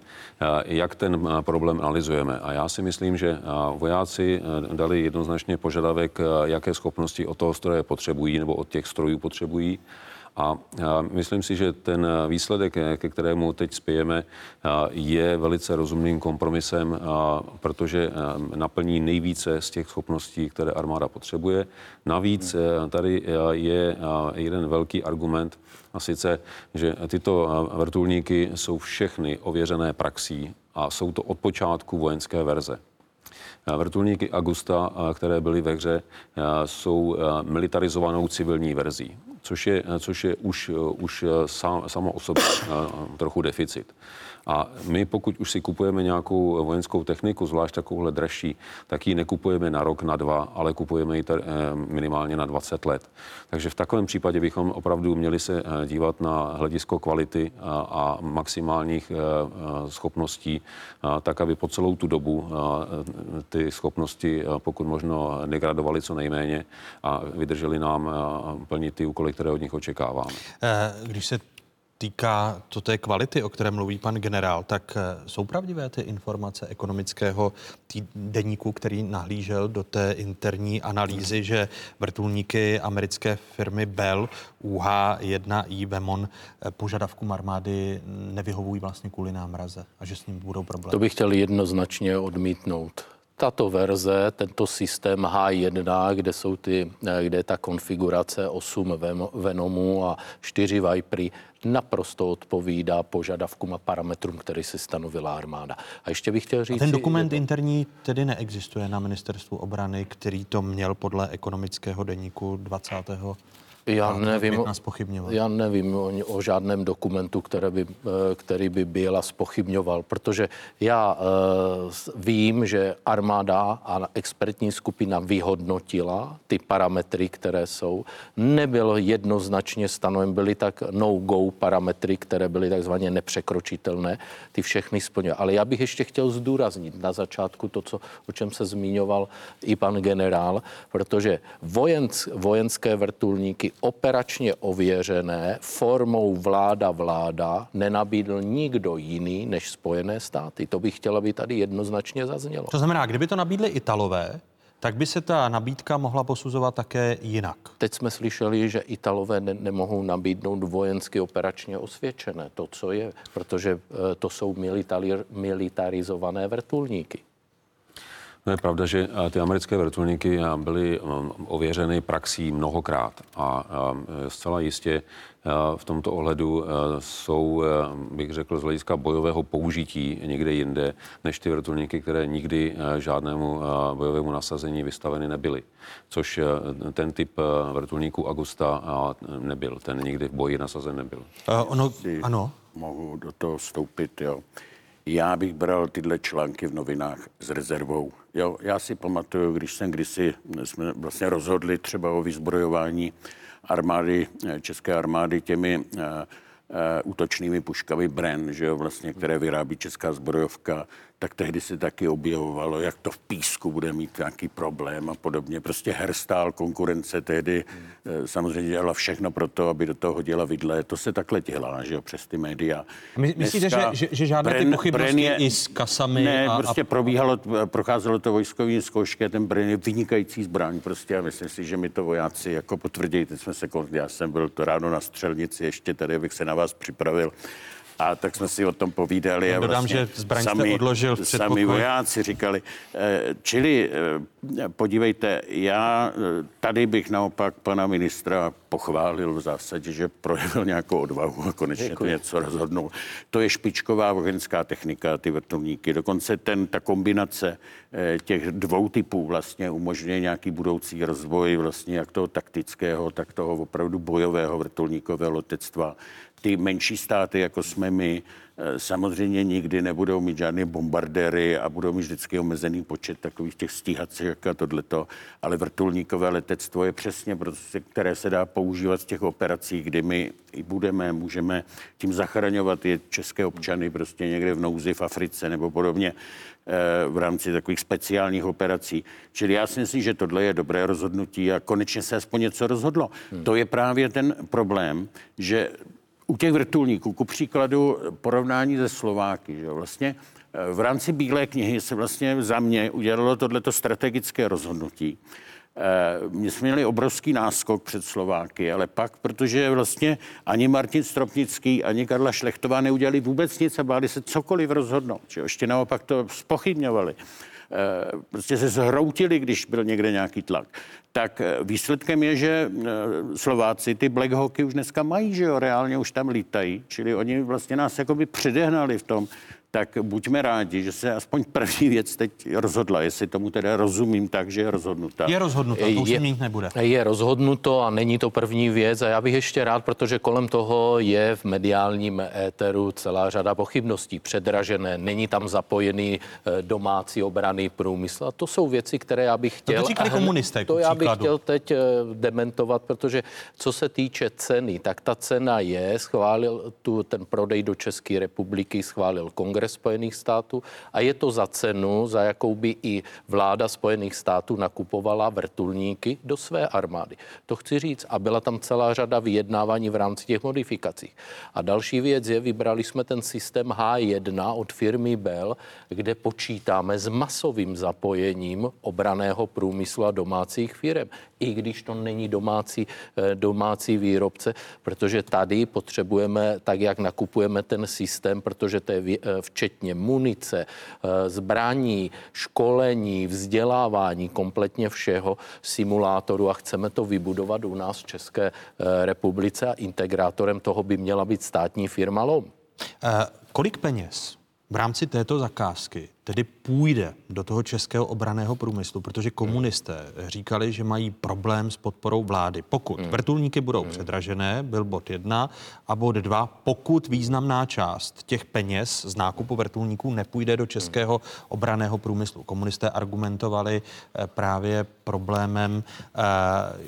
jak ten problém analyzujeme. A já si myslím, že vojáci dali jednoznačně požadavek požadavek, eh, jaké schopnosti od toho stroje potřebují nebo od těch strojů potřebují. A myslím si, že ten výsledek, eh, ke kterému teď spějeme, eh, je velice rozumným kompromisem, protože naplní nejvíce z těch schopností, které armáda potřebuje. Navíc tady je jeden velký argument, a sice, že tyto vrtulníky jsou všechny ověřené praxí a jsou to od počátku vojenské verze. Vrtulníky Agusta, které byly ve hře, jsou militarizovanou civilní verzí, což je, což je už, už samo o sobě trochu deficit. A my, pokud už si kupujeme nějakou vojenskou techniku, zvlášť takovouhle dražší, tak ji nekupujeme na rok, na dva, ale kupujeme ji eh, minimálně na 20 let. Takže v takovém případě bychom opravdu měli se eh, dívat na hledisko kvality a, a maximálních eh, schopností, tak aby po celou tu dobu ty schopnosti pokud možno degradovaly co nejméně a vydrželi nám plnit ty úkoly, které od nich očekáváme. Když se týká to té kvality, o které mluví pan generál, tak eh, jsou pravdivé ty informace ekonomického deníku, který nahlížel do té interní analýzy, že vrtulníky americké firmy Bell UH-1I Bemon eh, požadavkům armády nevyhovují vlastně kvůli námraze a že s ním budou problémy. To bych chtěl jednoznačně odmítnout tato verze, tento systém H1, kde, jsou ty, kde je ta konfigurace 8 Venomů a 4 Vipery, naprosto odpovídá požadavkům a parametrům, který si stanovila armáda. A ještě bych chtěl říct... A ten dokument to... interní tedy neexistuje na ministerstvu obrany, který to měl podle ekonomického deníku 20. Já nevím, já nevím o, o žádném dokumentu, které by, eh, který by byl a spochybňoval, protože já uh, vím, že armáda a expertní skupina vyhodnotila ty parametry, které jsou. Nebyl jednoznačně stanoven, byly tak no-go parametry, které byly takzvaně nepřekročitelné, ty všechny splňuje. Ale já bych ještě chtěl zdůraznit na začátku to, co, o čem se zmiňoval i pan generál, protože vojensk, vojenské vrtulníky operačně ověřené formou vláda-vláda nenabídl nikdo jiný než Spojené státy. To bych chtěla, aby tady jednoznačně zaznělo. To znamená, kdyby to nabídli Italové, tak by se ta nabídka mohla posuzovat také jinak. Teď jsme slyšeli, že Italové ne- nemohou nabídnout vojensky operačně osvědčené, to, co je, protože e, to jsou militari- militarizované vrtulníky. No je pravda, že eh, ty americké vrtulníky eh, byly mm, ověřeny praxí mnohokrát a eh, zcela jistě v tomto ohledu jsou, bych řekl, z hlediska bojového použití někde jinde, než ty vrtulníky, které nikdy žádnému bojovému nasazení vystaveny nebyly. Což ten typ vrtulníků Augusta nebyl. Ten nikdy v boji nasazen nebyl. Uh, ono, ano. Mohu do toho vstoupit, jo. Já bych bral tyhle články v novinách s rezervou. Jo, já si pamatuju, když jsem kdysi, jsme vlastně rozhodli třeba o vyzbrojování armády, české armády těmi uh, útočnými puškami Bren, že jo, vlastně, které vyrábí česká zbrojovka, tak tehdy se taky objevovalo, jak to v písku bude mít nějaký problém a podobně. Prostě herstál konkurence tehdy hmm. samozřejmě dělala všechno pro to, aby do toho hodila vidle. To se takhle dělá, že jo, přes ty média. My, myslíte, že, že, že žádné Bren, ty pochybnosti Bren je, i s kasami? Ne, a, prostě probíhalo, procházelo to vojskový zkoušky a ten Bren je vynikající zbraň prostě a myslím si, že mi to vojáci jako potvrdí. Teď jsme se, já jsem byl to ráno na střelnici ještě tady, abych se na vás připravil A tak jsme si o tom povídali. Já a dodám, vlastně že zbraň jste odložil v sami vojáci říkali. eh, Čili eh, podívejte, já eh, tady bych naopak pana ministra pochválil v zásadě, že projevil nějakou odvahu a konečně Děkuji. to něco rozhodnul. To je špičková vojenská technika, ty vrtulníky. Dokonce ten, ta kombinace eh, těch dvou typů vlastně umožňuje nějaký budoucí rozvoj vlastně jak toho taktického, tak toho opravdu bojového vrtulníkového letectva. Ty menší státy, jako jsme my, eh, samozřejmě nikdy nebudou mít žádné bombardéry a budou mít vždycky omezený počet takových těch stíhacích a tohleto, ale vrtulníkové letectvo je přesně, prostě, které se dá používat v těch operacích, kdy my i budeme, můžeme tím zachraňovat je české občany prostě někde v nouzi v Africe nebo podobně eh, v rámci takových speciálních operací. Čili já si myslím, že tohle je dobré rozhodnutí a konečně se aspoň něco rozhodlo. Hmm. To je právě ten problém, že u těch vrtulníků, ku příkladu porovnání ze Slováky, že vlastně eh, v rámci Bílé knihy se vlastně za mě udělalo tohleto strategické rozhodnutí. Eh, My jsme měli obrovský náskok před Slováky, ale pak, protože vlastně ani Martin Stropnický, ani Karla Šlechtová neudělali vůbec nic a báli se cokoliv rozhodnout. Že? Ještě naopak to spochybňovali. Eh, Prostě se zhroutili, když byl někde nějaký tlak. Tak eh, výsledkem je, že eh, Slováci ty Black Hawky už dneska mají, že jo, reálně už tam lítají, čili oni vlastně nás jakoby předehnali v tom, tak buďme rádi, že se aspoň první věc teď rozhodla, jestli tomu teda rozumím tak, že je rozhodnutá. Je rozhodnuto, to už se měnit nebude. Je rozhodnuto a není to první věc a já bych ještě rád, protože kolem toho je v mediálním éteru celá řada pochybností. Předražené, není tam zapojený eh, domácí obrany průmysl a to jsou věci, které já bych chtěl... to říkali komunisté, To já bych chtěl teď eh, dementovat, protože co se týče ceny, tak ta cena je, schválil tu, ten prodej do České republiky, schválil Kongres Spojených států a je to za cenu, za jakou by i vláda Spojených států nakupovala vrtulníky do své armády. To chci říct a byla tam celá řada vyjednávání v rámci těch modifikací. A další věc je, vybrali jsme ten systém H1 od firmy Bell, kde počítáme s masovým zapojením obraného průmyslu a domácích firm, i když to není domácí, eh, domácí výrobce, protože tady potřebujeme, tak jak nakupujeme ten systém, protože to je eh, včetně munice, eh, zbraní, školení, vzdělávání, kompletně všeho, simulátoru a chceme to vybudovat u nás v České eh, republice a integrátorem toho by měla být státní firma LOM. Eh, Kolik peněz v rámci této zakázky tedy půjde do toho českého obraného průmyslu, protože komunisté říkali, že mají problém s podporou vlády. Pokud Hmm. vrtulníky budou předražené, byl bod jedna, a bod dva, pokud významná část těch peněz z nákupu vrtulníků nepůjde do českého obraného průmyslu. Komunisté argumentovali eh, právě problémem, eh,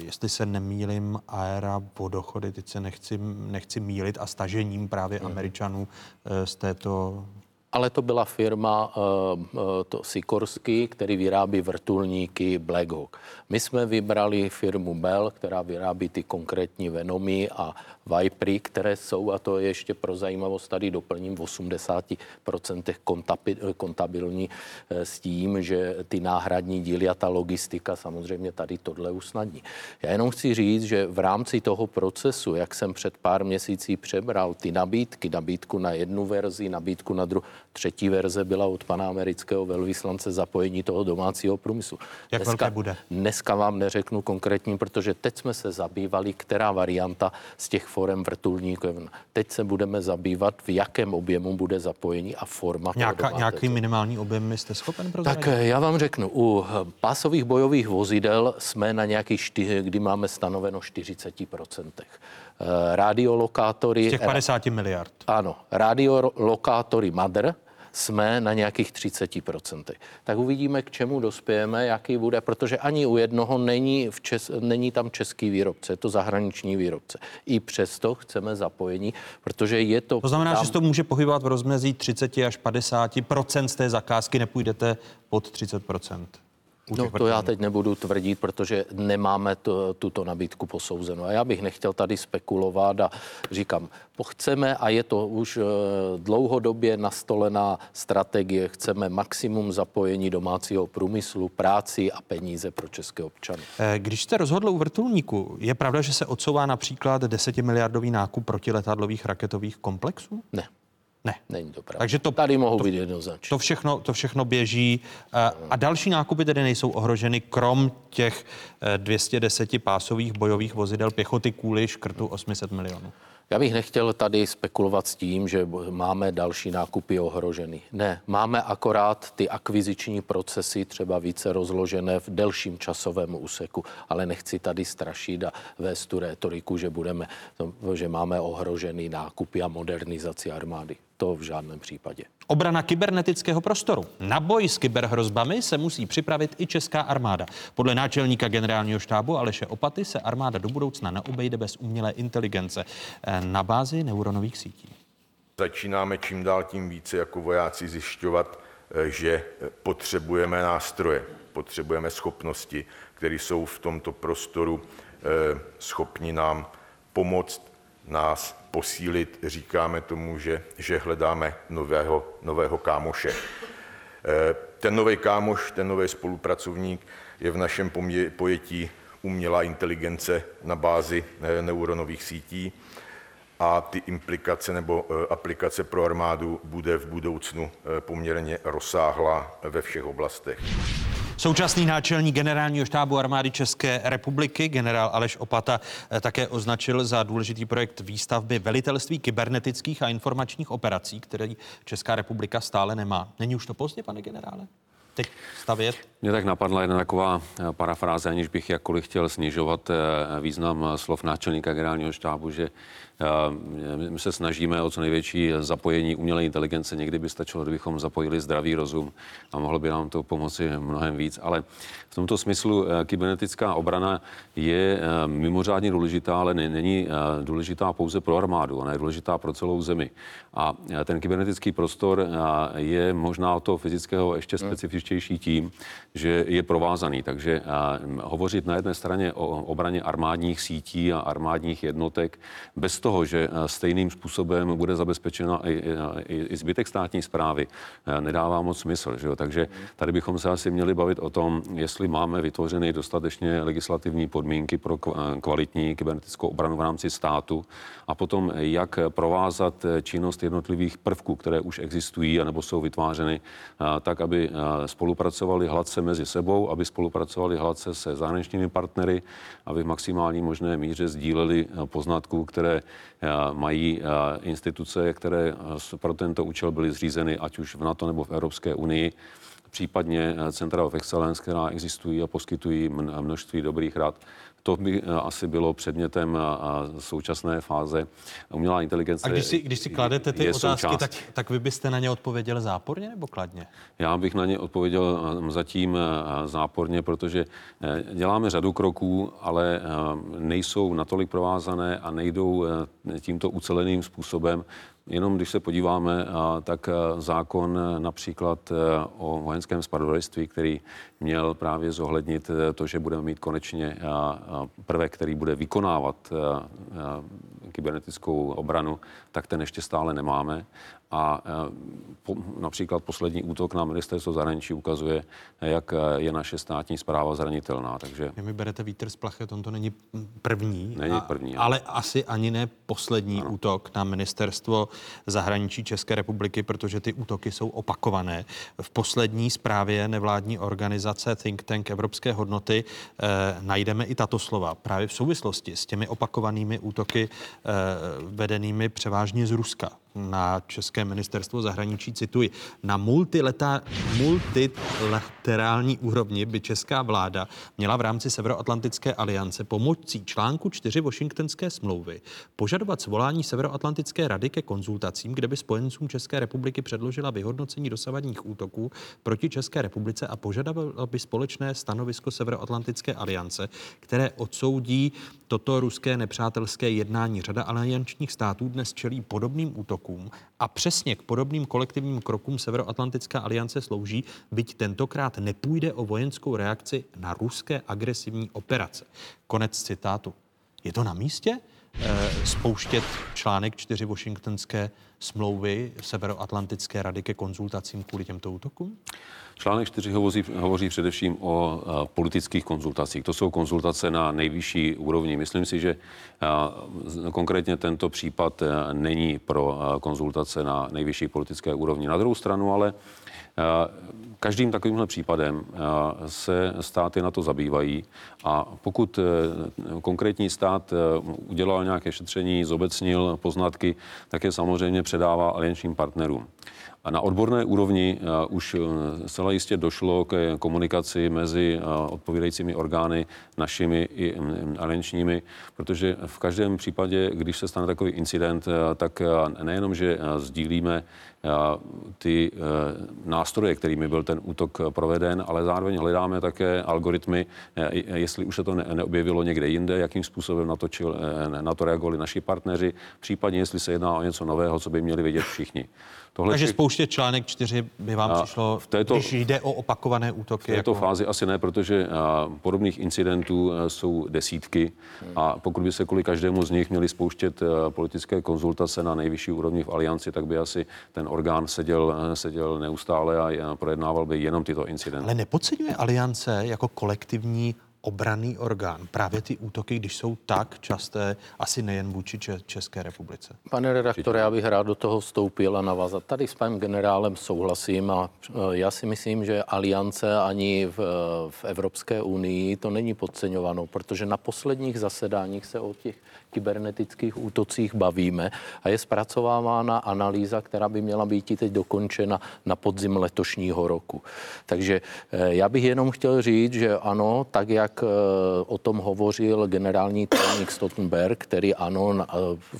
jestli se nemýlim, aera, vodochody, teď se nechci, nechci mílit, a stažením právě Američanů eh, z této Ale to byla firma uh, uh, to Sikorsky, který vyrábí vrtulníky Black Hawk. My jsme vybrali firmu Bell, která vyrábí ty konkrétní Venomy a Vipery, které jsou, a to je ještě pro zajímavost, tady doplním, v 80% kontabi- kontabilní eh, s tím, že ty náhradní díly a ta logistika samozřejmě tady tohle usnadní. Já jenom chci říct, že v rámci toho procesu, jak jsem před pár měsící přebral ty nabídky, nabídku na jednu verzi, nabídku na druhou, třetí verze byla od pana amerického velvyslance zapojení toho domácího průmyslu. Jak velké bude? Dneska vám neřeknu konkrétní, protože teď jsme se zabývali, která varianta z těch forem vrtulníků. Teď se budeme zabývat, v jakém objemu bude zapojení a forma. Nějaká, nějaký minimální objem jste schopen prozradit? Tak eh, já vám řeknu, u eh, pásových bojových vozidel jsme na nějakých čtyři, kdy máme stanoveno 40%. Eh, Radiolokátory... Z těch 50 miliard. Ano, radiolokátory MADR jsme na nějakých 30%. Tak uvidíme, k čemu dospějeme, jaký bude, protože ani u jednoho není, v Čes, není tam český výrobce, je to zahraniční výrobce. I přesto chceme zapojení, protože je to... To znamená, tam, že se to může pohybovat v rozmezí 30 až 50% z té zakázky, nepůjdete pod 30 u No to já teď nebudu tvrdit, protože nemáme to, tuto nabídku posouzenou. A já bych nechtěl tady spekulovat a říkám, chceme, a je to už eh, dlouhodobě nastolená strategie, chceme maximum zapojení domácího průmyslu, práci a peníze pro české občany. Eh, Když jste rozhodl u vrtulníku, je pravda, že se odsouvá například 10 miliardový nákup protiletadlových raketových komplexů? Ne. Ne. Není to pravda. Takže to, Tady mohou to, být jednoznačně. To všechno, to všechno běží a, a další nákupy tedy nejsou ohroženy, krom těch eh, 210 pásových bojových vozidel pěchoty kvůli škrtu 800 milionů. Já bych nechtěl tady spekulovat s tím, že máme další nákupy ohroženy. Ne, máme akorát ty akviziční procesy třeba více rozložené v delším časovém úseku, ale nechci tady strašit a vést tu rétoriku, že budeme, že máme ohrožený nákupy a modernizaci armády. To v žádném případě. Obrana kybernetického prostoru. Na boj s kyberhrozbami se musí připravit i česká armáda. Podle náčelníka generálního štábu Aleše Opaty se armáda do budoucna neobejde bez umělé inteligence eh, na bázi neuronových sítí. Začínáme čím dál tím více jako vojáci zjišťovat, eh, že potřebujeme nástroje, potřebujeme schopnosti, které jsou v tomto prostoru eh, schopni nám pomoct, nás posílit. Říkáme tomu, že, že hledáme nového, nového kámoše. Ten nový kámoš, ten nový spolupracovník je v našem pojetí umělá inteligence na bázi neuronových sítí a ty implikace nebo aplikace pro armádu bude v budoucnu poměrně rozsáhlá ve všech oblastech. Současný náčelník generálního štábu armády České republiky, generál Aleš Opata, také označil za důležitý projekt výstavby velitelství kybernetických a informačních operací, které Česká republika stále nemá. Není už to pozdě, pane generále? Teď stavět? Mě tak napadla jedna taková parafráze, aniž bych jakkoliv chtěl snižovat význam slov náčelníka generálního štábu, že my se snažíme o co největší zapojení umělé inteligence. Někdy by stačilo, kdybychom zapojili zdravý rozum a mohlo by nám to pomoci mnohem víc. Ale v tomto smyslu kybernetická obrana je mimořádně důležitá, ale není důležitá pouze pro armádu, ona je důležitá pro celou zemi. A ten kybernetický prostor je možná od toho fyzického ještě specifičtější tím, že je provázaný. Takže hovořit na jedné straně o obraně armádních sítí a armádních jednotek bez toho, že stejným způsobem bude zabezpečena i, i, i zbytek státní zprávy, nedává moc smysl. Že jo? Takže tady bychom se asi měli bavit o tom, jestli máme vytvořeny dostatečně legislativní podmínky pro kvalitní kybernetickou obranu v rámci státu a potom, jak provázat činnost jednotlivých prvků, které už existují nebo jsou vytvářeny, tak, aby spolupracovali hladce mezi sebou, aby spolupracovali hladce se zahraničními partnery, aby v maximální možné míře sdíleli poznatků, které mají instituce, které pro tento účel byly zřízeny, ať už v NATO nebo v Evropské unii případně Centra of Excellence, která existují a poskytují množství dobrých rad. To by asi bylo předmětem současné fáze. Umělá inteligence. A když si, když si kladete ty otázky, součást. tak, tak vy byste na ně odpověděl záporně nebo kladně? Já bych na ně odpověděl zatím záporně, protože děláme řadu kroků, ale nejsou natolik provázané a nejdou tímto uceleným způsobem. Jenom když se podíváme, tak zákon například o vojenském spravodajství, který měl právě zohlednit to, že budeme mít konečně prvek, který bude vykonávat kybernetickou obranu, tak ten ještě stále nemáme. A po, například poslední útok na ministerstvo zahraničí ukazuje, jak je naše státní zpráva zranitelná. Takže Vy mi berete vítr z plachet, on to není první. Není první, A, ale asi ani ne poslední ano. útok na ministerstvo zahraničí České republiky, protože ty útoky jsou opakované. V poslední zprávě nevládní organizace Think Tank Evropské hodnoty eh, najdeme i tato slova právě v souvislosti s těmi opakovanými útoky eh, vedenými převážně z Ruska na České ministerstvo zahraničí, cituji, na multileta, multilaterální úrovni by česká vláda měla v rámci Severoatlantické aliance pomocí článku 4 Washingtonské smlouvy požadovat svolání Severoatlantické rady ke konzultacím, kde by spojencům České republiky předložila vyhodnocení dosavadních útoků proti České republice a požadovala by společné stanovisko Severoatlantické aliance, které odsoudí toto ruské nepřátelské jednání. Řada aliančních států dnes čelí podobným útokům a přesně k podobným kolektivním krokům Severoatlantická aliance slouží, byť tentokrát nepůjde o vojenskou reakci na ruské agresivní operace. Konec citátu. Je to na místě? spouštět článek 4 Washingtonské smlouvy Severoatlantické rady ke konzultacím kvůli těmto útokům? Článek 4 hovoří, hovoří především o a, politických konzultacích. To jsou konzultace na nejvyšší úrovni. Myslím si, že a, konkrétně tento případ a, není pro konzultace na nejvyšší politické úrovni. Na druhou stranu ale Každým takovýmhle případem se státy na to zabývají a pokud e, konkrétní stát udělal nějaké šetření, zobecnil poznatky, tak je samozřejmě předává aliančním partnerům. A na odborné úrovni uh, už zcela jistě došlo k komunikaci mezi odpovídajícími orgány našimi i um, aliančními, protože v každém případě, když se stane takový incident, tak nejenom, že sdílíme ty nástroje, kterými byl ten útok proveden, ale zároveň hledáme také algoritmy, jestli už se to neobjevilo někde jinde, jakým způsobem na to, čil, na to reagovali naši partneři, případně jestli se jedná o něco nového, co by měli vědět všichni. Tohle Takže spouště článek 4 by vám a přišlo, v této, když jde o opakované útoky? V této jako... fázi asi ne, protože a, podobných incidentů a, jsou desítky a pokud by se kvůli každému z nich měli spouštět a, politické konzultace na nejvyšší úrovni v alianci, tak by asi ten orgán seděl, seděl neustále a, a projednával by jenom tyto incidenty. Ale nepodceňuje aliance jako kolektivní obraný orgán. Právě ty útoky, když jsou tak časté, asi nejen vůči České republice. Pane redaktore, já bych rád do toho vstoupil a navázat. Tady s panem generálem souhlasím a e, já si myslím, že aliance ani v, v Evropské unii to není podceňováno, protože na posledních zasedáních se o těch kybernetických útocích bavíme a je zpracovávána analýza, která by měla být teď dokončena na podzim letošního roku. Takže e, já bych jenom chtěl říct, že ano, tak jak jak eh, o tom hovořil generální tajemník Stoltenberg, který ano, eh,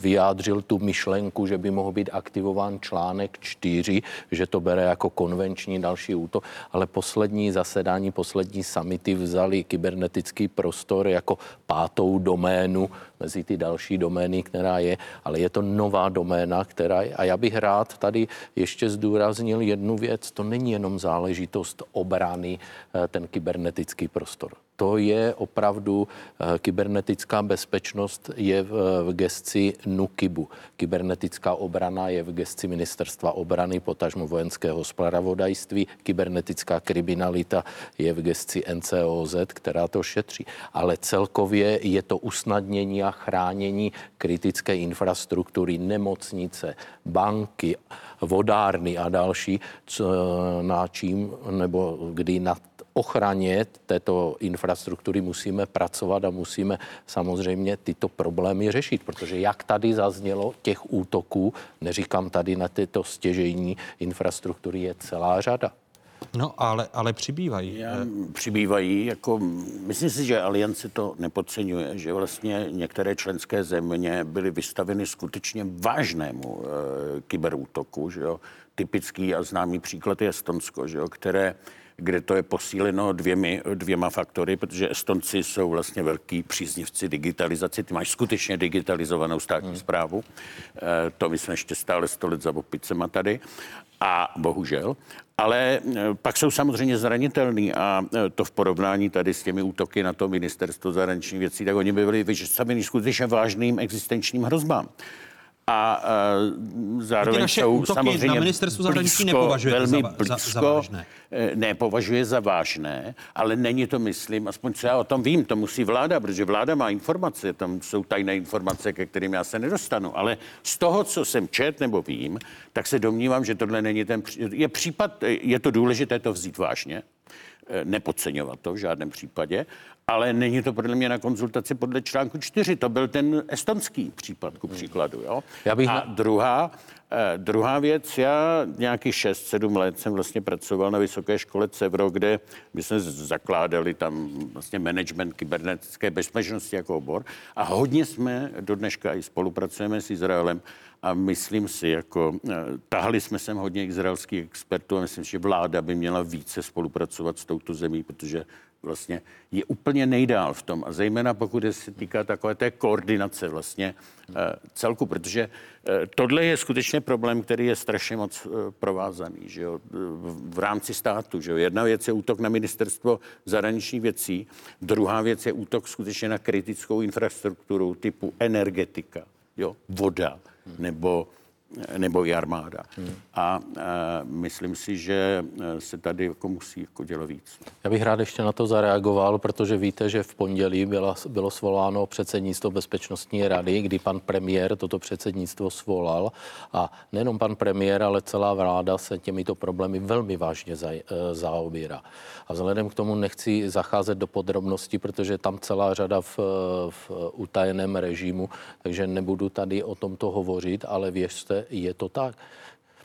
vyjádřil tu myšlenku, že by mohl být aktivován článek 4, že to bere jako konvenční další útok, ale poslední zasedání, poslední samity vzali kybernetický prostor jako pátou doménu mezi ty další domény, která je, ale je to nová doména, která je. A já bych rád tady ještě zdůraznil jednu věc, to není jenom záležitost obrany, eh, ten kybernetický prostor to je opravdu eh, kybernetická bezpečnost je v, v gesci NUKIBu. Kybernetická obrana je v gesci ministerstva obrany, potažmo vojenského spravodajství. Kybernetická kriminalita je v gesci NCOZ, která to šetří. Ale celkově je to usnadnění a chránění kritické infrastruktury, nemocnice, banky, vodárny a další, co, na čím nebo kdy na ochraně této infrastruktury musíme pracovat a musíme samozřejmě tyto problémy řešit, protože jak tady zaznělo, těch útoků, neříkám tady na tyto stěžejní infrastruktury, je celá řada. No, ale, ale přibývají. Já, přibývají, jako, myslím si, že Aliance to nepodceňuje, že vlastně některé členské země byly vystaveny skutečně vážnému e, kyberútoku, že jo. Typický a známý příklad je Estonsko, že jo, které kde to je posíleno dvěmi, dvěma faktory, protože Estonci jsou vlastně velký příznivci digitalizace. Ty máš skutečně digitalizovanou státní hmm. zprávu. E, to my jsme ještě stále sto let za opicema tady. A bohužel. Ale e, pak jsou samozřejmě zranitelní a e, to v porovnání tady s těmi útoky na to ministerstvo zahraničních věcí, tak oni by byli vystaveni skutečně vážným existenčním hrozbám a uh, zároveň jsou samozřejmě na ministerstvu zahraničí nepovažuje velmi za, blízko, za, za vážné. Eh, ne, považuje za vážné, ale není to, myslím, aspoň co já o tom vím, to musí vláda, protože vláda má informace, tam jsou tajné informace, ke kterým já se nedostanu, ale z toho, co jsem čet nebo vím, tak se domnívám, že tohle není ten, je případ, je to důležité to vzít vážně, eh, nepodceňovat to v žádném případě, ale není to podle mě na konzultaci podle článku 4. To byl ten estonský případ, ku příkladu. Jo? Já bych... A druhá, eh, druhá věc, já nějakých 6-7 let jsem vlastně pracoval na Vysoké škole CEVRO, kde my jsme zakládali tam vlastně management kybernetické bezpečnosti jako obor a hodně jsme do dneška i spolupracujeme s Izraelem a myslím si, jako eh, tahali jsme sem hodně izraelských expertů a myslím si, že vláda by měla více spolupracovat s touto zemí, protože vlastně je úplně nejdál v tom. A zejména pokud se týká takové té koordinace vlastně eh, celku, protože eh, tohle je skutečně problém, který je strašně moc eh, provázaný že jo, v rámci státu. Že jo. Jedna věc je útok na ministerstvo zahraničních věcí, druhá věc je útok skutečně na kritickou infrastrukturu typu energetika, jo, voda, nebo nebo i armáda. Hmm. A e, myslím si, že se tady jako musí jako dělo víc. Já bych rád ještě na to zareagoval, protože víte, že v pondělí bylo, bylo svoláno předsednictvo Bezpečnostní rady, kdy pan premiér toto předsednictvo svolal a nejenom pan premiér, ale celá vláda se těmito problémy velmi vážně za, e, zaobírá. A vzhledem k tomu nechci zacházet do podrobností, protože tam celá řada v, v utajeném režimu, takže nebudu tady o tomto hovořit, ale věřte, je to tak.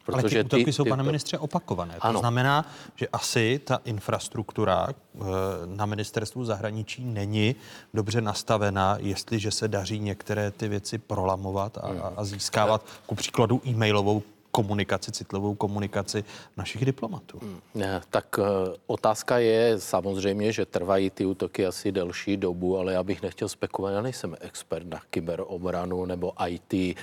Protože Ale ty útoky ty, jsou, ty, pane ministře, opakované. Ano. To znamená, že asi ta infrastruktura eh, na ministerstvu zahraničí není dobře nastavená, jestliže se daří některé ty věci prolamovat a, a získávat ku příkladu e-mailovou komunikaci, citlivou komunikaci našich diplomatů. Hmm. Ne, tak uh, otázka je samozřejmě, že trvají ty útoky asi delší dobu, ale já bych nechtěl spekulovat, já nejsem expert na kyberobranu nebo IT eh,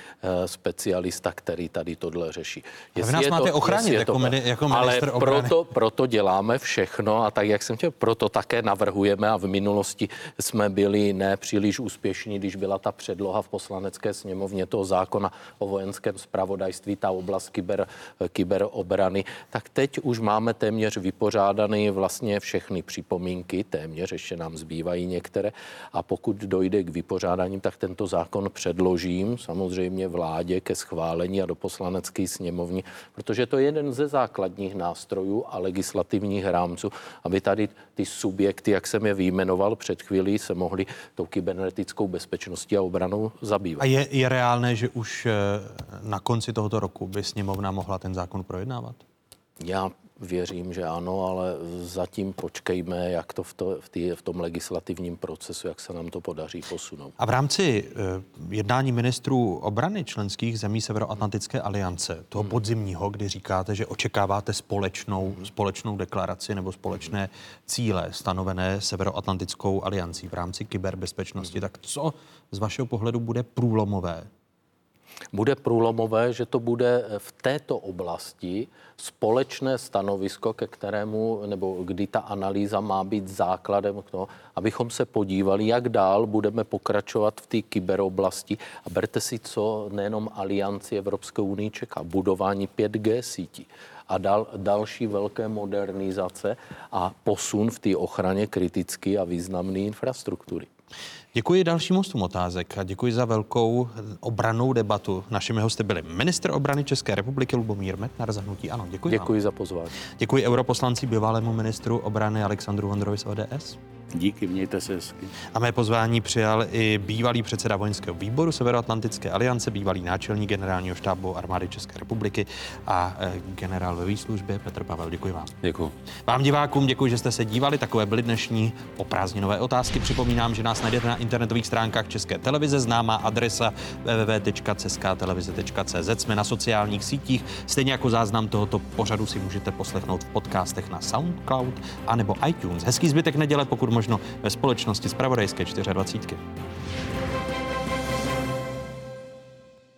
specialista, který tady tohle řeší. Jestli vy nás máte to, ochránit jako, to, mini, jako ale obrany. Proto, proto děláme všechno a tak, jak jsem chtěl, proto také navrhujeme a v minulosti jsme byli nepříliš úspěšní, když byla ta předloha v poslanecké sněmovně toho zákona o vojenském spravodajství, ta oblast oblast kyber, kyberobrany, tak teď už máme téměř vypořádané vlastně všechny připomínky, téměř ještě nám zbývají některé. A pokud dojde k vypořádání, tak tento zákon předložím samozřejmě vládě ke schválení a do poslanecké sněmovny, protože to je jeden ze základních nástrojů a legislativních rámců, aby tady ty subjekty, jak jsem je vyjmenoval před chvílí, se mohly tou kybernetickou bezpečností a obranou zabývat. A je, je reálné, že už eh, na konci tohoto roku by sněmovna mohla ten zákon projednávat? Já věřím, že ano, ale zatím počkejme, jak to v, to, v, tý, v tom legislativním procesu, jak se nám to podaří posunout. A v rámci uh, jednání ministrů obrany členských zemí Severoatlantické aliance, toho hmm. podzimního, kdy říkáte, že očekáváte společnou, hmm. společnou deklaraci nebo společné hmm. cíle stanovené Severoatlantickou aliancí v rámci kyberbezpečnosti, hmm. tak co z vašeho pohledu bude průlomové bude průlomové, že to bude v této oblasti společné stanovisko, ke kterému, nebo kdy ta analýza má být základem k tomu, abychom se podívali, jak dál budeme pokračovat v té kyberoblasti. A berte si, co nejenom Alianci Evropské unii čeká, budování 5G sítí a dal, další velké modernizace a posun v té ochraně kritické a významné infrastruktury. Děkuji dalším hostům otázek a děkuji za velkou obranou debatu. Našimi hosty byli minister obrany České republiky Lubomír Metnar za hnutí. Ano, děkuji. Děkuji vám. za pozvání. Děkuji europoslanci bývalému ministru obrany Alexandru Vondrovi z ODS. Díky, mějte se hezky. A mé pozvání přijal i bývalý předseda vojenského výboru Severoatlantické aliance, bývalý náčelník generálního štábu armády České republiky a e, generál ve výslužbě Petr Pavel. Děkuji vám. Děkuji. Vám divákům děkuji, že jste se dívali. Takové byly dnešní oprázdninové otázky. Připomínám, že nás najdete na internetových stránkách České televize, známá adresa www.českatelevize.cz. Jsme na sociálních sítích, stejně jako záznam tohoto pořadu si můžete poslechnout v podcastech na SoundCloud anebo iTunes. Hezký zbytek neděle, pokud možno ve společnosti z Pravodajské 24.